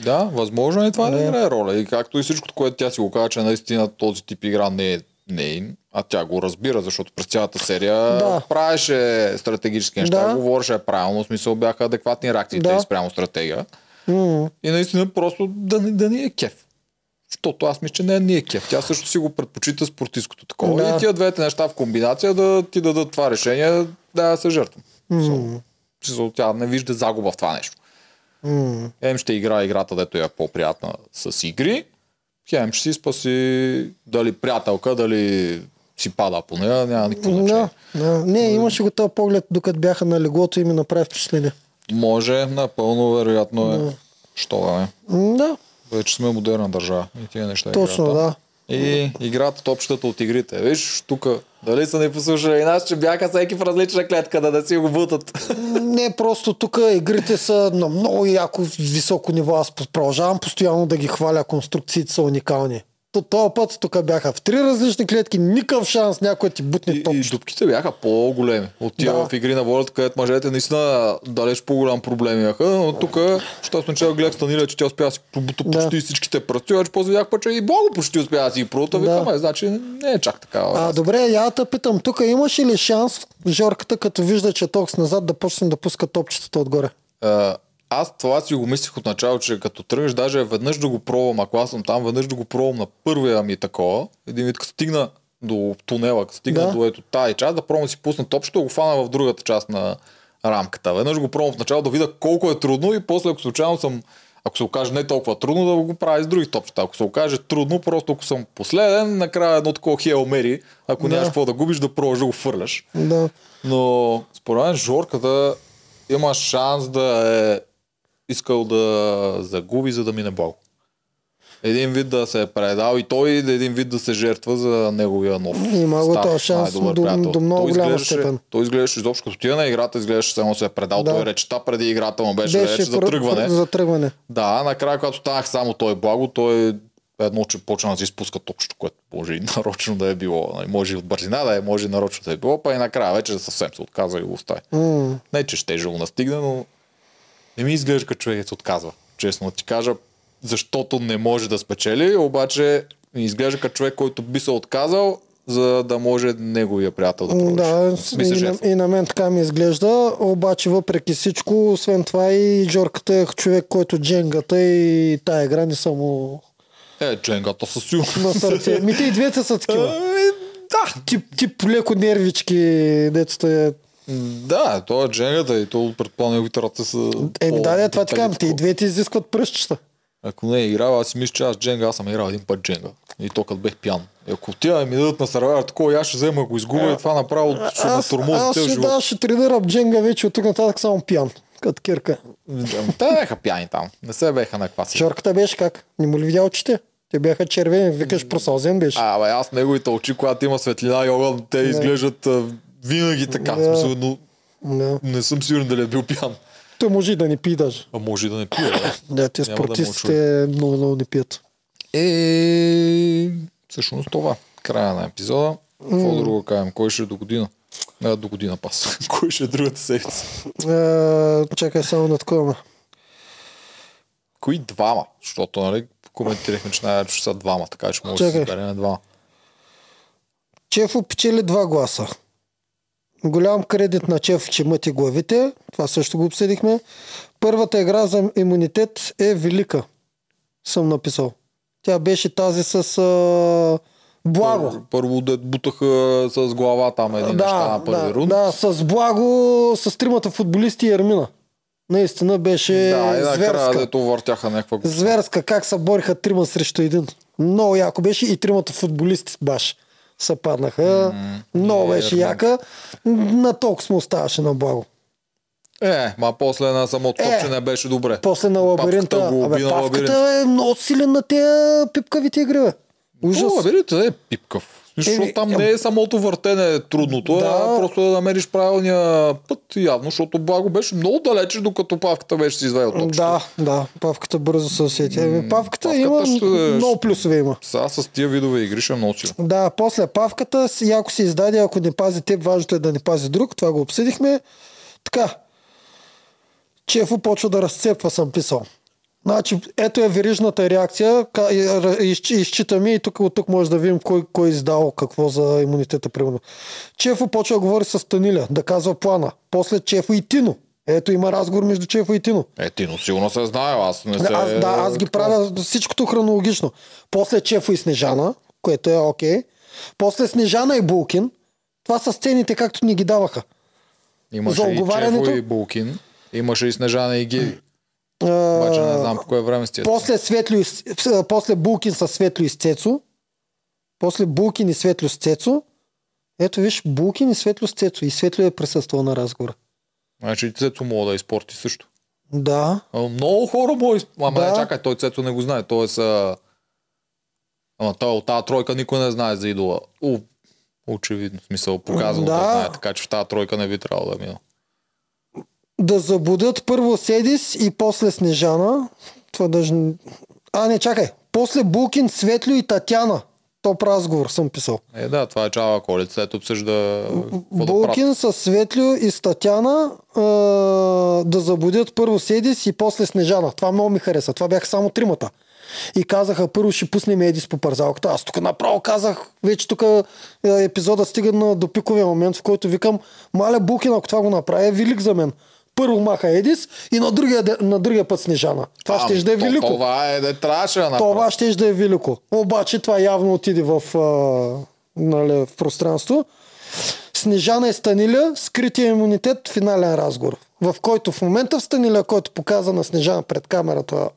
Да, възможно е това да Да. играе роля. И както и всичко, което тя си го казва, че наистина този тип игра не е нейн, а тя го разбира, защото през цялата серия Да. правеше стратегически неща, Да. говореше правилно, в смисъл бяха адекватни реакциите Да. да. спрямо стратегия. М, И наистина просто да, ни- да ни е кеф. Защото аз мисля, че не ни е кеф. Тя също си го предпочита спортистското такова. Да. И тия двете неща в комбинация да ти дадат това решение да се жертвам. м, Смисъл, Тя не вижда загуба в това нещо. м. Хем ще играе играта, дето е по-приятна с игри. Хем ще си спаси дали приятелка, дали си пада по нея, няма никакво значение. Да, да. Не, имаше го този поглед, докато бяха на леглото и ми направи впечатление. Може, напълно вероятно е. Що да не. Да, Вече сме модерна държава. И тия неща точно, играта. да. И играта топчетата от игрите. Виж, тук дали са ни послушали и нас, че бяха всеки в различна клетка, да не си го бутат. Не, просто тук игрите са на много яко високо ниво. Аз продължавам постоянно да ги хваля. Конструкциите са уникални. То, този път тук бяха в три различни клетки, никакъв шанс някой ти бутне И, и дупките бяха по-големи. От тия Да. в игри на волята, където мъжете наистина далеч по-голям проблем имаха. Но тук, що начало гледах Станиля, че тя успя да си пробута Да. почти всичките пръсти, обаче после видях че и Бого почти успя да си ги пробута. Да. Викам, е, значи не е чак така. А, добре, я те питам, тук имаше ли шанс Жорката, като вижда, че е токс назад, да почне да пуска топчетата отгоре? А, аз това си го мислих от начало, че като тръгнеш, даже веднъж да го пробвам, ако аз съм там, веднъж да го пробвам на първия ми такова. Един вид, като стигна до тунела, като стигна Да. до ето тази част, да пробвам да си пусна топчето, го фана в другата част на рамката. Веднъж го пробвам в начало да видя колко е трудно и после, ако случайно съм ако се окаже не толкова трудно, да го правя и с други топчета. Ако се окаже трудно, просто ако съм последен, накрая едно такова хел мери, ако Да. нямаш какво да губиш, да пробваш да го фърляш. Да. Но според мен Жорката има шанс да е искал да загуби, за да мине благо. Един вид да се е предал и той един вид да се жертва за неговия нов Има го този шанс до- приятел. до много Той голяма степен. Той изглеждаше изобщо като тия на играта, изглеждаше само се е предал. Да. Той речета преди играта му беше, беше за пр- тръгване. За тръгване. Да, накрая, когато станах само той благо, той едно, че почна да си изпуска топчето, което може и нарочно да е било. нали, Може и от бързина да е, може и нарочно да е било, па и накрая вече съвсем се отказа и го остави. М, Не, че ще го настигне, но не ми изглежда като човек се отказва. Честно ти кажа, защото не може да спечели, обаче ми изглежда като човек, който би се отказал, за да може неговия приятел да продължи. Да, се и на, и на мен така ми изглежда, обаче въпреки всичко, освен това и Жорката е човек, който дженгата и тая игра не са му Е, Дженгата със сигурност. на сърце. Ми те и двете са такива. Ами, да, Тип, тип леко нервички, дето е... да, то е дженгата и то предполагам неговите ръце са... Еми, да, да, това ти казвам. Те и по-детали двете изискват пръстчета. Ако не е играл, аз си мисля, че аз дженга, аз съм играл един път дженга. И то като бех пиян. И ако тя ми дадат на сервера такова, аз ще взема го изгубя и това направо ще ме Аз, тормози аз цел живот. да, ще тренирам дженга вече от тук нататък само пиян. Като кирка. Ами, Те беха пияни там. Не се беха на каква си. Шорката беше как? Не му ли видя очите? Те бяха червени, викаш просълзен беше. А, бе, аз неговите очи, когато има светлина и огън, те изглеждат а, винаги така. В смисъл, но Да. не съм сигурен дали е бил пиян. Той може и да не пи даже. А може и да не пие. Да. Да, те да спортистите много, много не пият. Е, всъщност това. Края на епизода. Какво друго кажем? Кой ще е до година? А, до година пас. Кой ще е другата седмица? Чакай само на такова. Кои двама? Защото, нали, коментирахме, че най-вече са двама, така че може да се изберем двама. Чефо печели два гласа. Голям кредит на Чефо, че мъти главите. Това също го обсъдихме. Първата игра за имунитет е велика. Съм написал. Тя беше тази с а, Благо. Първо, да бутаха с глава там едни неща Да, на първи да, рунд. да, с Благо, с тримата футболисти и Ермина. Наистина беше да и зверска. дето въртяха някаква Зверска, как се бориха трима срещу един. Много яко беше и тримата футболисти баш се паднаха. Много Е, беше яка. На толкова му оставаше на благо. Е, ма после на самото Е. топче не беше добре. После на лабиринта. Павката го Абе, на лабиринта. павката е много силен на тези пипкавите игри. бе. Ужас. О, лабиринта е пипкав. Защото Еми, там не е самото въртене е трудното, Да. а просто да намериш правилния път явно, защото Благо беше много далече, докато Павката беше си извел топчето. Да, да, павката бързо се усети. Павката, павката има ще- много плюсове има. Сега с тия видове игри ще е много силен. Да, после павката, яко се издаде, ако не пази теб, важното е да не пази друг. Това го обсъдихме. Така. Чефо почва да разцепва, съм писал. Значи, ето е верижната реакция. Изчитаме и тук, от тук може да видим кой, кой издал какво за имунитета, примерно. Чефо почва да говори с Таниля, да казва плана. После Чефо и Тино. Ето има разговор между Чефо и Тино. Е, ти, но сигурно се знае, аз не се... Аз, да, аз ги правя всичкото хронологично. После Чефо и Снежана, което е окей. После Снежана и Булкин. Това са сцените, както ни ги даваха. Имаше за и. Чефо и Булкин. Имаше и Снежана и Геви. Обаче не знам по кое време сте. после, Светлю, после Булкин с Светлю и с Цецо. После Булкин и Светлю с Цецо. Ето виж, Булкин и Светлю с Цецо. И Светлю е присъствал на разговора. Значи Цецо мога да изпорти също. Да. А, много хора му из... Ама Да. не, чакай, той Цецо не го знае. Той е са... Ама той от тази тройка никой не знае за идола. У, очевидно. Смисъл, показано да. Да. знае, така че в тази тройка не би трябвало да е мина. Да забудят първо Седис и после Снежана. Това даже... А, не, чакай. После Булкин, Светлю и Татяна. Топ разговор съм писал. Е, да, това е чава колица. Ето обсъжда. Булкин с Светлю и с Татяна а, да забудят първо Седис и после Снежана. Това много ми хареса. Това бяха само тримата. И казаха, първо ще пуснем Едис по парзалката. Аз тук направо казах, вече тук е, епизода стига на до пиковия момент, в който викам, маля Булкин, ако това го направи, е велик за мен. Първо маха Едис и на другия, на другия път Снежана. Това Ам, ще да е то- велико. Това е, да трябваше да. Това ще да е велико. Обаче това явно отиде в, а, нали, в пространство. Снежана и Станиля, скрития имунитет, финален разговор. В който в момента в Станиля, който показа на Снежана пред камерата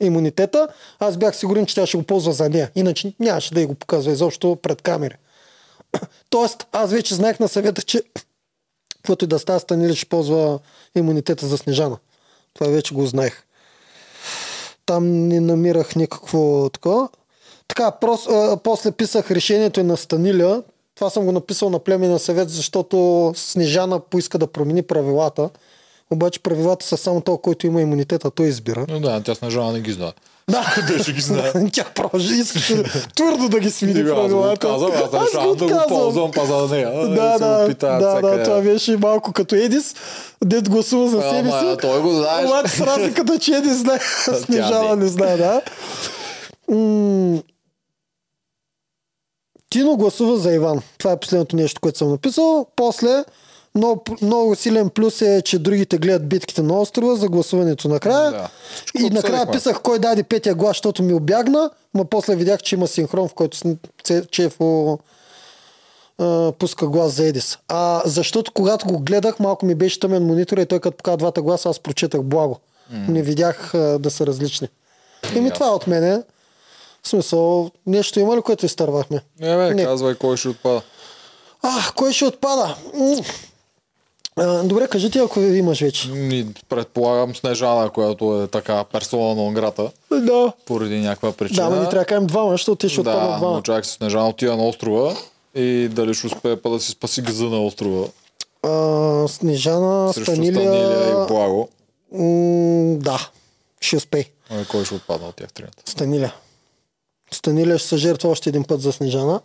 имунитета, аз бях сигурен, че тя ще го ползва за нея. Иначе нямаше да й го показва изобщо пред камери. Тоест, аз вече знаех на съвета, че каквото и да става, Станиля ще ползва имунитета за Снежана. Това вече го знаех. Там не намирах никакво такова. Така, прос, а, после писах решението и на Станиля. Това съм го написал на племенен съвет, защото Снежана поиска да промени правилата. Обаче правилата са само то, който има имунитет, а той избира. Но да, тя Снежана не ги знае. Да, Къде ще ги знае? Тя продължи, искаше твърдо да ги смени Аз го правилата. отказвам, аз решавам го да го ползвам па за нея. Да, да, да, да, това беше малко като Едис, дед гласува за себе си. той го знаеш. Обаче с разликата, че Едис знае, а Снежана не. знае, да. Тино гласува за Иван. Това е последното нещо, което съм написал. После много, много силен плюс е, че другите гледат битките на острова за гласуването накрая. Да. И накрая писах кой даде петия глас, защото ми обягна, но после видях, че има синхрон, в който Чефо пуска глас за Едис. А защото когато го гледах, малко ми беше тъмен монитор и той като показа двата гласа, аз прочетах благо. Не видях а, да са различни. Еми това е от мене. В смисъл, нещо има ли, което изтървахме? Не, бе, Не. казвай кой ще отпада. А, кой ще отпада? А, добре, кажи ти, ако имаш вече. Ни, предполагам Снежана, която е така персона на грата, Да. поради някаква причина. Да, ма ни трябва да кажем двама, защото те ще Да, двама. но чак си Снежана отива на острова и дали ще успее па да си спаси газа на острова А, Снежана, срещу Станилия... Станилия и Благо. М, да, ще успей. А Кой ще отпадне от тях тримата? Станиля. Станиля ще се жертва още един път за Снежана.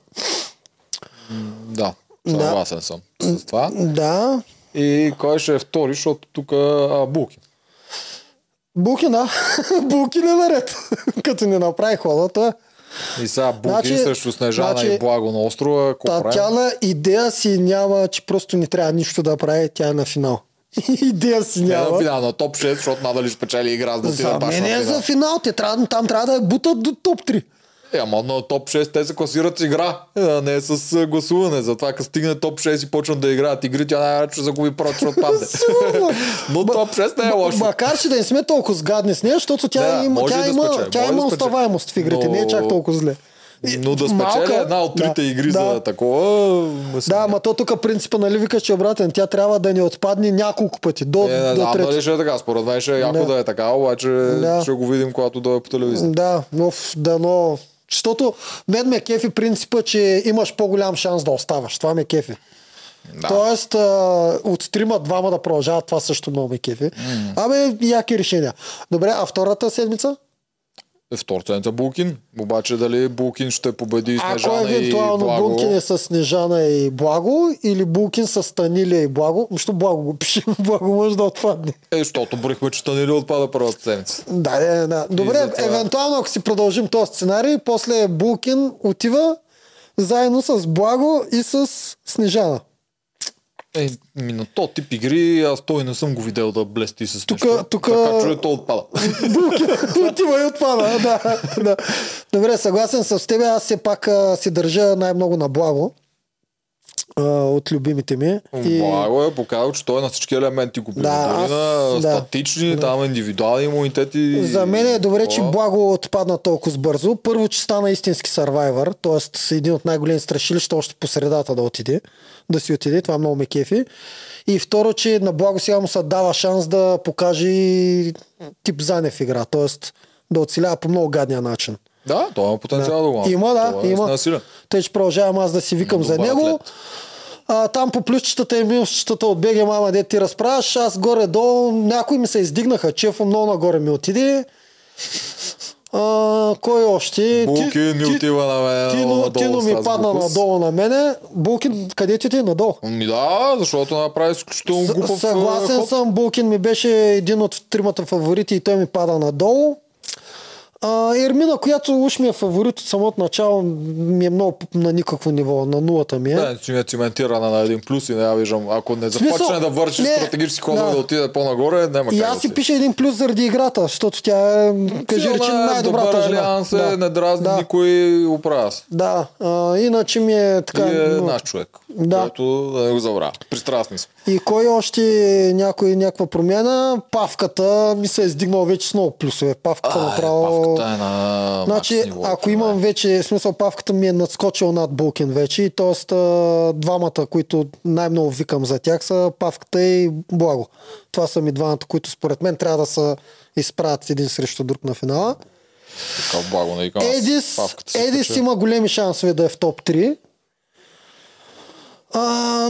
Да, Да. съгласен съм с това. Да. И кой ще е втори, защото тук Булкин. Букин, да. Букин е наред. Като не направи хода, е. И сега Булкин Значи- срещу Снежана значи, и Благо на острова. Татяна идея си няма, че просто не трябва нищо да прави, тя е на финал. идея си Не на няма. финал, на топ 6, защото надали спечели игра, за да отиде За мен на е за финал. Те трябва, там трябва да я бутат до топ 3. Е, ама на топ 6 те се класират с игра, а не с гласуване. Затова като стигне топ 6 и почнат да играят игри, тя най-вече ще загуби просто, ще отпадне. Сигурно. Но топ 6 не е лошо. Макар, че да не сме толкова сгадни с нея, защото тя Да, има, тя да има, спечели, тя има да оставаемост в игрите, не е Но- чак толкова зле. Но да спечели малка, една от трите да, игри да. за такова... си- Да, ама то тук принципа нали викаш, че е обратен. Тя трябва да ни отпадне няколко пъти. До, Е, не до знам дали ще е така. Според мен ще е яко Да. е така, обаче Да. ще го видим, когато дойде по телевизия. Да, но дано. Защото мен ме кефи принципа, че имаш по-голям шанс да оставаш. Това ме кефи. Да. Тоест, а, от трима, двама да продължават, това също много ме кефи. Абе, яки решения. Добре, а втората седмица? Втор седмица Булкин. Обаче дали Булкин ще победи Ако Снежана и евентуално Благо. Булкин е с Снежана и Благо, или Булкин с Станилия и Благо, защото Благо го пише, Благо може да отпадне. Е, защото броихме, че Танили отпада първата седмица. Да, да, да. Добре, затова- евентуално ако си продължим този сценарий, после Булкин отива заедно с Благо и с Снежана. Е, ми на то тип игри, аз той не съм го видел да блести с Тука- нещо. тука- Така че той отпада. Отива и отпада. Да, да. Добре, съгласен с теб. Аз все пак а, си държа най-много на Благо а, от любимите ми. И... Благо е показал, че той е на всички елементи го. Да, аз- на да. статични, там индивидуални имунитети. За мен е добре, че Такова. Благо отпадна толкова бързо. Първо, че стана истински сървайвър, т.е. един от най-големи страшилища още по средата да отиде, да си отиде, това много ме кефи. И второ, че на Благо сега му се дава шанс да покаже тип Занев игра, т.е. да оцелява по много гадния начин. Да, той има потенциал да, го. Има, да, Той е има. силен. Тъй, че продължавам аз да си викам за него. атлет. А, там по плюсчетата и минусчетата от БГ мама, де ти разправяш, аз горе-долу, някои ми се издигнаха, Чефо много нагоре ми отиде. А, кой още? Булкин ми отива на мен. Тино, надолу Тино с ми падна глупост. надолу на мене. Булкин, къде ти ти? Надолу. Ми да, защото направи изключително глупав Съгласен ход. съм, Булкин ми беше един от тримата фаворити и той ми пада надолу. А, Ермина, която уж ми е фаворит от самото начало, ми е много на никакво ниво, на нулата ми е. Да, си ми е циментирана на един плюс и не я виждам. Ако не започне Смисъл, да върши не, стратегически ходове да. да. отиде по-нагоре, няма И как аз да си пиша един плюс заради играта, защото тя е, кажи речи, най-добрата добър жена. алианс е, да. не дразни да. никой, оправя се. Да, а, иначе ми е така... И е но- наш човек, Да. който да не го забравя. Пристрастни сме. И кой още някой, някаква промяна? Павката ми се е издигнал вече с много плюсове. Павката направо... Павката е на Значи, ниво. ако имам вече, смисъл павката ми е надскочил над Булкин вече, т.е. двамата, които най-много викам за тях са павката и Благо. Това са ми двамата, които според мен трябва да се изправят един срещу друг на финала. Така благо не викам. аз. Едис, Едис има големи шансове да е в топ 3. А,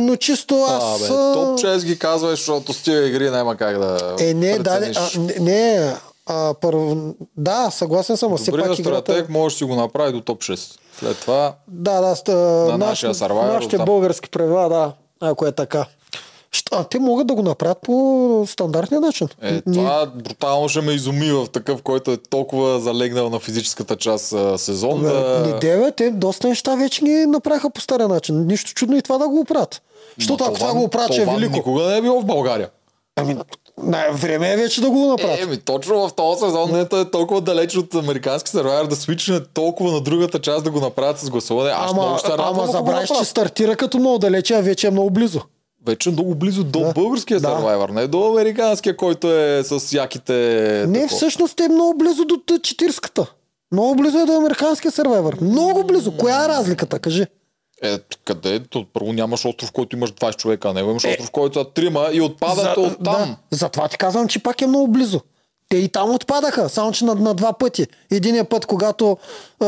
но чисто А, аз... бе, а, топ 6 ги казваш, защото с тия игри няма как да Е, не, да, а, не а, първо, да, съгласен съм, а все пак играта... стратег може да си го направи до топ 6. След това Да, да, ста, На наш, нашия Survivor, нашите там. български правила, да, ако е така. А те могат да го направят по стандартния начин. е, това брутално ще ме изуми в такъв, който е толкова залегнал на физическата част а, сезон. Бе, Да... Не деве, те доста неща вече ги направиха по стария начин. Нищо чудно и това да го оправят. Защото ако това го оправят, че е това велико. никога не е било в България. Ами, Не, време е вече да го направят. Е, ми точно в този сезон не е толкова далеч от американски сервайер да свичне толкова на другата част да го направят с гласуване. Аз много ама ще се радвам, ама забравяш, че стартира като много далече, а вече е много близо. Вече е много близо до Да. българския Да. Survivor, не до американския, който е с яките... Не, тако. всъщност е много близо до т- 40-ката. Много близо е до американския сервайвър. Много близо. Коя е разликата, кажи? Е, къде? То, първо нямаш остров, който имаш 20 човека, а него имаш остров, в който са трима и отпадате от там. Да, затова ти казвам, че пак е много близо. Те и там отпадаха, само че на, на два пъти. Единия път, когато а,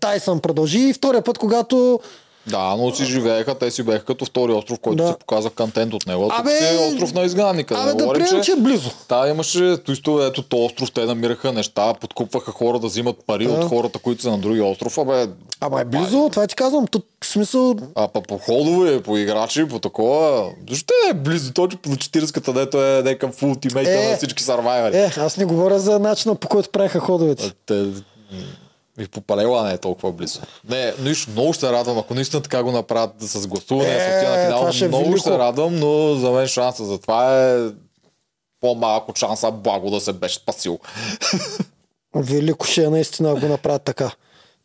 Тайсън продължи и втория път, когато... Да, но си живееха, те си беха като втори остров, който Да. се показа контент от него. Тук Абе, си е остров на изгнанника. Абе, не да говорим, приемем, че е близо. Та имаше туисто, ето то остров, те намираха неща, подкупваха хора да взимат пари Да. от хората, които са на други остров. Абе, Ама е близо, това ти казвам. Тук в смисъл... а па по ходове, по играчи, по такова. Защо е близо? Точно по 40-ката, дето е фул тимейта Е. на всички сарвайвери. Е, аз не говоря за начина по който правиха ходовете. Те, и по палела не е толкова близо. Не, нищо, много ще радвам, ако наистина така го направят с гласуване, Е, с отива на финал, ще е много велико. ще радвам, но за мен шанса за това е по-малко шанса Благо да се беше спасил. Велико ще е наистина да го направят така.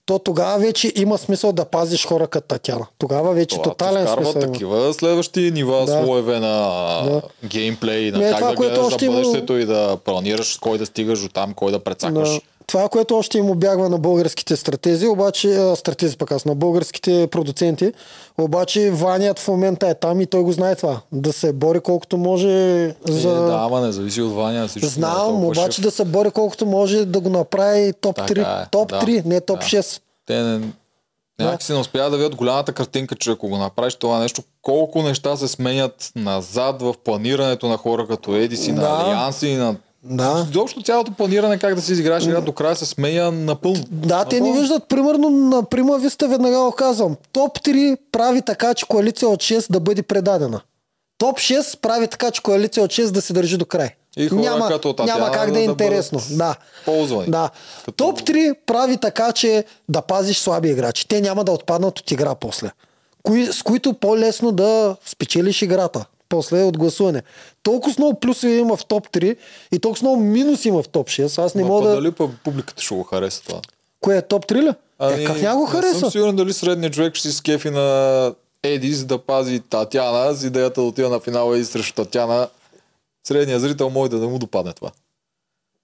То тогава вече има смисъл да пазиш хора като Татяна. Тогава вече Това тотален смисъл има. такива следващи нива, Да. слоеве на Да. геймплей, на Не, как това, да гледаш на има- бъдещето и да планираш кой да стигаш до там, кой да прецакаш. На... Това, което още им обягва на българските стратези, обаче, стратези пък аз, на българските продуценти, обаче Ваният в момента е там и той го знае това. Да се бори колкото може за... Е, да, ама не зависи от Ваня. Всичко е Знам, толкова обаче шеф. да се бори колкото може да го направи топ Така 3. е, Топ да, 3, не топ да. 6. Те не, някакси не успяват да видят голямата картинка, че ако го направиш това нещо, колко неща се сменят назад в планирането на хора като Едиси, Да. на Алианси, на... Да. Изобщо цялото планиране как да си изиграеш игра до края се сменя напълно. Да, те ни виждат, примерно, на Прима Виста веднага го казвам. Топ 3 прави така, че коалиция от 6 да бъде предадена. Топ 6 прави така, че коалиция от 6 да се държи до край. И хора няма, като Татяна няма как да е да интересно. Да. ползвани. Да. Като- Топ 3 прави така, че да пазиш слаби играчи. Те няма да отпаднат от игра после. Кои, с които по-лесно да спечелиш играта. После от гласуване. Толкова много плюсове има в топ 3 и толкова много минуси има в топ 6. Аз не Ма мога да... Дали па публиката ще го хареса това? Кое е топ 3 ли? е, как няма го Не съм хареса? сигурен дали средният човек ще си скефи на Едис да пази Татяна с идеята да отива на финала и срещу Татяна. Средният зрител може да не му допадне това.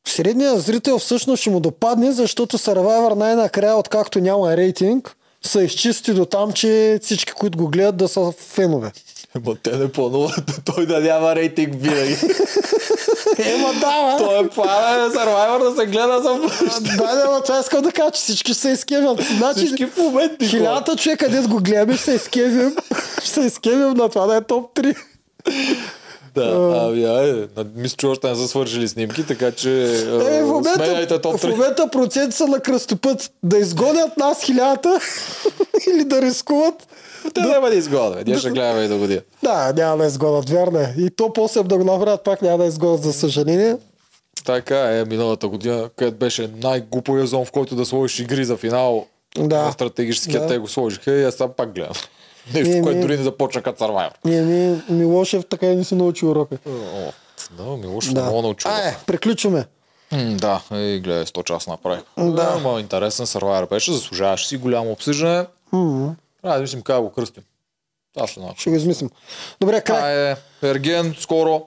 Средният зрител всъщност ще му допадне, защото Survivor най-накрая, откакто няма рейтинг, се изчисти до там, че всички, които го гледат, да са фенове. Ма те не плануват той да няма рейтинг винаги. Ема да, бе. той е плана на Survivor да се гледа за бъдеще. Да, да, но това искам да кажа, че всички ще се изкевят. Значи, Всички в моменти. хилядата човека, дед го гледаме, ще се изкевим. ще се изкевим на това да е топ 3. Да, ами айде. Мисля, че още не са свършили снимки, така че Е, в момента, топ в 3. момента проценти са на кръстопът. Да изгонят нас хилядата или да рискуват. Те няма да изгодят. Ние ще гледаме и до година. Да, няма да изгонят, вярно е. И то после да го направят, пак няма да изгонят, за съжаление. Така е, миналата година, където беше най-глупавия зон, в който да сложиш игри за финал. Да. На стратегическия Да. те го сложиха и аз сам пак гледам. Нещо, което дори не започна като Survivor. Ние, ми, Милошев така и не си научи урока. О, Да, Милош Да. много научил. Ай, приключваме. М, Да, и гледай, 100 часа направих. Да. Ама интересен Survivor беше, заслужаваше си голямо обсъждане. М, Трябва да мислим как го кръстим. Аз ще Ще го измислим. Добре, край. Това е Ерген, скоро.